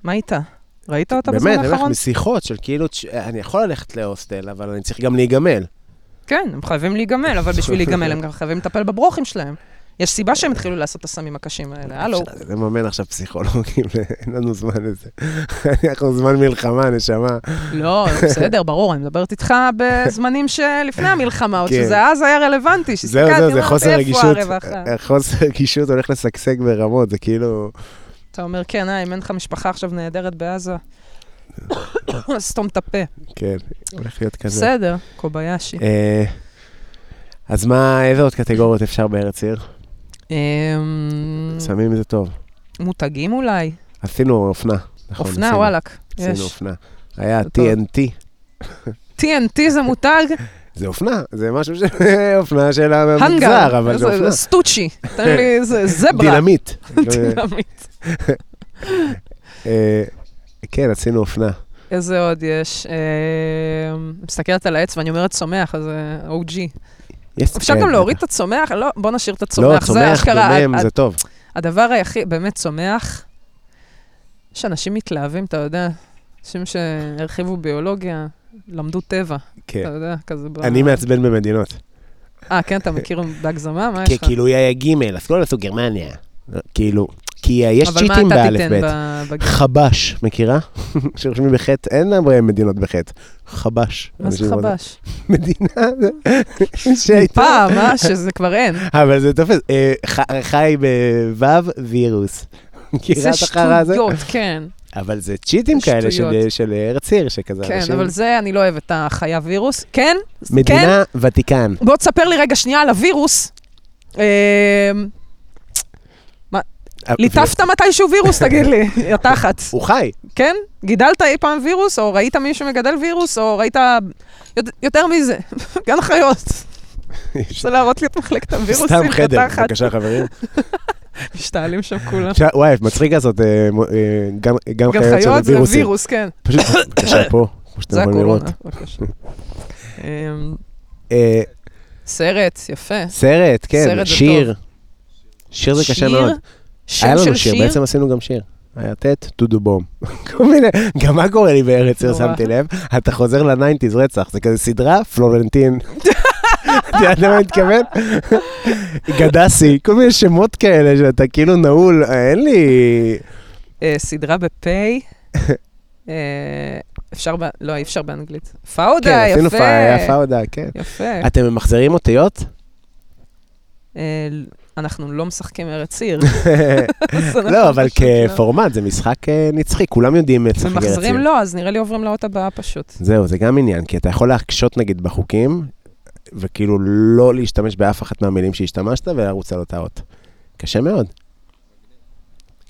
מה איתה? ראית אותה בזמן באמת, אני אומר לך, האחרון? משיחות של כאילו, אני יכול ללכת להוסטל, אבל אני צריך גם להיגמל. כן, הם חייבים להיגמל, אבל בשביל להיגמל הם גם חייבים לטפל בברוכים שלהם. יש סיבה שהם התחילו לעשות את הסמים הקשים האלה, הלו. אפשר לממן עכשיו פסיכולוגים, אין לנו זמן לזה. [laughs] אנחנו זמן מלחמה, נשמה. לא, בסדר, ברור, אני מדברת איתך בזמנים שלפני המלחמה, עוד כן. שזה אז היה רלוונטי, זהו, שהסתכלתי, זהו, זה אמרתי, חוסר איפה רגישות. הרווחה? חוסר רגישות הולך לשגשג ברמות, זה כאילו... אתה אומר, כן, אה, אם אין לך משפחה עכשיו נהדרת בעזה, [coughs] סתום את הפה. כן, הולך להיות כזה. בסדר, קוביישי. אה, אז מה, איזה עוד קטגוריות אפשר בארץ עיר? אמ, סמים זה טוב. מותגים אולי? עשינו אופנה. נכון, אופנה, וואלק, עשינו. אופנה. היה. TNT. TNT זה מותג? [laughs] זה אופנה, זה משהו ש... [laughs] אופנה של המגזר. אבל זה אופנה. סטוצ'י. תן לי, זה [laughs] זברה. דינמיט. דינמיט. כן, עשינו אופנה. איזה עוד יש? אה, מסתכלת על העץ ואני אומרת צומח, אז אה, OG. יש- אפשר כן, גם להוריד. את הצומח? לא, בוא נשאיר את לא, הצומח. זה צומח, דומם, זה טוב. הדבר היחיד, באמת צומח, יש אנשים מתלהבים, אתה יודע, אנשים שהרחיבו ביולוגיה, למדו טבע, כן. אתה יודע, כזה... ב- אני מעצבן במדינות. אה, כן, אתה מכיר בהגזמה? מה יש כי לך? כאילו היה ג' אז לא עשו גרמניה. כאילו, כי יש אבל מה צ'יטים אתה באלף תיתן בית. ב- בג- חבש, מכירה? [laughs] שרושמים בחטא, אין להם מדינות בחטא. חבש. מה זה חבש? [laughs] מדינה, זה- [laughs] שהייתה. פעם, אה? שזה כבר אין. אבל זה תופס. אה, חי בוו וירוס. מכירה זה את החרא הזה? שטויות, כן. אבל זה צ'יטים זה כאלה של- שטויות. של ארץ עיר, שכזה כן, אנשים... אבל זה, אני לא אוהבת את החיה וירוס. כן? כן? מדינה ותיקן. בוא תספר לי רגע שנייה על הווירוס. אמ, ליטפת מתישהו וירוס, תגיד לי, [laughs] יא תחת. הוא חי. כן? גידלת אי פעם וירוס, או ראית מישהו מגדל וירוס, או ראית... יות- יותר מזה, גן חיות. רוצה להראות לי את מחלקת הווירוסים, סתם יא חדר. בבקשה חברים. [laughs] משתעלים שם כולם. וואי, מצחיק לעשות אה, אה, גם חיות של וירוסים. וירוס, כן. פשוט, בבקשה [laughs] פה, כמו שאתם יכולים לראות. אמ, אה, סרט, יפה. סרט, כן, שיר. שיר זה קשה? מאוד. שם היה של לנו שיר, שיר? בעצם עשינו גם שיר. היה טט, טודו בום. כל מיני, גם מה קורה לי בארץ. שמתי לב? אתה חוזר ל nineties רצח, זה כזה סדרה, פלורנטין. [laughs] אתה יודע למה אני מתכוון? גדסי, כל מיני שמות כאלה שאתה כאילו נעול, אה, אין לי... אה, סדרה בפ', [laughs] אה, אפשר, ב- לא, אי אפשר באנגלית. פאודה, כן, עשינו יפה. פ- היה פאודה, כן. יפה. אתם ממחזרים אותיות? אנחנו לא משחקים ארץ עיר. [laughs] לא, אבל לא. כפורמט זה משחק אה, נצחי, כולם יודעים לשחק ארץ עיר. ומחזירים לא, אז נראה לי עוברים לאות הבאה פשוט. זהו, זה גם עניין, כי אתה יכול להקשות נגיד בחוקים, וכאילו לא להשתמש באף אחת מהמילים שהשתמשת ולרוץ על אותה אות. קשה מאוד.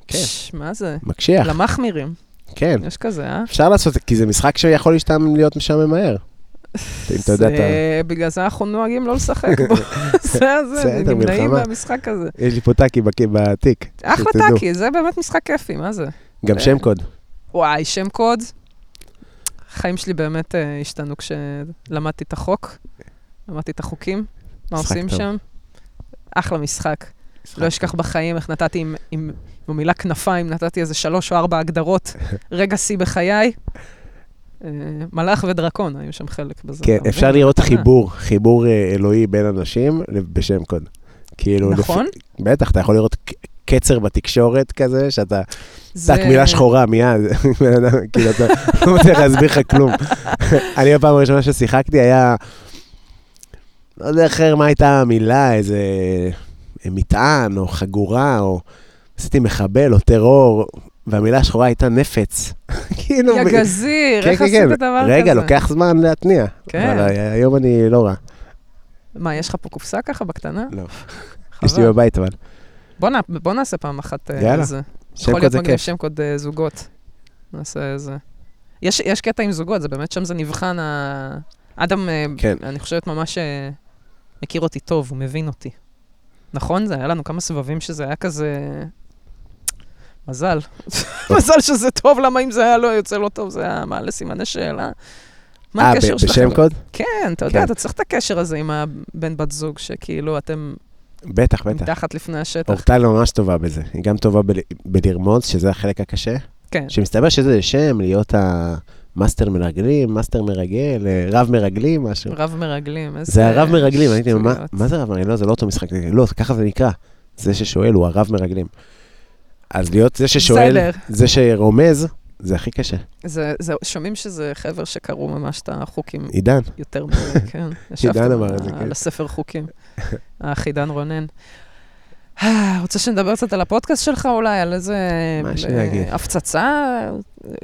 כן. מה זה? מקשיח. למחמירים. כן, יש כזה, אה? אפשר לעשות, כי זה משחק שיכול להיות משעמם מהר. אם אתה יודע, אתה... בגלל זה אנחנו נוהגים לא לשחק בו. [laughs] זה זה, נמנעים. מהמשחק הזה. יש לי פה טאקי בתיק. אחלה. טאקי, זה באמת משחק כיפי, מה זה? גם שם קוד. וואי, שם קוד. החיים שלי באמת אה, השתנו כשלמדתי את החוק, למדתי את החוקים, מה עושים. שם. אחלה משחק. לא אשכח בחיים איך נתתי עם, עם, עם המילה כנפיים, נתתי איזה שלוש או ארבע הגדרות, [laughs] רגע שיא בחיי. אה, מלאך ודרקון, היו שם חלק בזה. כן? אפשר לראות מתנה. חיבור, חיבור אה, אלוהי בין אנשים בשם קוד. כאילו, נכון? בטח, אתה יכול לראות קצר בתקשורת כזה, שאתה, זה- טק, מילה שחורה, מיד, [laughs] כאילו, אתה [laughs] לא מצליח להסביר לך כלום. [laughs] אני בפעם הראשונה ששיחקתי היה, לא יודע אחר מה הייתה המילה, איזה מטען, או חגורה, או עשיתי מחבל, או טרור, והמילה השחורה הייתה נפץ. [laughs] כאילו, יא גזיר, כן, איך כן, עשית כן. דבר כזה? רגע, לוקח זמן להתניע. כן. אבל היום אני לא רע. מה, יש לך פה קופסה ככה בקטנה? לא. יש לי בבית, אבל. בוא נע- בוא נעשה פעם אחת אה, יאללה. איזה. שם יכול קוד זה כיף. שם קוד אה, זוגות. נעשה איזה... יש, יש קטע עם זוגות, זה באמת שם זה נבחן ה... אדם, אה, כן. אני חושבת ממש מכיר אותי טוב, הוא מבין אותי. נכון? זה היה לנו כמה סבבים שזה היה כזה... מזל. [laughs] מזל שזה טוב, למה אם זה היה לא יוצא לא טוב, זה היה מעלה סימני שאלה. מה אה, הקשר שלכם? בשם קוד? כן, אתה יודע, כן. אתה צריך את הקשר הזה עם הבן בת זוג, שכאילו אתם בטח, בטח. מתחת לפני השטח. אורטל ממש טובה בזה. היא גם טובה בל- בלרמוז, שזה החלק הקשה. כן. שמסתבר שזה שם, להיות המאסטר מרגלים, מאסטר מרגל, אה, רב מרגלים, משהו. רב מרגלים, איזה... זה הרב מרגלים, הייתי אומר. מה זה רב מרגלים? לא, זה לא אותו משחק. לא, ככה זה נקרא. זה ששואל הוא הרב מרגלים. אז להיות זה ששואל, בסדר. זה שרומז, זה הכי קשה. זה, זה, שומעים שזה חבר שקראו ממש את החוקים עידן. יותר מזה, כן. [laughs] עידן אמר את זה, כן. על הספר חוקים. האח עידן רונן. [sighs] רוצה שנדבר קצת על הפודקאסט שלך אולי, על איזה מה יש לי אה? הפצצה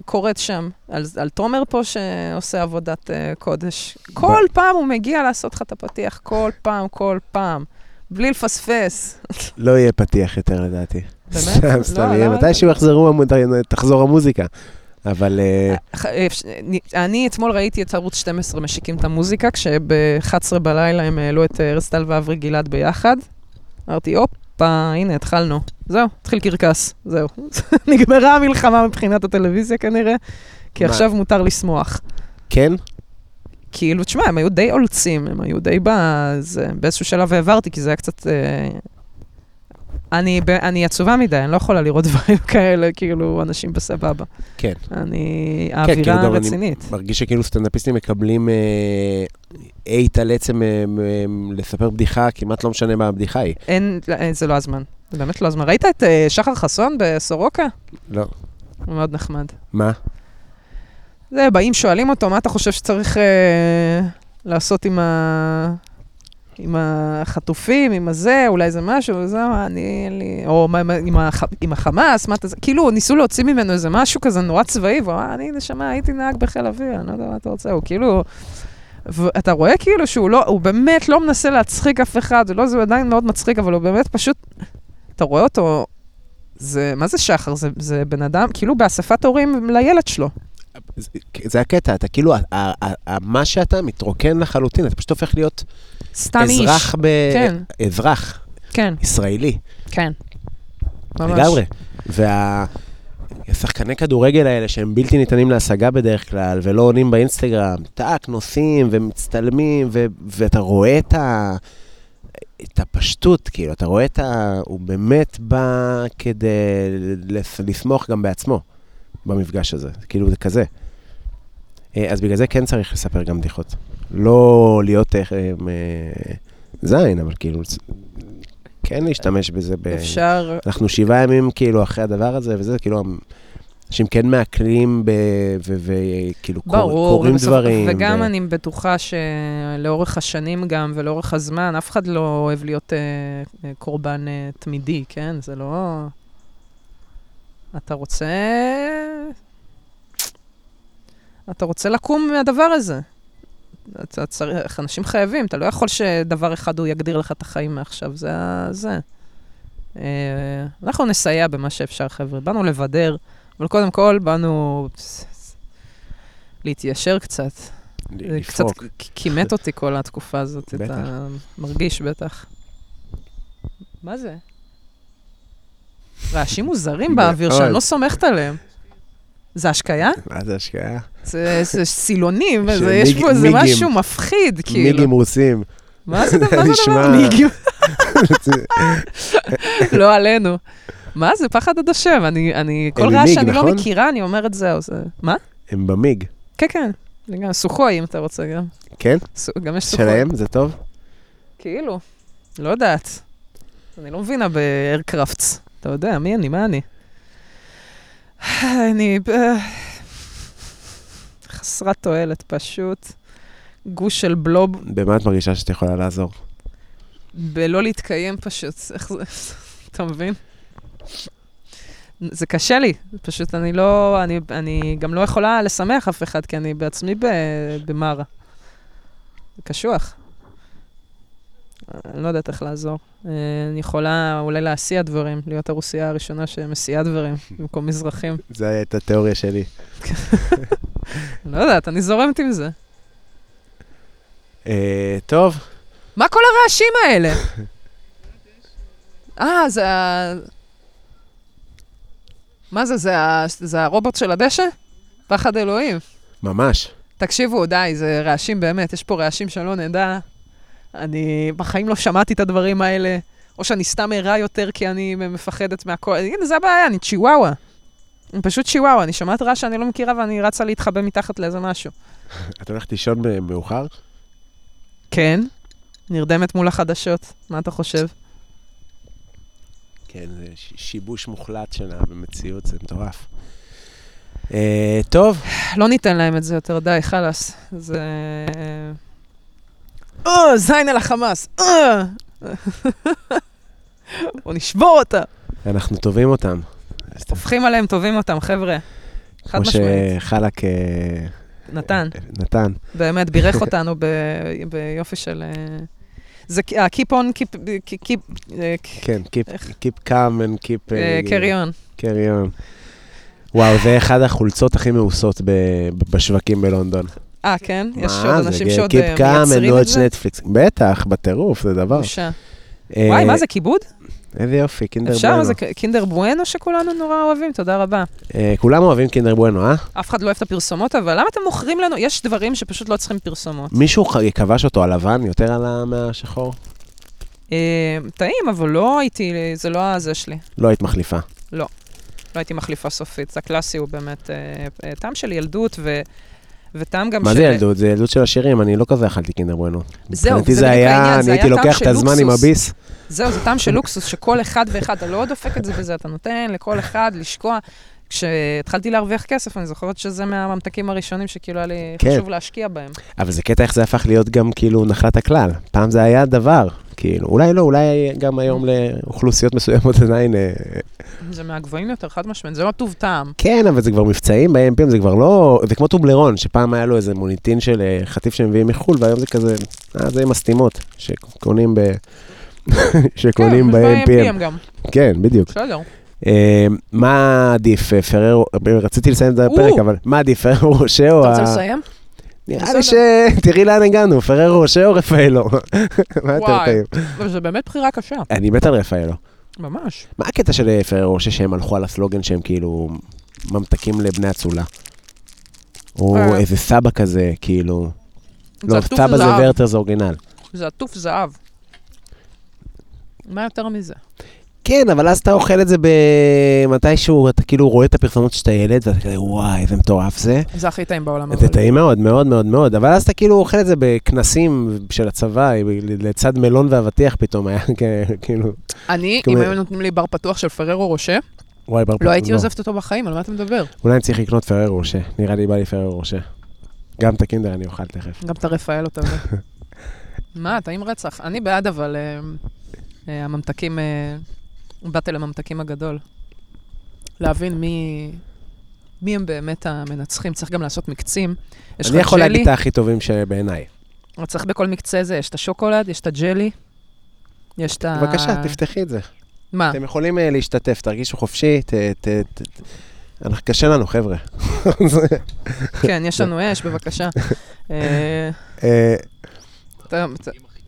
קורית שם, על, על תומר פה שעושה עבודת אה, קודש. כל פעם הוא מגיע לעשות לך את הפתיח, כל פעם, כל פעם, בלי לפספס. לא יהיה פתיח יותר לדעתי. סתם, לא, סתם, יהיה למה? מתישהו יחזרו, תחזור המוזיקה. אבל אה, אה, אפש- אני אתמול ראיתי את ערוץ 12 משיקים את המוזיקה, כשב-11 בלילה הם העלו את אה, ארז טל ואברי גלעד ביחד. אמרתי, הופה, הנה, התחלנו. זהו, התחיל קרקס, זהו. [laughs] נגמרה המלחמה מבחינת הטלוויזיה כנראה, כי? עכשיו מותר לשמוח. כן, כאילו, תשמע, הם היו די אולצים, הם היו די בזה. באיזשהו שלב העברתי, כי זה היה קצת... אה, אני, אני עצובה מדי, אני לא יכולה לראות דברים [laughs] כאלה, כאילו, אנשים בסבבה. כן. אני... כאילו האווירה גם אני- רצינית. מרגיש שכאילו סטנדאפיסטים מקבלים אה, אייט על עצם אה, אה, לספר בדיחה, כמעט לא משנה מה הבדיחה היא. אין, אין, זה לא הזמן. זה באמת לא הזמן. ראית את אה, שחר חסון בסורוקה? לא. הוא מאוד נחמד. מה? זה, באים, שואלים אותו, מה אתה חושב שצריך אה, לעשות עם, ה... עם החטופים, עם הזה, אולי זה משהו, וזה, אני, אין לי... או מה, מה, עם, הח... עם החמאס, מה אתה... כאילו, ניסו להוציא ממנו איזה משהו כזה נורא צבאי, והוא אמר, אני, נשמה, הייתי נהג בחיל אוויר, אני לא יודע מה אתה רוצה, הוא כאילו... ואתה רואה כאילו שהוא לא, הוא באמת לא מנסה להצחיק אף אחד, זה לא, זה עדיין מאוד מצחיק, אבל הוא באמת פשוט, אתה רואה אותו, זה, מה זה שחר? זה, זה בן אדם, כאילו באספת הורים לילד שלו. זה- זה הקטע, אתה כאילו, ה- ה- ה- מה שאתה מתרוקן לחלוטין, אתה פשוט הופך להיות סתם איש. אזרח ב... כן. אזרח כן, ישראלי, כן. ממש. לגמרי. והשחקני כדורגל האלה שהם בלתי ניתנים להשגה בדרך כלל, ולא עונים באינסטגרם, טאק, נוסעים ומצטלמים, ו- ואתה רואה את ה... את הפשטות, כאילו, אתה רואה את ה... הוא באמת בא כדי לס- לשמוח גם בעצמו במפגש הזה, כאילו, זה כזה. אה, אז בגלל זה כן צריך לספר גם בדיחות. לא להיות אה, אה, זין, אבל כאילו, כן להשתמש בזה ב... אפשר, אנחנו שבעה ימים כאילו אחרי הדבר הזה, וזה כאילו, אנשים כן מעכלים וכאילו ברור. ובסוף- דברים. וגם ו- אני בטוחה שלאורך השנים גם, ולאורך הזמן, אף אחד לא אוהב להיות אה, קורבן אה, תמידי, כן? זה לא... אתה רוצה... אתה רוצה לקום מהדבר הזה. אתה צריך, אנשים חייבים, אתה לא יכול שדבר אחד הוא יגדיר לך את החיים מעכשיו, זה זה. אה, אנחנו נסייע במה שאפשר, חבר'ה. באנו לבדר אבל קודם כל, באנו להתיישר קצת. קצת לפרוק. כ- כימת אותי כל התקופה הזאת, בטח. אתה מרגיש בטח. מה זה? רעשים מוזרים באוויר. שאני לא סומכת עליהם. זה השקיה? מה זה השקעה? זה זה סילונים, [laughs] וזה- יש פה איזה. משהו מפחיד, כאילו. מיגים רוסים. מה זה דבר נשמע-? [laughs] מיגים. [laughs] לא עלינו. מה זה פחד עד השם? אני, אני, כל רעש שאני לא נכון? מכירה, אני אומרת זהו, זה... מה? הם במיג. כן, כן. גם סוחוי, אם אתה רוצה גם. כן? גם יש סוחוי. שלהם? זה טוב? כאילו, לא יודעת. אני לא מבינה באיירקרפטס. אתה יודע, מי אני? מה אני? אני... אה, חסרת תועלת, פשוט. גוש של בלוב, במה את מרגישה שאת יכולה לעזור? בלא להתקיים פשוט. איך זה... אתה מבין? זה קשה לי, פשוט אני לא, אני, אני גם לא יכולה לשמח אף אחד, כי אני בעצמי במרה. קשוח. אני לא יודעת איך לעזור. אה, אני יכולה אולי להסיע דברים, להיות הרוסייה הראשונה שמסיעה דברים [laughs] במקום מזרחים. זו הייתה התיאוריה שלי. [laughs] לא יודעת, אני זורמת עם זה. אה, טוב, מה כל הרעשים האלה? [laughs] אה, זה ה... מה זה, זה, ה... זה הרובוט של הדשא? פחד אלוהים. ממש. תקשיבו, די, זה רעשים באמת, יש פה רעשים שלא נדע. אני בחיים לא שמעתי את הדברים האלה, או שאני סתם ערה יותר כי אני מפחדת מהכל. הנה, זה הבעיה, אני צ'יוואווה. אני פשוט צ'יוואווה, אני שומעת רעש שאני לא מכירה ואני רצה להתחבא מתחת לאיזה משהו. [laughs] את הולכת לישון מאוחר? כן, נרדמת מול החדשות, מה אתה חושב? כן, זה שיבוש מוחלט שלה במציאות, זה מטורף. אה, טוב, לא ניתן להם את זה יותר, די, חלאס. זה... אה, זין על החמאס, אה! [laughs] בוא נשבור אותה. אנחנו טובים אותם. הופכים עליהם, טובים אותם, חבר'ה. חד כמו משמעית. שחלק אה, נתן, נתן. באמת, בירך [laughs] אותנו ביופי של... אה, זה ה- keep on, keep, keep, אה, כן, keep, calm and keep... אה, carry on. carry on. וואו, זה אחד החולצות הכי מאוסות ב- בשווקים בלונדון. אה, כן? יש מה עוד זה? אנשים שעוד אה, מייצרים את watch זה? נטפליקס. בטח, בטירוף, זה דבר. בושה. אה, וואי, מה זה, כיבוד? איזה יופי, קינדר אפשר? בואנו. זה ק- קינדר בואנו שכולנו נורא אוהבים? תודה רבה. אה, כולם אוהבים קינדר בואנו, אה? אף אחד לא אוהב את הפרסומות, אבל למה אתם מוכרים לנו? יש דברים שפשוט לא צריכים פרסומות. מישהו כבש אותו הלבן יותר על מהשחור? אה, טעים, אבל לא הייתי, זה לא הזה שלי. לא היית מחליפה. לא הייתי מחליפה סופית. זה הקלאסי הוא באמת אה, טעם של ילדות, ו... וטעם גם מה של... זה ילדות? זה ילדות של השירים, אני לא כזה אכלתי קינדר בואנו. זהו, מבחינתי זה זה היה, אני הייתי לוקח את הזמן עם. הביס. זהו, זה טעם של לוקסוס, שכל אחד ואחד, אתה לא דופק את זה בזה, אתה נותן לכל אחד לשקוע. כשהתחלתי להרוויח כסף, אני זוכרת שזה מהממתקים הראשונים שכאילו היה לי כן. חשוב להשקיע בהם. אבל זה קטע איך זה הפך להיות גם כאילו נחלת הכלל. פעם זה היה דבר, כאילו, אולי לא, אולי גם היום לאוכלוסיות מסוימות עדיין... אה, זה מהגבוהים יותר, חד משמעית, זה לא טוב טעם. כן, אבל זה כבר מבצעים ב-AMPM, זה כבר לא... זה כמו טובלרון, שפעם היה לו איזה מוניטין של אה, חטיף שמביאים מחו"ל, והיום זה כזה, אה, זה עם הסתימות, שקונים ב... [laughs] שקונים כן, ב-AMPM. ב-AMPM גם. כן, בדיוק. בסדר. אה, מה עדיף, אה, פררו, רציתי לסיים את הפרק. אבל מה עדיף, פררו רושה או... אתה רוצה לסיים? נראה לי ש... תראי לאן הגענו, פררו רושה או רפאלו? [laughs] מה יותר. טעים? זה באמת בחירה קשה, אני מת על רפאלו. ממש. מה הקטע של אה, פררו רושה שהם הלכו על הסלוגן שהם כאילו ממתקים לבני אצולה? או אה. איזה סבא כזה, כאילו... לא, סבא זה. ורטר זה אורגינל. זה עטוף זהב. מה יותר מזה? כן, אבל אז אתה אוכל את זה במתישהו, אתה כאילו רואה את הפרסומות שאתה ילד, ואתה כזה, וואי, איזה מטורף זה. זה הכי טעים בעולם. זה. טעים מאוד, מאוד מאוד מאוד, אבל אז אתה כאילו אוכל את זה בכנסים של הצבא, לצד מלון ואבטיח פתאום היה כאילו, אני, אם היו נותנים לי בר פתוח של פררו רושה, וואי, בר לא הייתי עוזבת אותו בחיים, על מה אתה מדבר? אולי אני צריך לקנות פררו רושה, נראה לי בא לי פררו רושה. גם את הקינדר אני אוכל תכף. גם את הרפאל אותה. [laughs] מה, טעים רצח. אני בעד, אבל אה, הממתקים, באתי לממתקים הגדול. להבין מי... מי הם באמת המנצחים, צריך גם לעשות מקצים. אני יכול להגיד ג'לי, את הכי טובים שבעיניי. אבל צריך בכל מקצה זה, יש את השוקולד, יש את הג'לי, יש את ה... בבקשה, תפתחי את זה. מה? אתם יכולים אה, להשתתף, תרגישו חופשי, ת- ת- ת- אנחנו- קשה לנו, חבר'ה. [laughs] כן, יש לנו אש, בבקשה. [laughs] אה, אה,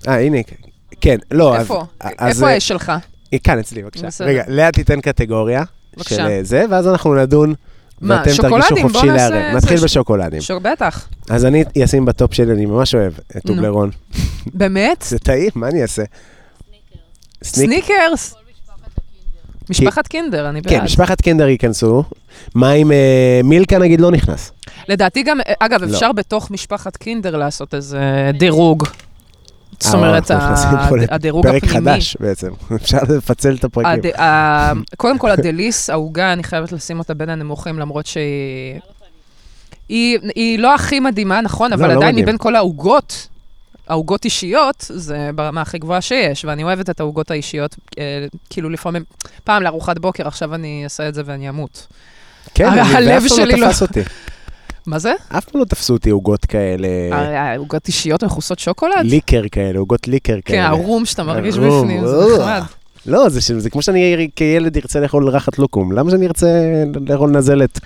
אה, הנה, כן, לא, אז... איפה? איפה האש שלך? אה, כאן אצלי, בבקשה. בסדר. רגע, לאה תיתן קטגוריה בבקשה. של אה, זה, ואז אנחנו נדון, מה, ואתם תרגישו חופשי נעשה לערב. איזה נתחיל ש- בשוקולדים. שוק, בטח. אז אני אשים בטופ שלי, אני ממש אוהב את נו. טובלרון. באמת? זה טעים, מה אני אעשה? סניק. סניקרס? משפחת קינדר, אני בעד. כן, משפחת קינדר ייכנסו. מה עם אה, מילקה נגיד לא נכנס? לדעתי גם, אגב, לא. אפשר בתוך משפחת קינדר לעשות איזה דירוג. זאת אה, אומרת, ה- פה הדירוג פרק הפנימי. חדש בעצם, [laughs] אפשר לפצל את הפרקים. קודם כל, הדליס, העוגה, אני חייבת לשים אותה בין הנמוכים, למרות שהיא... היא, היא לא הכי מדהימה, נכון, אבל לא עדיין. מבין כל העוגות, העוגות אישיות, זה ברמה הכי גבוהה שיש, ואני אוהבת את העוגות האישיות, אה, כאילו לפעמים, פעם לארוחת בוקר, עכשיו אני אעשה את זה ואני אמות. כן, הלב פעם שלי לא לא- תפס אותי. מה זה? אף פעם לא תפסו אותי עוגות כאלה, אה, עוגות אישיות מכוסות שוקולד? ליקר כאלה, עוגות ליקר כן, כאלה. הרום שאתה מרגיש הרום, בפנים, זה אה. נחמד. לא, זה זה כמו שאני כילד ארצה לאכול רחת לוקום. למה שאני ארצה לאכול נזלת?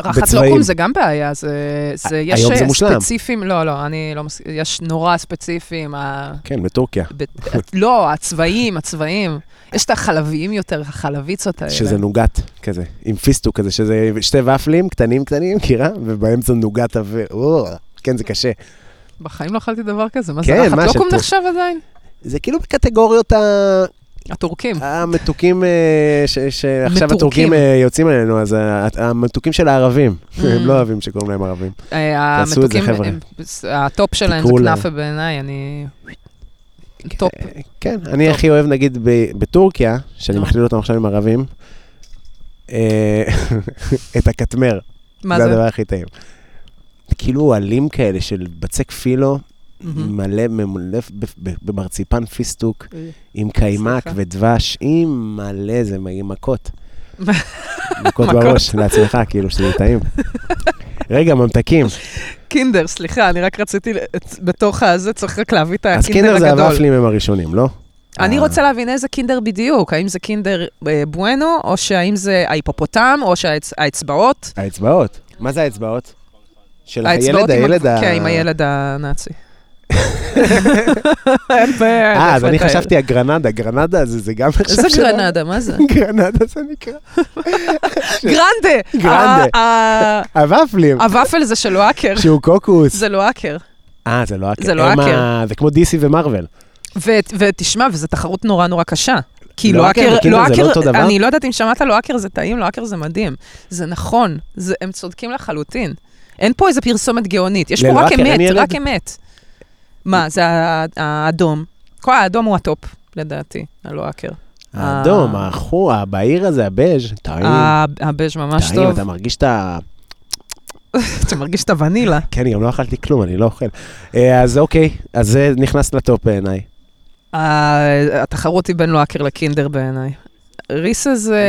רחת בצבעים. לוקום זה גם בעיה, זה, זה יש היום זה מושלם. ספציפיים, לא, לא, אני לא מסכים, יש נורא ספציפיים, ה... כן, בטורקיה. ב... [laughs] לא, הצבעים, הצבעים. יש את החלביים יותר, החלביצות האלה. שזה נוגת כזה, עם פיסטוק כזה, שזה שתי ופלים קטנים קטנים, מכירה? ובאמצע נוגת ו... או, כן, זה קשה. בחיים לא אכלתי דבר כזה, מה כן, זה, רחת מה, לוקום של- נחשב עדיין? זה כאילו בקטגוריות ה... הטורקים. המתוקים, אה, ש- שעכשיו. הטורקים אה, יוצאים עלינו, אז המתוקים של הערבים. Mm. הם לא אוהבים שקוראים להם ערבים. אה, תעשו את זה, חבר'ה. ה top שלהם זה. כנאפה בעיניי, אני... top. אה, כן, אני הכי אוהב, נגיד, בטורקיה, שאני. מכליל אותם עכשיו עם ערבים, אה, [laughs] את הקטמר. מה זה זה? הדבר הכי טעים. כאילו עלים כאלה של בצק פילו. מלא, ממולא ב- במרציפן פיסטוק, עם קיימק. ודבש, עם מלא, זה מכות. [laughs] מכות. בראש, לעצמך, כאילו, שזה טעים. רגע, ממתקים. קינדר, סליחה, אני רק רציתי, בתוך הזה צריך רק להביא את אז הקינדר קינדר זה הגדול. הוואפלים הם הראשונים, לא? אני אה. רוצה להבין איזה קינדר בדיוק, האם זה קינדר אה, בואנו, או שהאם זה ההיפופוטם, או שהאצבעות. האצבעות. מה זה האצבעות? של הילד, הילד. ה... כן, עם הילד הנאצי. אין בעיה. אה, אז אני חשבתי הגרנדה, גרנדה זה זה גם נחשב איזה גרנדה, מה זה? גרנדה זה נקרא. [laughs] גרנדה! גרנדה. ה- ה- הוואפלים, הוואפל זה של לואקר. שהוא קוקוס. זה לואקר. אה, זה לא האקר. זה לא הם האקר. ה- זה כמו DC ומארוול. ו- ותשמע, וזו תחרות נורא נורא קשה. כי לואקר לואקר, זה לא לואקר, דבר? אני לא יודעת אם שמעת לואקר זה טעים, לואקר זה מדהים. זה נכון, זה, הם צודקים לחלוטין. אין פה איזה פרסומת גאונית, יש פה רק אמת? רק אמת. מה, זה האדום. כל האדום הוא ה top, לדעתי, הלואקר. האדום, אה. החור, הבהיר הזה, הבז', טעים. הבז' ממש טעים, טוב. אתה מרגיש את ה... [laughs] אתה מרגיש את הוונילה. כן, גם לא אכלתי כלום, אני לא אוכל. אה, אז אוקיי, אז זה נכנס ל top בעיניי. התחרות היא בין לואקר לקינדר בעיניי. ריסס זה...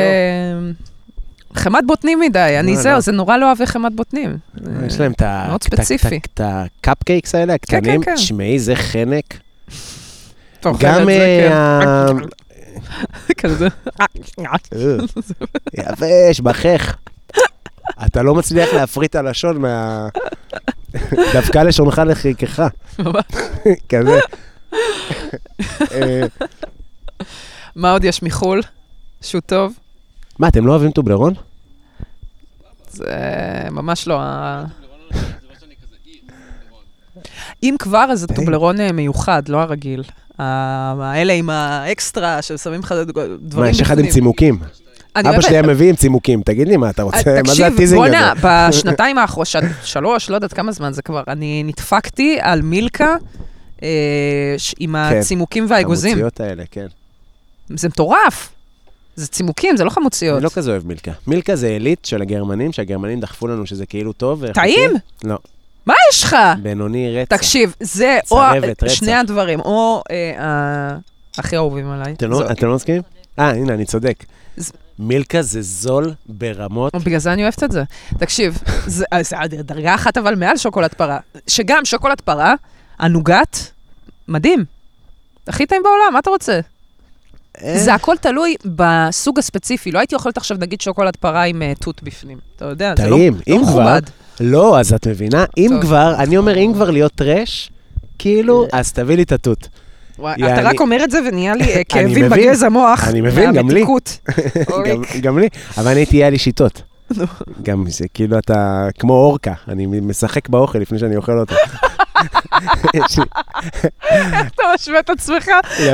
חמאת בוטנים מדי, אני לא, זהו, לא. זה נורא לא אוהב חמאת בוטנים. יש להם את ה... מאוד את ה- ספציפי. את ה- את ה cupcakes האלה, כן, הקטנים. כן. תשמעי, זה חנק. גם אה, כן. [laughs] כזה. אה, יבש, בחך. אתה לא מצליח להפריד את הלשון מה... דבקה לשונך לחיכך. כזה. [laughs] אה, מה עוד יש מחו"ל? שהוא טוב? מה, אתם לא אוהבים טובלרון? זה ממש לא ה... אם כבר, אז זה. טובלרון אה, מיוחד, לא הרגיל. האלה עם האקסטרה, ששמים לך דברים מה, יש אחד עם צימוקים. אבא שלי היה מביא עם צימוקים, תגיד לי מה אתה רוצה, אה, מה זה ה teasing תקשיב, הזה? בואנה, [laughs] בשנתיים האחרונות, שלוש, לא יודעת כמה זמן זה כבר, אני נדפקתי על מילקה אה, עם כן. הצימוקים והאגוזים. החמוציות האלה, כן. זה מטורף. זה צימוקים, זה לא חמוציות. אני לא כזה אוהב מילקה. מילקה זה עילית של הגרמנים, שהגרמנים דחפו לנו שזה כאילו טוב. טעים? לא. מה יש לך? בינוני רצח. תקשיב, זה או צרבת, רצח. שני הדברים, או אה, הכי אהובים עליי. אתם לא-. אתם לא מסכימים? אה, הנה, אני צודק. מילקה זה זול ברמות. בגלל זה אני אוהבת את זה. תקשיב, זה אה, זה דרגה אחת אבל מעל שוקולד פרה. שגם שוקולד פרה, הנוגת, מדהים. הכי טעים בעולם, מה אתה רוצה? אה, זה הכל תלוי בסוג הספציפי. לא הייתי אוכלת עכשיו, נגיד, שוקולד פרה עם אה, תות בפנים. אתה יודע, זה לא מכובד. לא, אז את מבינה? אם. כבר, אני אומר, אם כבר להיות טרש, כאילו, אז תביא לי את התות. וואי, אתה רק אומר את זה ונהיה לי אה, [laughs] כאבים מבין. בגזע מוח. אני מבין, גם לי. [laughs] גם- גם לי, אבל אני הייתי, היה לי שיטות. גם זה כאילו אתה כמו אורקה, אני משחק באוכל לפני שאני אוכל אותו. [laughs] יש לי- אתה משווה את עצמך.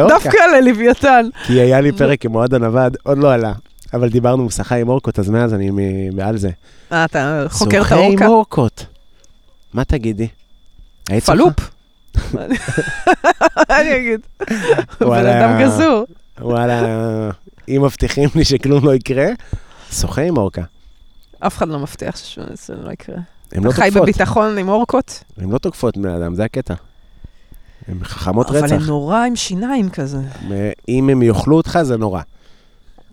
דווקא ללוויתן. כי היה לי פרק עם אוהד הנווד, עוד לא עלה. אבל דיברנו מוסחה עם אורקות, אז מאז אני מעל זה. אה, אתה חוקר את שוחה האורקה? עם אורקות. מה תגידי? היית שוחה? פלופ. אני אגיד? בן. אדם גזור. וואלה, אם מבטיחים לי שכלום לא יקרה, שוחה עם אורקה. אף אחד לא מבטיח שזה לא יקרה. הן לא חי תוקפות, בביטחון עם אורקות, הן לא תוקפות בני אדם, זה הקטע. הן חכמות אבל רצח. נורא עם שיניים כזה. אם הם יאכלו אותך, זה נורא.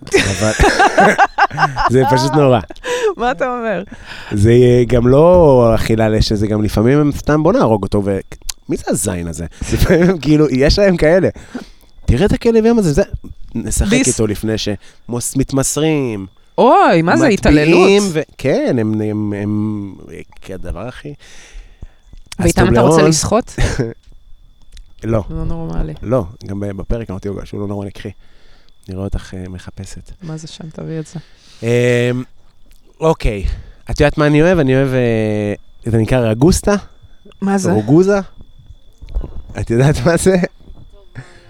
אבל... [laughs] זה פשוט נורא. מה אתה אומר? זה גם לא אכילה לשם, זה גם לפעמים הם סתם בוא נהרוג אותו, ו... מי זה הזין הזה? [laughs] לפעמים הם כאילו, יש להם כאלה. תראה את הכלב ים הזה, זה... נשחק. איתו לפני שמתמסרים. אוי, מה זה, התעללות? ו... כן, הם... הם, הם... כדבר הכי... ואיתם אתה רוצה לשחות? [laughs] לא, לא נורמלי. לא, גם בפרק אמרתי לו שהוא לא נורא לקחי. נראה אותך אה, מחפשת. מה זה שם? תביא את זה. אמ, אוקיי, את יודעת מה אני אוהב? אני אוהב, אה, זה נקרא רגוסטה, מה זה? רוגוזה. את יודעת מה זה?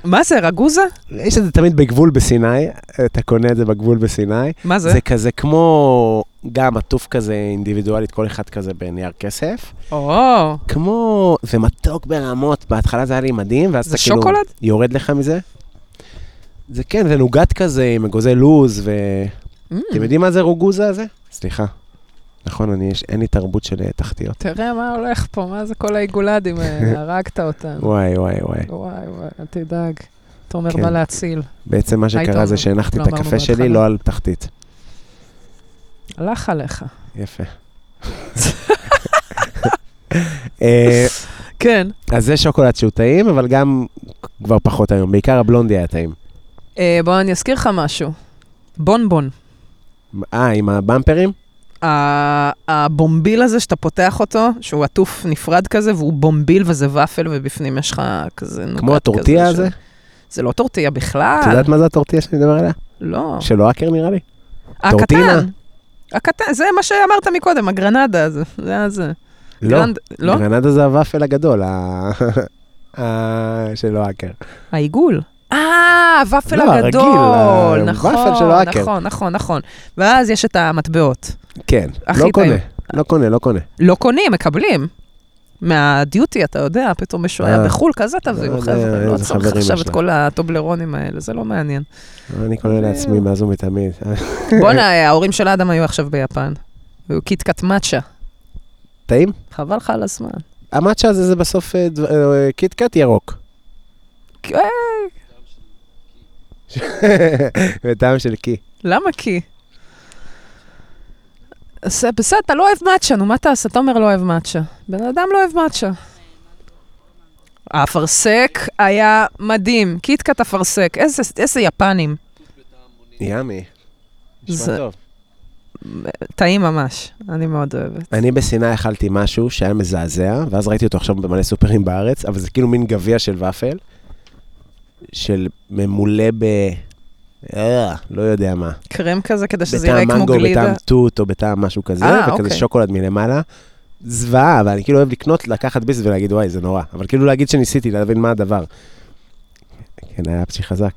מה זה, רגוזה? יש את זה תמיד בגבול בסיני, אתה קונה את זה בגבול בסיני. מה זה? זה כזה כמו, גם עטוף כזה אינדיבידואלית, כל אחד כזה בנייר כסף. או, כמו, זה מתוק ברמות, בהתחלה זה היה לי מדהים, ואז זה אתה כאילו... שוקולד? יורד לך מזה. זה כן, זה נוגת כזה עם אגוזי לוז, ו... Mm, אתם יודעים מה זה רוגוזה הזה? סליחה. נכון, אני, יש, אין לי תרבות של אה, תחתיות. תראה מה הולך פה, מה זה כל העיגולדים האלה, [laughs] הרגת אותנו. וואי, וואי, וואי. וואי וואי, אל תדאג. אתה אומר כן. מה להציל. בעצם מה שקרה זה שהנחתי לא את הקפה שלי. לא על תחתית. הלך עליך. יפה. [laughs] אה, כן. אז זה שוקולד שהוא טעים, אבל גם כבר פחות היום. בעיקר הבלונדי היה טעים. אה, בוא אני אזכיר לך משהו. בונבון. אה, עם הבמפרים? הבומביל הזה שאתה פותח אותו, שהוא עטוף נפרד כזה, והוא בומביל וזה ופל, ובפנים יש לך כזה נוגת כמו הטורטיה כזה הזה? זה לא טורטיה בכלל. את יודעת מה זה הטורטיה שאני מדבר עליה? לא. של אוהקר נראה לי? הקטן. הקטן, זה מה שאמרת מקודם, הגרנדה, זה היה זה. לא. לא? גרנדה זה הוואפל הגדול, [laughs] של אוהקר. העיגול. אה, הוואפל לא, הרגיל, הגדול, הוואפל נכון, של האקר. נכון, נכון, נכון. ואז יש את המטבעות. כן, לא קונה, טעים. לא קונה, לא קונה. לא קונים, מקבלים. מהדיוטי, אתה יודע, פתאום מישהו היה אה. בחו"ל, כזה תביאו, יודע חבר'ה, לא צריך עכשיו את. כל הטובלרונים האלה, זה לא מעניין. אני קונה לעצמי מאז ומתמיד. [laughs] בואנה, ההורים של אדם היו עכשיו ביפן. והוא קיטקט מאצ'ה, טעים? חבל לך על הזמן. המאצ'ה הזה זה בסוף אה, אה, קיטקט ירוק. בטעם של קיא. למה? אז בסדר, אתה לא אוהב מאצ'ה, נו, מה תעשה? אתה אומר לא אוהב מאצ'ה. בן אדם לא אוהב מאצ'ה. האפרסק היה מדהים, קיטקאט אפרסק, איזה, איזה יפנים. ימי. נשמע טוב. טעים ממש, אני מאוד אוהבת. אני בסיני אכלתי משהו שהיה מזעזע, ואז ראיתי אותו עכשיו במלא סופרים בארץ, אבל זה כאילו מין גביע של ופל, של ממולא ב... אה, לא יודע מה. קרם כזה כדי שזה יראה בטעם כמו מנגו, גלידה. בטעם תות או בטעם משהו כזה, אה, וכזה אוקיי. שוקולד מלמעלה. זוועה, אבל אני כאילו אוהב לקנות, לקחת ביס ולהגיד, וואי, זה נורא. אבל כאילו להגיד שניסיתי, להבין מה הדבר. כן, היה פצ'י חזק.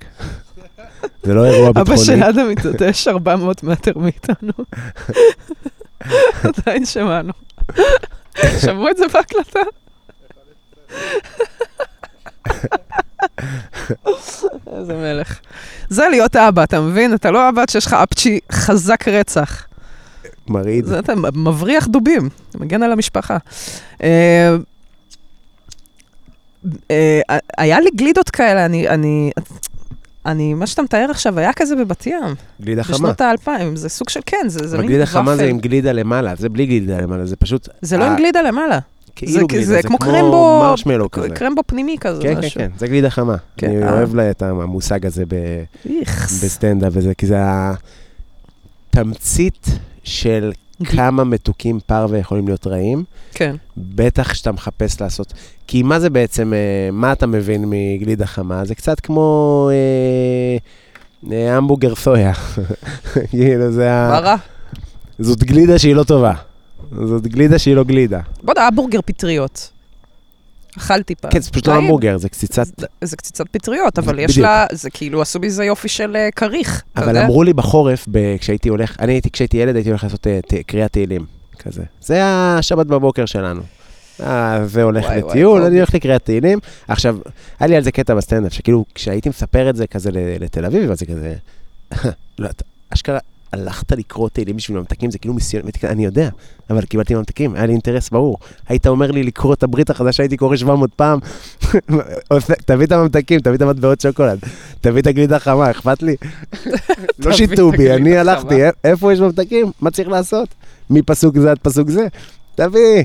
[laughs] זה לא אירוע אבא ביטחוני. של אדם מתעטש 400 מטר מאיתנו. [laughs] עדיין שמענו. שמעו את זה בהקלטה? [laughs] איזה מלך. זה להיות האבא, אתה מבין? אתה לא אבא שיש לך אפצ'י חזק רצח. מרעיד. זה אתה מבריח דובים, מגן על המשפחה. אה, אה, היה לי גלידות כאלה, אני, אני, אני, מה שאתה מתאר עכשיו, היה כזה בבת ים, גלידה חמה. בשנות האלפיים, זה סוג של, כן, זה, זה מין גלידה חמה ופל. זה עם גלידה למעלה, זה בלי גלידה למעלה, זה פשוט... זה לא עם גלידה למעלה. כאילו גלידה, זה זה כמו קרמבו, מרשמלו כזה. קרמבו פנימי כזה. כן, כן, משהו. כן, זה גלידה חמה. כן, אני אה. אוהב לה את המושג הזה ב-. בסטנדאפ וזה, כי זה התמצית של כמה מתוקים פרווה יכולים להיות רעים, כן. בטח שאתה מחפש לעשות. כי מה זה בעצם, אה, מה אתה מבין מגלידה חמה? זה קצת כמו אה, אה, המבורגר סויה. [laughs] כאילו, זה ה... מה רע? זאת גלידה שהיא לא טובה. זאת גלידה שהיא לא גלידה. בוא יודע, המבורגר פטריות. אכלתי פעם. כן, זה פשוט לא. המבורגר, זה קציצת... זה- זה קציצת פטריות, אבל יש בדיוק. לה, זה כאילו עשו מזה יופי של אה, כריך. אבל? אמרו לי בחורף, ב- כשהייתי הולך, אני הייתי, כשהייתי ילד, הייתי הולך לעשות אה, ת- קריאת תהילים, כזה. זה השבת בבוקר שלנו. אה, זה הולך וואי, לטיול. אני הולך לקריאת תהילים. עכשיו, היה לי על זה קטע בסטנדאפ, שכאילו, כשהייתי מספר את זה כזה לתל אביב, אז זה כזה, [laughs] לא, אשכרה, הלכת לקרוא תהילים בשביל ממתקים, זה כאילו מיסיון, אני יודע, אבל קיבלתי ממתקים, היה לי אינטרס ברור. היית אומר לי לקרוא את הברית החדשה, הייתי קורא 700 פעם, [laughs] תביא את הממתקים, תביא את המטבעות שוקולד, תביא את הגלידה החמה, אכפת לי? [laughs] לא שיתו בי, אני הלכתי, איפה יש מבטקים? מה צריך לעשות? מפסוק זה עד פסוק זה? תביא.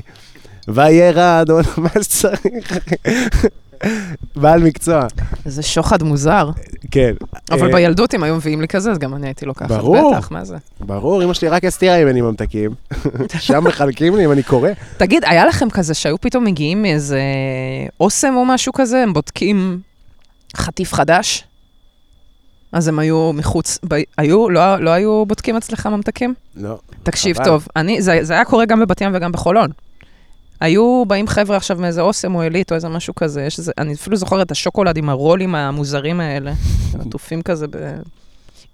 וירד, [laughs] מה שצריך. בעל מקצוע, זה שוחד מוזר. כן. אבל אה, בילדות, אם היו מביאים לי כזה, אז גם אני הייתי לוקחת. ברור. בטח, מה זה? ברור, אמא שלי רק הסתירה ממני ממתקים. [laughs] שם מחלקים לי אם אני קורא. תגיד, היה לכם כזה שהיו פתאום מגיעים מאיזה אוסם או משהו כזה, הם בודקים חטיף חדש? אז הם היו מחוץ, ב... היו, לא, לא היו בודקים אצלך ממתקים? לא. תקשיב חבל. טוב, אני, זה, זה היה קורה גם בבת ים וגם בחולון. היו באים חבר'ה עכשיו מאיזה אוסם או עילית או איזה משהו כזה, יש איזה, אני אפילו זוכרת את השוקולד עם הרולים המוזרים האלה, עטופים כזה ב...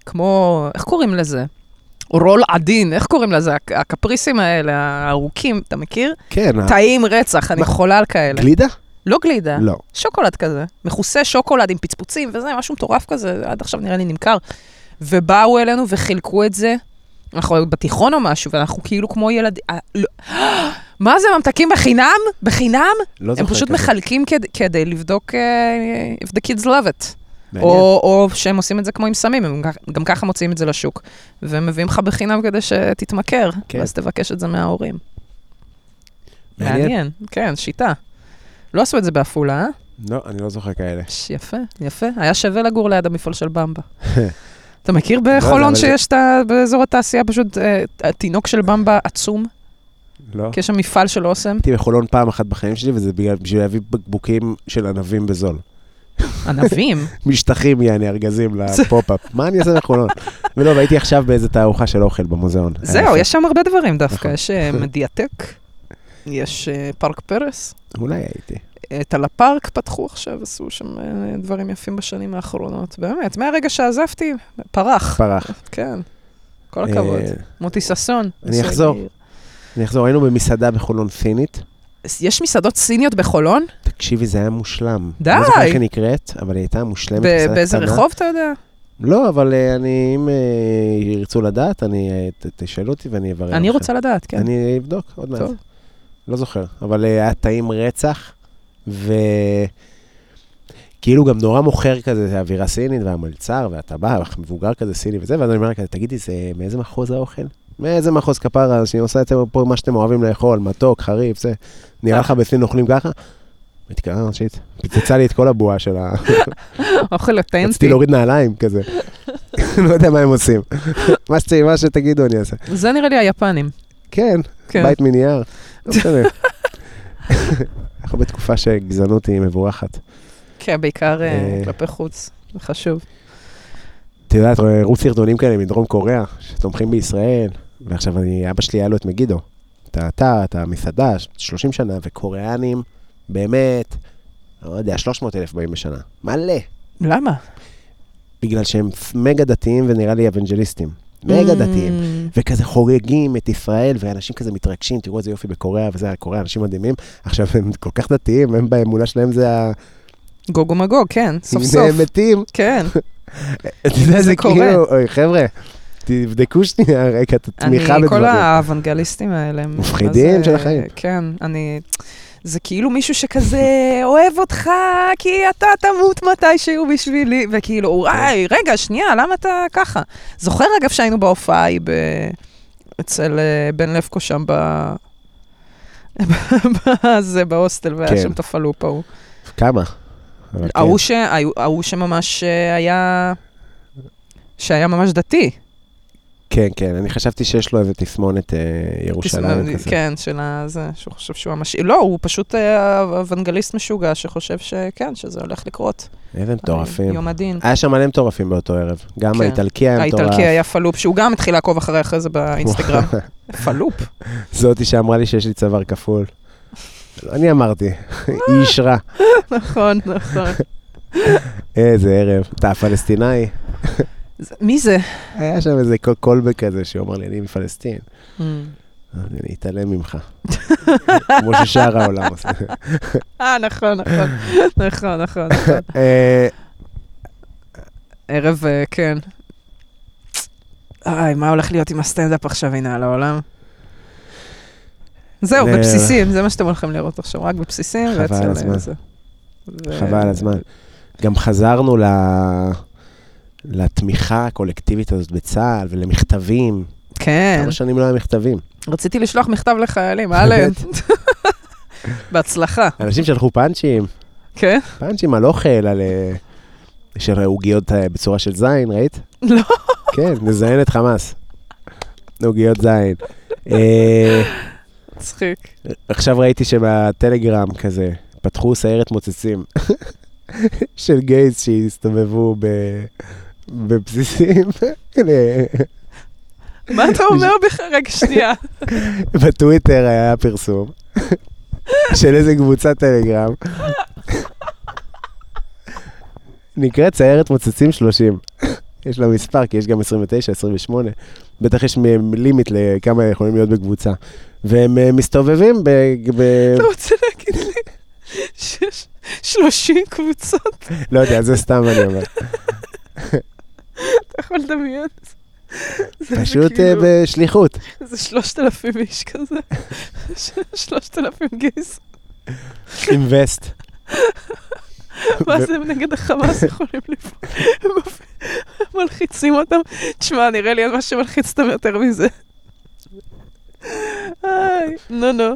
כמו, איך קוראים לזה? רול עדין, איך קוראים לזה? הק- הקפריסים האלה, הארוכים, אתה מכיר? כן, טעים רצח, אני? חולה על כאלה. גלידה? לא גלידה, לא. שוקולד כזה. מכוסה שוקולד עם פצפוצים וזה, משהו מטורף כזה, עד עכשיו נראה לי נמכר. ובאו אלינו וחילקו את זה, אנחנו בתיכון או משהו, ואנחנו כאילו כמו ילדים... לא. מה זה, ממתקים בחינם? בחינם? לא הם פשוט כזה. מחלקים כד, כדי לבדוק אה, if the kids love it. מעניין. או, או שהם עושים את זה כמו עם סמים, הם גם- ככה מוציאים את זה לשוק. והם מביאים לך בחינם כדי שתתמכר, כן. ואז תבקש את זה מההורים. מעניין. מעניין, כן, שיטה. לא עשו את זה בעפולה, אה? לא, אני לא זוכר כאלה. יפה, יפה. היה שווה לגור ליד המפעל של במבה. [laughs] אתה מכיר יודע, בחולון אבל זה- שיש את ה... באזור התעשייה פשוט אה, התינוק של במבה עצום? לא. כי יש שם מפעל של אוסם? הייתי בחולון פעם אחת בחיים שלי, וזה בגלל- בשביל להביא בקבוקים של ענבים בזול. ענבים? [laughs] משטחים, יעני, ארגזים ל pop-up. מה אני אעשה בחולון? [laughs] ולא, והייתי עכשיו באיזה תערוכה של אוכל במוזיאון. זהו. יש שם הרבה דברים דווקא. נכון. יש אה, מדיאטק, יש אה, פארק פרס. אולי הייתי. את על הפארק פתחו עכשיו, עשו שם אה, דברים יפים בשנים האחרונות. באמת, מהרגע שעזבתי, פרח. פרח. כן. כל הכבוד. מוטי ששון. אני אחזור. אני אחזור, היינו במסעדה בחולון סינית. יש מסעדות סיניות בחולון? תקשיבי, זה היה מושלם. די. אני לא זוכר איך היא נקראת, אבל היא הייתה מושלמת. באיזה. רחוב, אתה יודע? לא, אבל אה, אני, אם אה, ירצו לדעת, אני, אה, תשאלו אותי ואני אברר. אני. רוצה לדעת, כן. אני אבדוק עוד מעט. לא זוכר, אבל היה טעים רצח, וכאילו גם נורא מוכר כזה, זה אווירה סינית, והמלצר, והטבח, מבוגר כזה סיני וזה, ואז אני אומר כזה, תגידי, זה מאיזה מחוז האוכל? מאיזה מחוז כפרה, שאני עושה את זה פה מה שאתם אוהבים לאכול, מתוק, חריף, זה. נראה לך בסין אוכלים ככה? אה, שיט, פיצצה לי את כל הבועה של ה... [laughs] אוכל רציתי אותנטי. להוריד נעליים כזה. [laughs] לא יודע מה הם עושים. [laughs] מה שת- מה שתגידו אני אעשה. זה נראה לי היפנים. כן, כן. בית מנייר. לא. אנחנו בתקופה שגזענות היא מבורכת. כן, בעיקר אה, אה. כלפי חוץ. זה חשוב. את יודעת, ראו סרטונים כאלה מדרום קוריאה, שתומכים בישראל, ועכשיו אני, אבא שלי היה לו את מגידו. את האתר, את המסעדה, 30 שנה, וקוריאנים, באמת, לא יודע, 300 אלף באים בשנה. מלא. למה? בגלל שהם מגה דתיים ונראה לי אבנג'ליסטים. מגה דתיים. Mm, וכזה חוגגים את ישראל, ואנשים כזה מתרגשים, תראו איזה יופי בקוריאה, וזה, קוריאה, אנשים מדהימים. עכשיו, הם כל כך דתיים, הם באמונה שלהם זה ה... גוג ומגוג, כן, סוף הם סוף. מתים. כן. [laughs] אתה יודע, זה. כאילו, אוי, חבר'ה, תבדקו שנייה רגע את התמיכה אני, כל בדברים. האוונגליסטים האלה. הם- מפחידים של החיים. כן, אני... זה כאילו מישהו שכזה אוהב אותך, כי אתה תמות מתישהו בשבילי, וכאילו, וואי, רגע, שנייה, למה אתה ככה? זוכר, אגב, שהיינו בהופעה ההיא ב... אצל אה, בן לבקו שם ב... [laughs] זה בהוסטל, והיה כן. שם את הפלופ ההוא. כמה? כן. ההוא שממש אה, היה... שהיה ממש דתי. כן, כן, אני חשבתי שיש לו איזה תסמונת אה, ירושלים כזה. כן, של הזה, שהוא חושב שהוא ממש... לא, הוא פשוט אה, אוונגליסט משוגע שחושב שכן, שזה הולך לקרות. איזה מטורפים. יום הדין. היה שם מלא מטורפים באותו ערב. גם כן. האיטלקי היה מטורף. האיטלקי היה פלופ, שהוא גם התחיל לעקוב אחרי אחרי זה באינסטגרם. פלופ. [laughs] זאתי שאמרה לי שיש לי צוואר כפול. אני אמרתי, [laughs] היא אישרה. נכון, נכון. [laughs] איזה ערב. אתה הפלסטינאי? מי זה? היה שם איזה קול- קולבק כזה שהוא אמר לי, אני מפלסטין. Mm. אני אתעלם ממך. [laughs] כמו ששאר העולם עושה. אה, נכון, נכון. נכון, נכון. נכון. [laughs] אה, ערב, אה, כן. איי, מה הולך להיות עם הסטנדאפ עכשיו, הנה, על העולם? זהו, בבסיסים, זה מה שאתם הולכים לראות עכשיו, רק בבסיסים. חבל על הזמן. זה. ו- חבל על הזמן. גם חזרנו ל... לתמיכה הקולקטיבית הזאת בצה"ל ולמכתבים. כן, כמה שנים לא היה מכתבים. רציתי לשלוח מכתב לחיילים, אהלן. בהצלחה. אנשים שלחו פאנצ'ים, כן? פאנצ'ים על אוכל, על... אה, של עוגיות אה, בצורה של זין, ראית? לא. כן, נזיין את חמאס. עוגיות זין. אה, מצחיק. עכשיו ראיתי שבטלגרם כזה, פתחו סיירת מוצצים [laughs] של גייז שהסתובבו ב... בבסיסים. [laughs] מה אתה אומר בכלל? רגע, שנייה. [laughs] בטוויטר היה פרסום [laughs] של איזה קבוצת טלגרם. נקראת סיירת מוצצים 30. יש לה מספר, כי יש גם 29, 28. בטח יש לימיט לכמה יכולים להיות בקבוצה. והם אה, מסתובבים ב... ב- אתה רוצה להגיד לי שיש 30 קבוצות? לא יודע, זה סתם אני אומר. אתה יכול לדמיין? זה פשוט אה, כאילו- בשליחות. זה 3,000 איש כזה. 3,000 גייס. אינבסט. מה זה הם נגד החמאס יכולים לפעול? מלחיצים אותם. תשמע, נראה לי אין מה שמלחיץ אותם יותר מזה. איי, נו נו.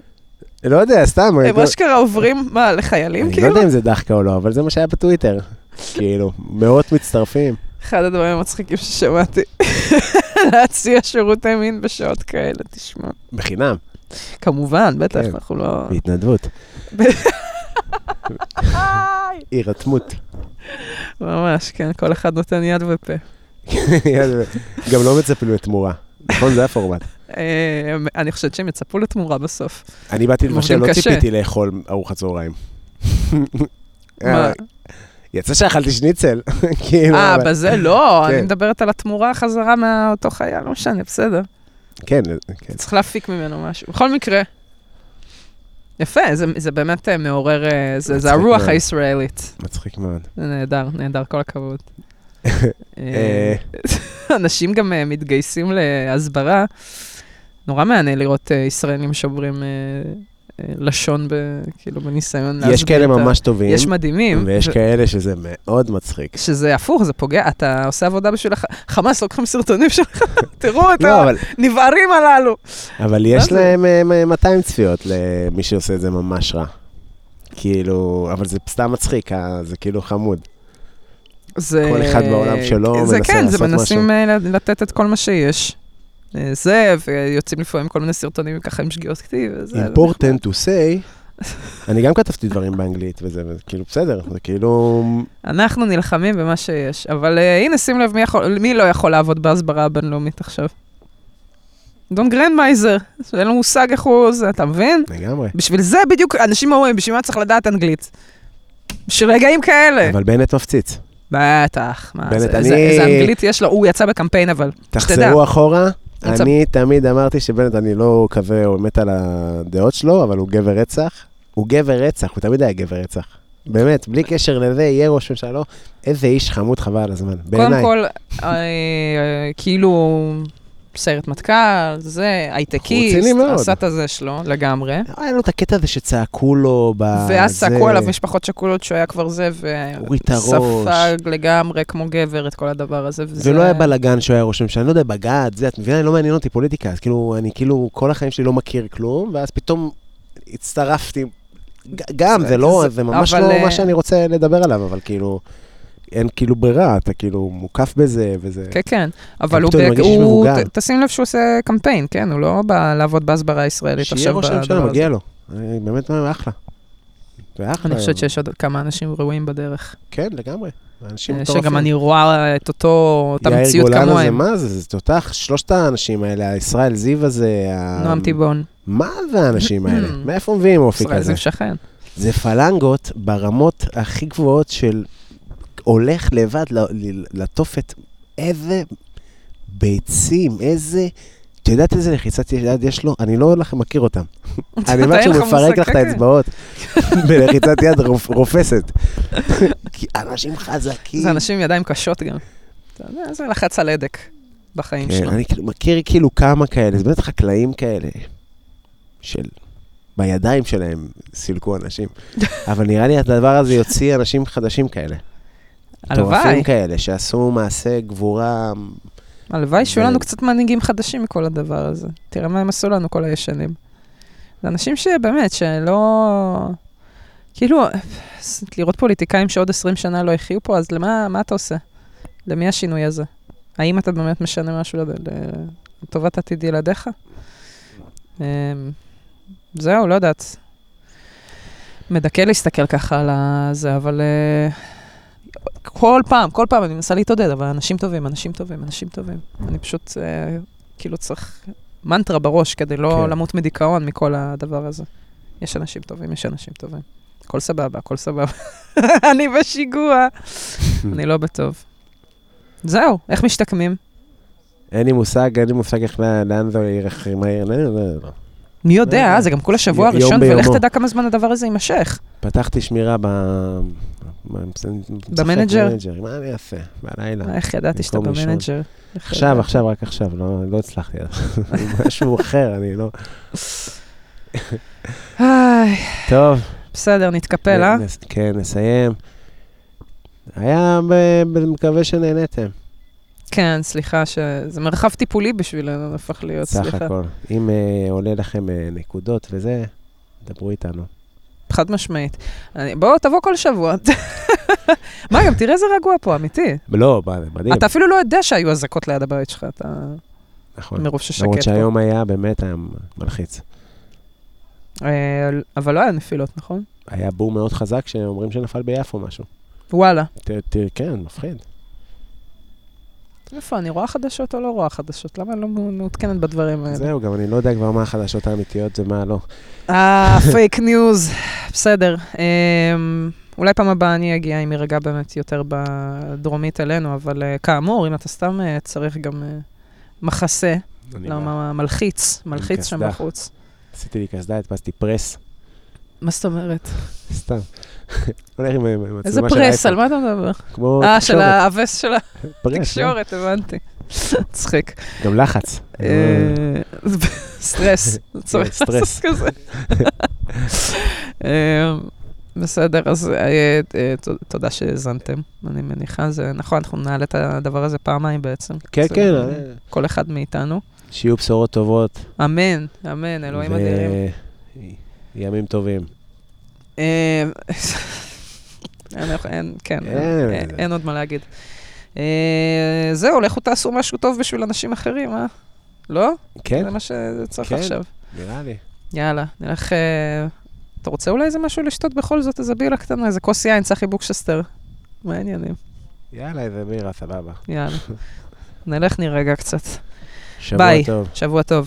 לא יודע, סתם. הם אשכרה עוברים, מה, לחיילים אני לא כאילו? יודע אם זה דחקה או לא, אבל זה מה שהיה בטוויטר. כאילו, מאות מצטרפים. אחד הדברים המצחיקים ששמעתי. [laughs] להציע שירותי מין בשעות כאלה, תשמע. בחינם, כמובן, בטח, כן. אנחנו לא... בהתנדבות. הירתמות. ממש, כן, כל אחד נותן יד ופה. גם לא מצפים לתמורה. נכון? זה הפורמט. אה, אני חושבת שהם יצפו לתמורה בסוף. אני באתי לבשל, לא. ציפיתי לאכול ארוחת צהריים. יצא שאכלתי שניצל. [laughs] כאילו, אה, בזה לא, כן. אני מדברת על התמורה חזרה מאותו חייל, לא משנה, בסדר. כן, כן. צריך להפיק ממנו משהו. בכל מקרה, יפה, זה, זה באמת אה, מעורר, אה, זה, הרוח מאוד. הישראלית. מצחיק מאוד. זה נהדר, נהדר, כל הכבוד. [laughs] אה, אה, אנשים גם אה, מתגייסים להסברה. נורא מעניין לראות אה, ישראלים שוברים אה, אה, לשון, ב, כאילו, בניסיון להסביר יש כאלה את ה- ממש טובים, יש מדהימים. ויש ו- כאלה שזה מאוד מצחיק. שזה הפוך, זה פוגע, אתה עושה עבודה בשביל הח... חמאס, לוקחים סרטונים שלך, [laughs] תראו את לא, אבל- הנבערים הללו. אבל יש זה? להם אה, 200 צפיות למי שעושה את זה ממש רע. כאילו, אבל זה סתם מצחיק, אה, זה כאילו חמוד. זה... כל אחד בעולם שלו זה מנסה כן, זה לעשות מנסים אה, לתת את כל מה שיש. אה, זה, ויוצאים לפעמים כל מיני סרטונים ככה עם שגיאות כתיב. important to say, [laughs] אני גם כתבתי דברים באנגלית וזה, כאילו בסדר, זה כאילו... אנחנו נלחמים במה שיש. אבל אה, הנה, שים לב, מי, יכול, מי לא יכול לעבוד בהסברה הבינלאומית עכשיו? דון גרנדמייזר, אין לו מושג איך הוא זה, אתה מבין? לגמרי. בשביל זה בדיוק, אנשים אומרים, בשביל מה צריך לדעת אנגלית? בשביל רגעים כאלה. אבל בנט מפציץ. בטח, מה, בנט, זה, אני- איזה, איזה אנגלית יש לו, הוא יצא בקמפיין אבל, שתדע. תחזרו אחורה, אני תמיד אמרתי שבנט, אני לא כזה או מת על הדעות שלו, אבל הוא גבר רצח. הוא גבר רצח, הוא תמיד היה גבר רצח. באמת, בלי קשר לזה, יהיה ראש ממשלה, לא, איזה איש חמוד חבל על הזמן, קודם בעיניי. כל, אה, אה, כאילו, סיירת מטכ"ל, זה, הייטקיסט. עשה את הזה שלו לגמרי. היה לו את הקטע הזה שצעקו לו ב... ואז צעקו עליו משפחות שכולות שהוא היה כבר זה. וספג לגמרי כמו גבר את כל הדבר הזה. וזה- ולא היה בלאגן שהוא היה ראש ממשלה, אני לא יודע, בג"ץ, זה, את מבינה, לא מעניין אותי פוליטיקה, אז כאילו, אני כאילו, כל החיים שלי לא מכיר כלום, ואז פתאום הצטרפתי. גם, זה לא, זה- ממש לא אה, מה שאני רוצה לדבר עליו, אבל כאילו, אין כאילו ברירה, אתה כאילו מוקף בזה, וזה... כן, כן. אבל הוא, מרגיש הוא. ת- תשים לב שהוא עושה קמפיין, כן? הוא לא בא לעבוד בהסברה הישראלית שיהיה עכשיו ראש הממשלה, בדבר מגיע הזה. לו. אני באמת אחלה. זה אחלה. אני חושבת שיש עוד כמה אנשים ראויים בדרך. כן, לגמרי. אנשים אה, מטורפים. שגם אני רואה את אותו, אותה יאיר מציאות גולן הזה, כמוהם. מה זה? זה תותח, שלושת האנשים האלה, ישראל זיו הזה, נועם טיבון. מה זה האנשים האלה? [laughs] מאיפה מביאים אופי ישראל כזה? זיו שכן. זה פלנגות ברמות הכי גבוהות של הולך לבד לתופת. איזה ביצים, איזה... את יודעת איזה לחיצת יד יש לו? אני לא הולך מכיר אותם. [laughs] אני אומר שהוא מפרק לך את כן. האצבעות [laughs] בלחיצת יד רופ- רופסת. [laughs] כי אנשים חזקים. זה אנשים עם ידיים קשות גם. זה לחץ על הדק בחיים כן, שלו. אני כאילו מכיר כאילו כמה כאלה, זה באמת חקלאים כאלה, של... בידיים שלהם סילקו אנשים. אבל נראה לי הדבר הזה יוציא אנשים חדשים כאלה. הלוואי, מטורפים כאלה, שעשו מעשה גבורה... הלוואי שיהיו לנו קצת מנהיגים חדשים מכל הדבר הזה. תראה מה הם עשו לנו כל הישנים. זה אנשים שבאמת, שלא... כאילו, לראות פוליטיקאים שעוד 20 שנה לא יחיו פה, אז למה מה אתה עושה? למי השינוי הזה? האם אתה באמת משנה משהו לטובת עתיד ילדיך? אמ, זהו, לא יודעת. מדכא להסתכל ככה על זה, אבל אה, כל פעם, כל פעם אני מנסה להתעודד, אבל אנשים טובים, אנשים טובים, אנשים טובים. אני פשוט, אה, כאילו צריך מנטרה בראש כדי לא כן. למות מדיכאון מכל הדבר הזה. יש אנשים טובים, יש אנשים טובים. הכל סבבה, הכל סבבה. [laughs] אני בשיגוע, אני לא בטוב. זהו, איך משתקמים? אין לי מושג, אין לי מושג איך, לאן- זה ילך, מה יהיה, לא, לא, לא. מי יודע, זה גם כל השבוע הראשון, ולך. תדע כמה זמן הדבר הזה יימשך. פתחתי שמירה ב... במנג'ר? מה אני אעשה? בלילה. איך ידעתי שאתה. במנג'ר? עכשיו? עכשיו, רק עכשיו, לא לא הצלחתי. [laughs] משהו אחר, אני לא... טוב. בסדר, נתקפל, אה? כן, נסיים. היה, ב- מקווה שנהנתם, כן, סליחה, שזה מרחב טיפולי בשבילנו, הפך להיות, סך סליחה. הכל. אם אה, עולה לכם אה, נקודות וזה, דברו איתנו. חד משמעית. בוא, תבוא כל שבוע. [laughs] מה, גם תראה איזה רגוע פה, אמיתי. לא, מדהים. אתה אפילו לא יודע שהיו אזעקות ליד הבית שלך, אתה נכון. מרוב ששקט למרות. שהיום היה, באמת היה מלחיץ. אה, אבל לא היה נפילות, נכון? היה בור מאוד חזק שאומרים שנפל ביפו משהו. וואלה. ת- ת- כן, מפחיד. איפה, אני רואה חדשות או לא רואה חדשות? למה אני לא מעודכנת בדברים האלה? זהו, גם אני לא יודע כבר מה החדשות האמיתיות ומה לא. אה, [laughs] פייק ניוז. בסדר. אמ, אולי פעם הבאה אני אגיע אם יירגע באמת יותר בדרומית אלינו, אבל אה, כאמור, אם אתה סתם אה, צריך גם אה, מחסה. למה מלחיץ, מלחיץ שם. בחוץ. עשיתי לי קסדה, הדפסתי פרס. מה זאת אומרת? סתם. [laughs] הולך עם עם מצלמה איזה של פרס, האייפון. על מה אתה מדבר? כמו אה, של תקשורת. הווסט של [laughs] פרס, לא? התקשורת, הבנתי. [laughs] מצחיק. גם לחץ. אה, סטרס, צריך סטרס. כזה. אה, בסדר, אז אה, תודה שהאזנתם, אני מניחה. זה נכון, אנחנו נעלה את הדבר הזה פעמיים בעצם. כן, כן, כל אחד מאיתנו. שיהיו בשורות טובות. אמן, אמן, אלוהים אדירים. ימים טובים. אה, כן, אין, עוד מה להגיד. אה, זהו, לכו תעשו משהו טוב בשביל אנשים אחרים, אה? לא? כן, זה מה שצריך כן. עכשיו. נראה לי. יאללה, נלך... אה, אתה רוצה אולי איזה משהו לשתות בכל זאת? איזה בירה קטנה, איזה כוס יין, צחי בוקשסטר. מה העניינים? יאללה, איזה בירה, סבבה. יאללה. נלך נירגע קצת. שבוע ביי. טוב. שבוע טוב.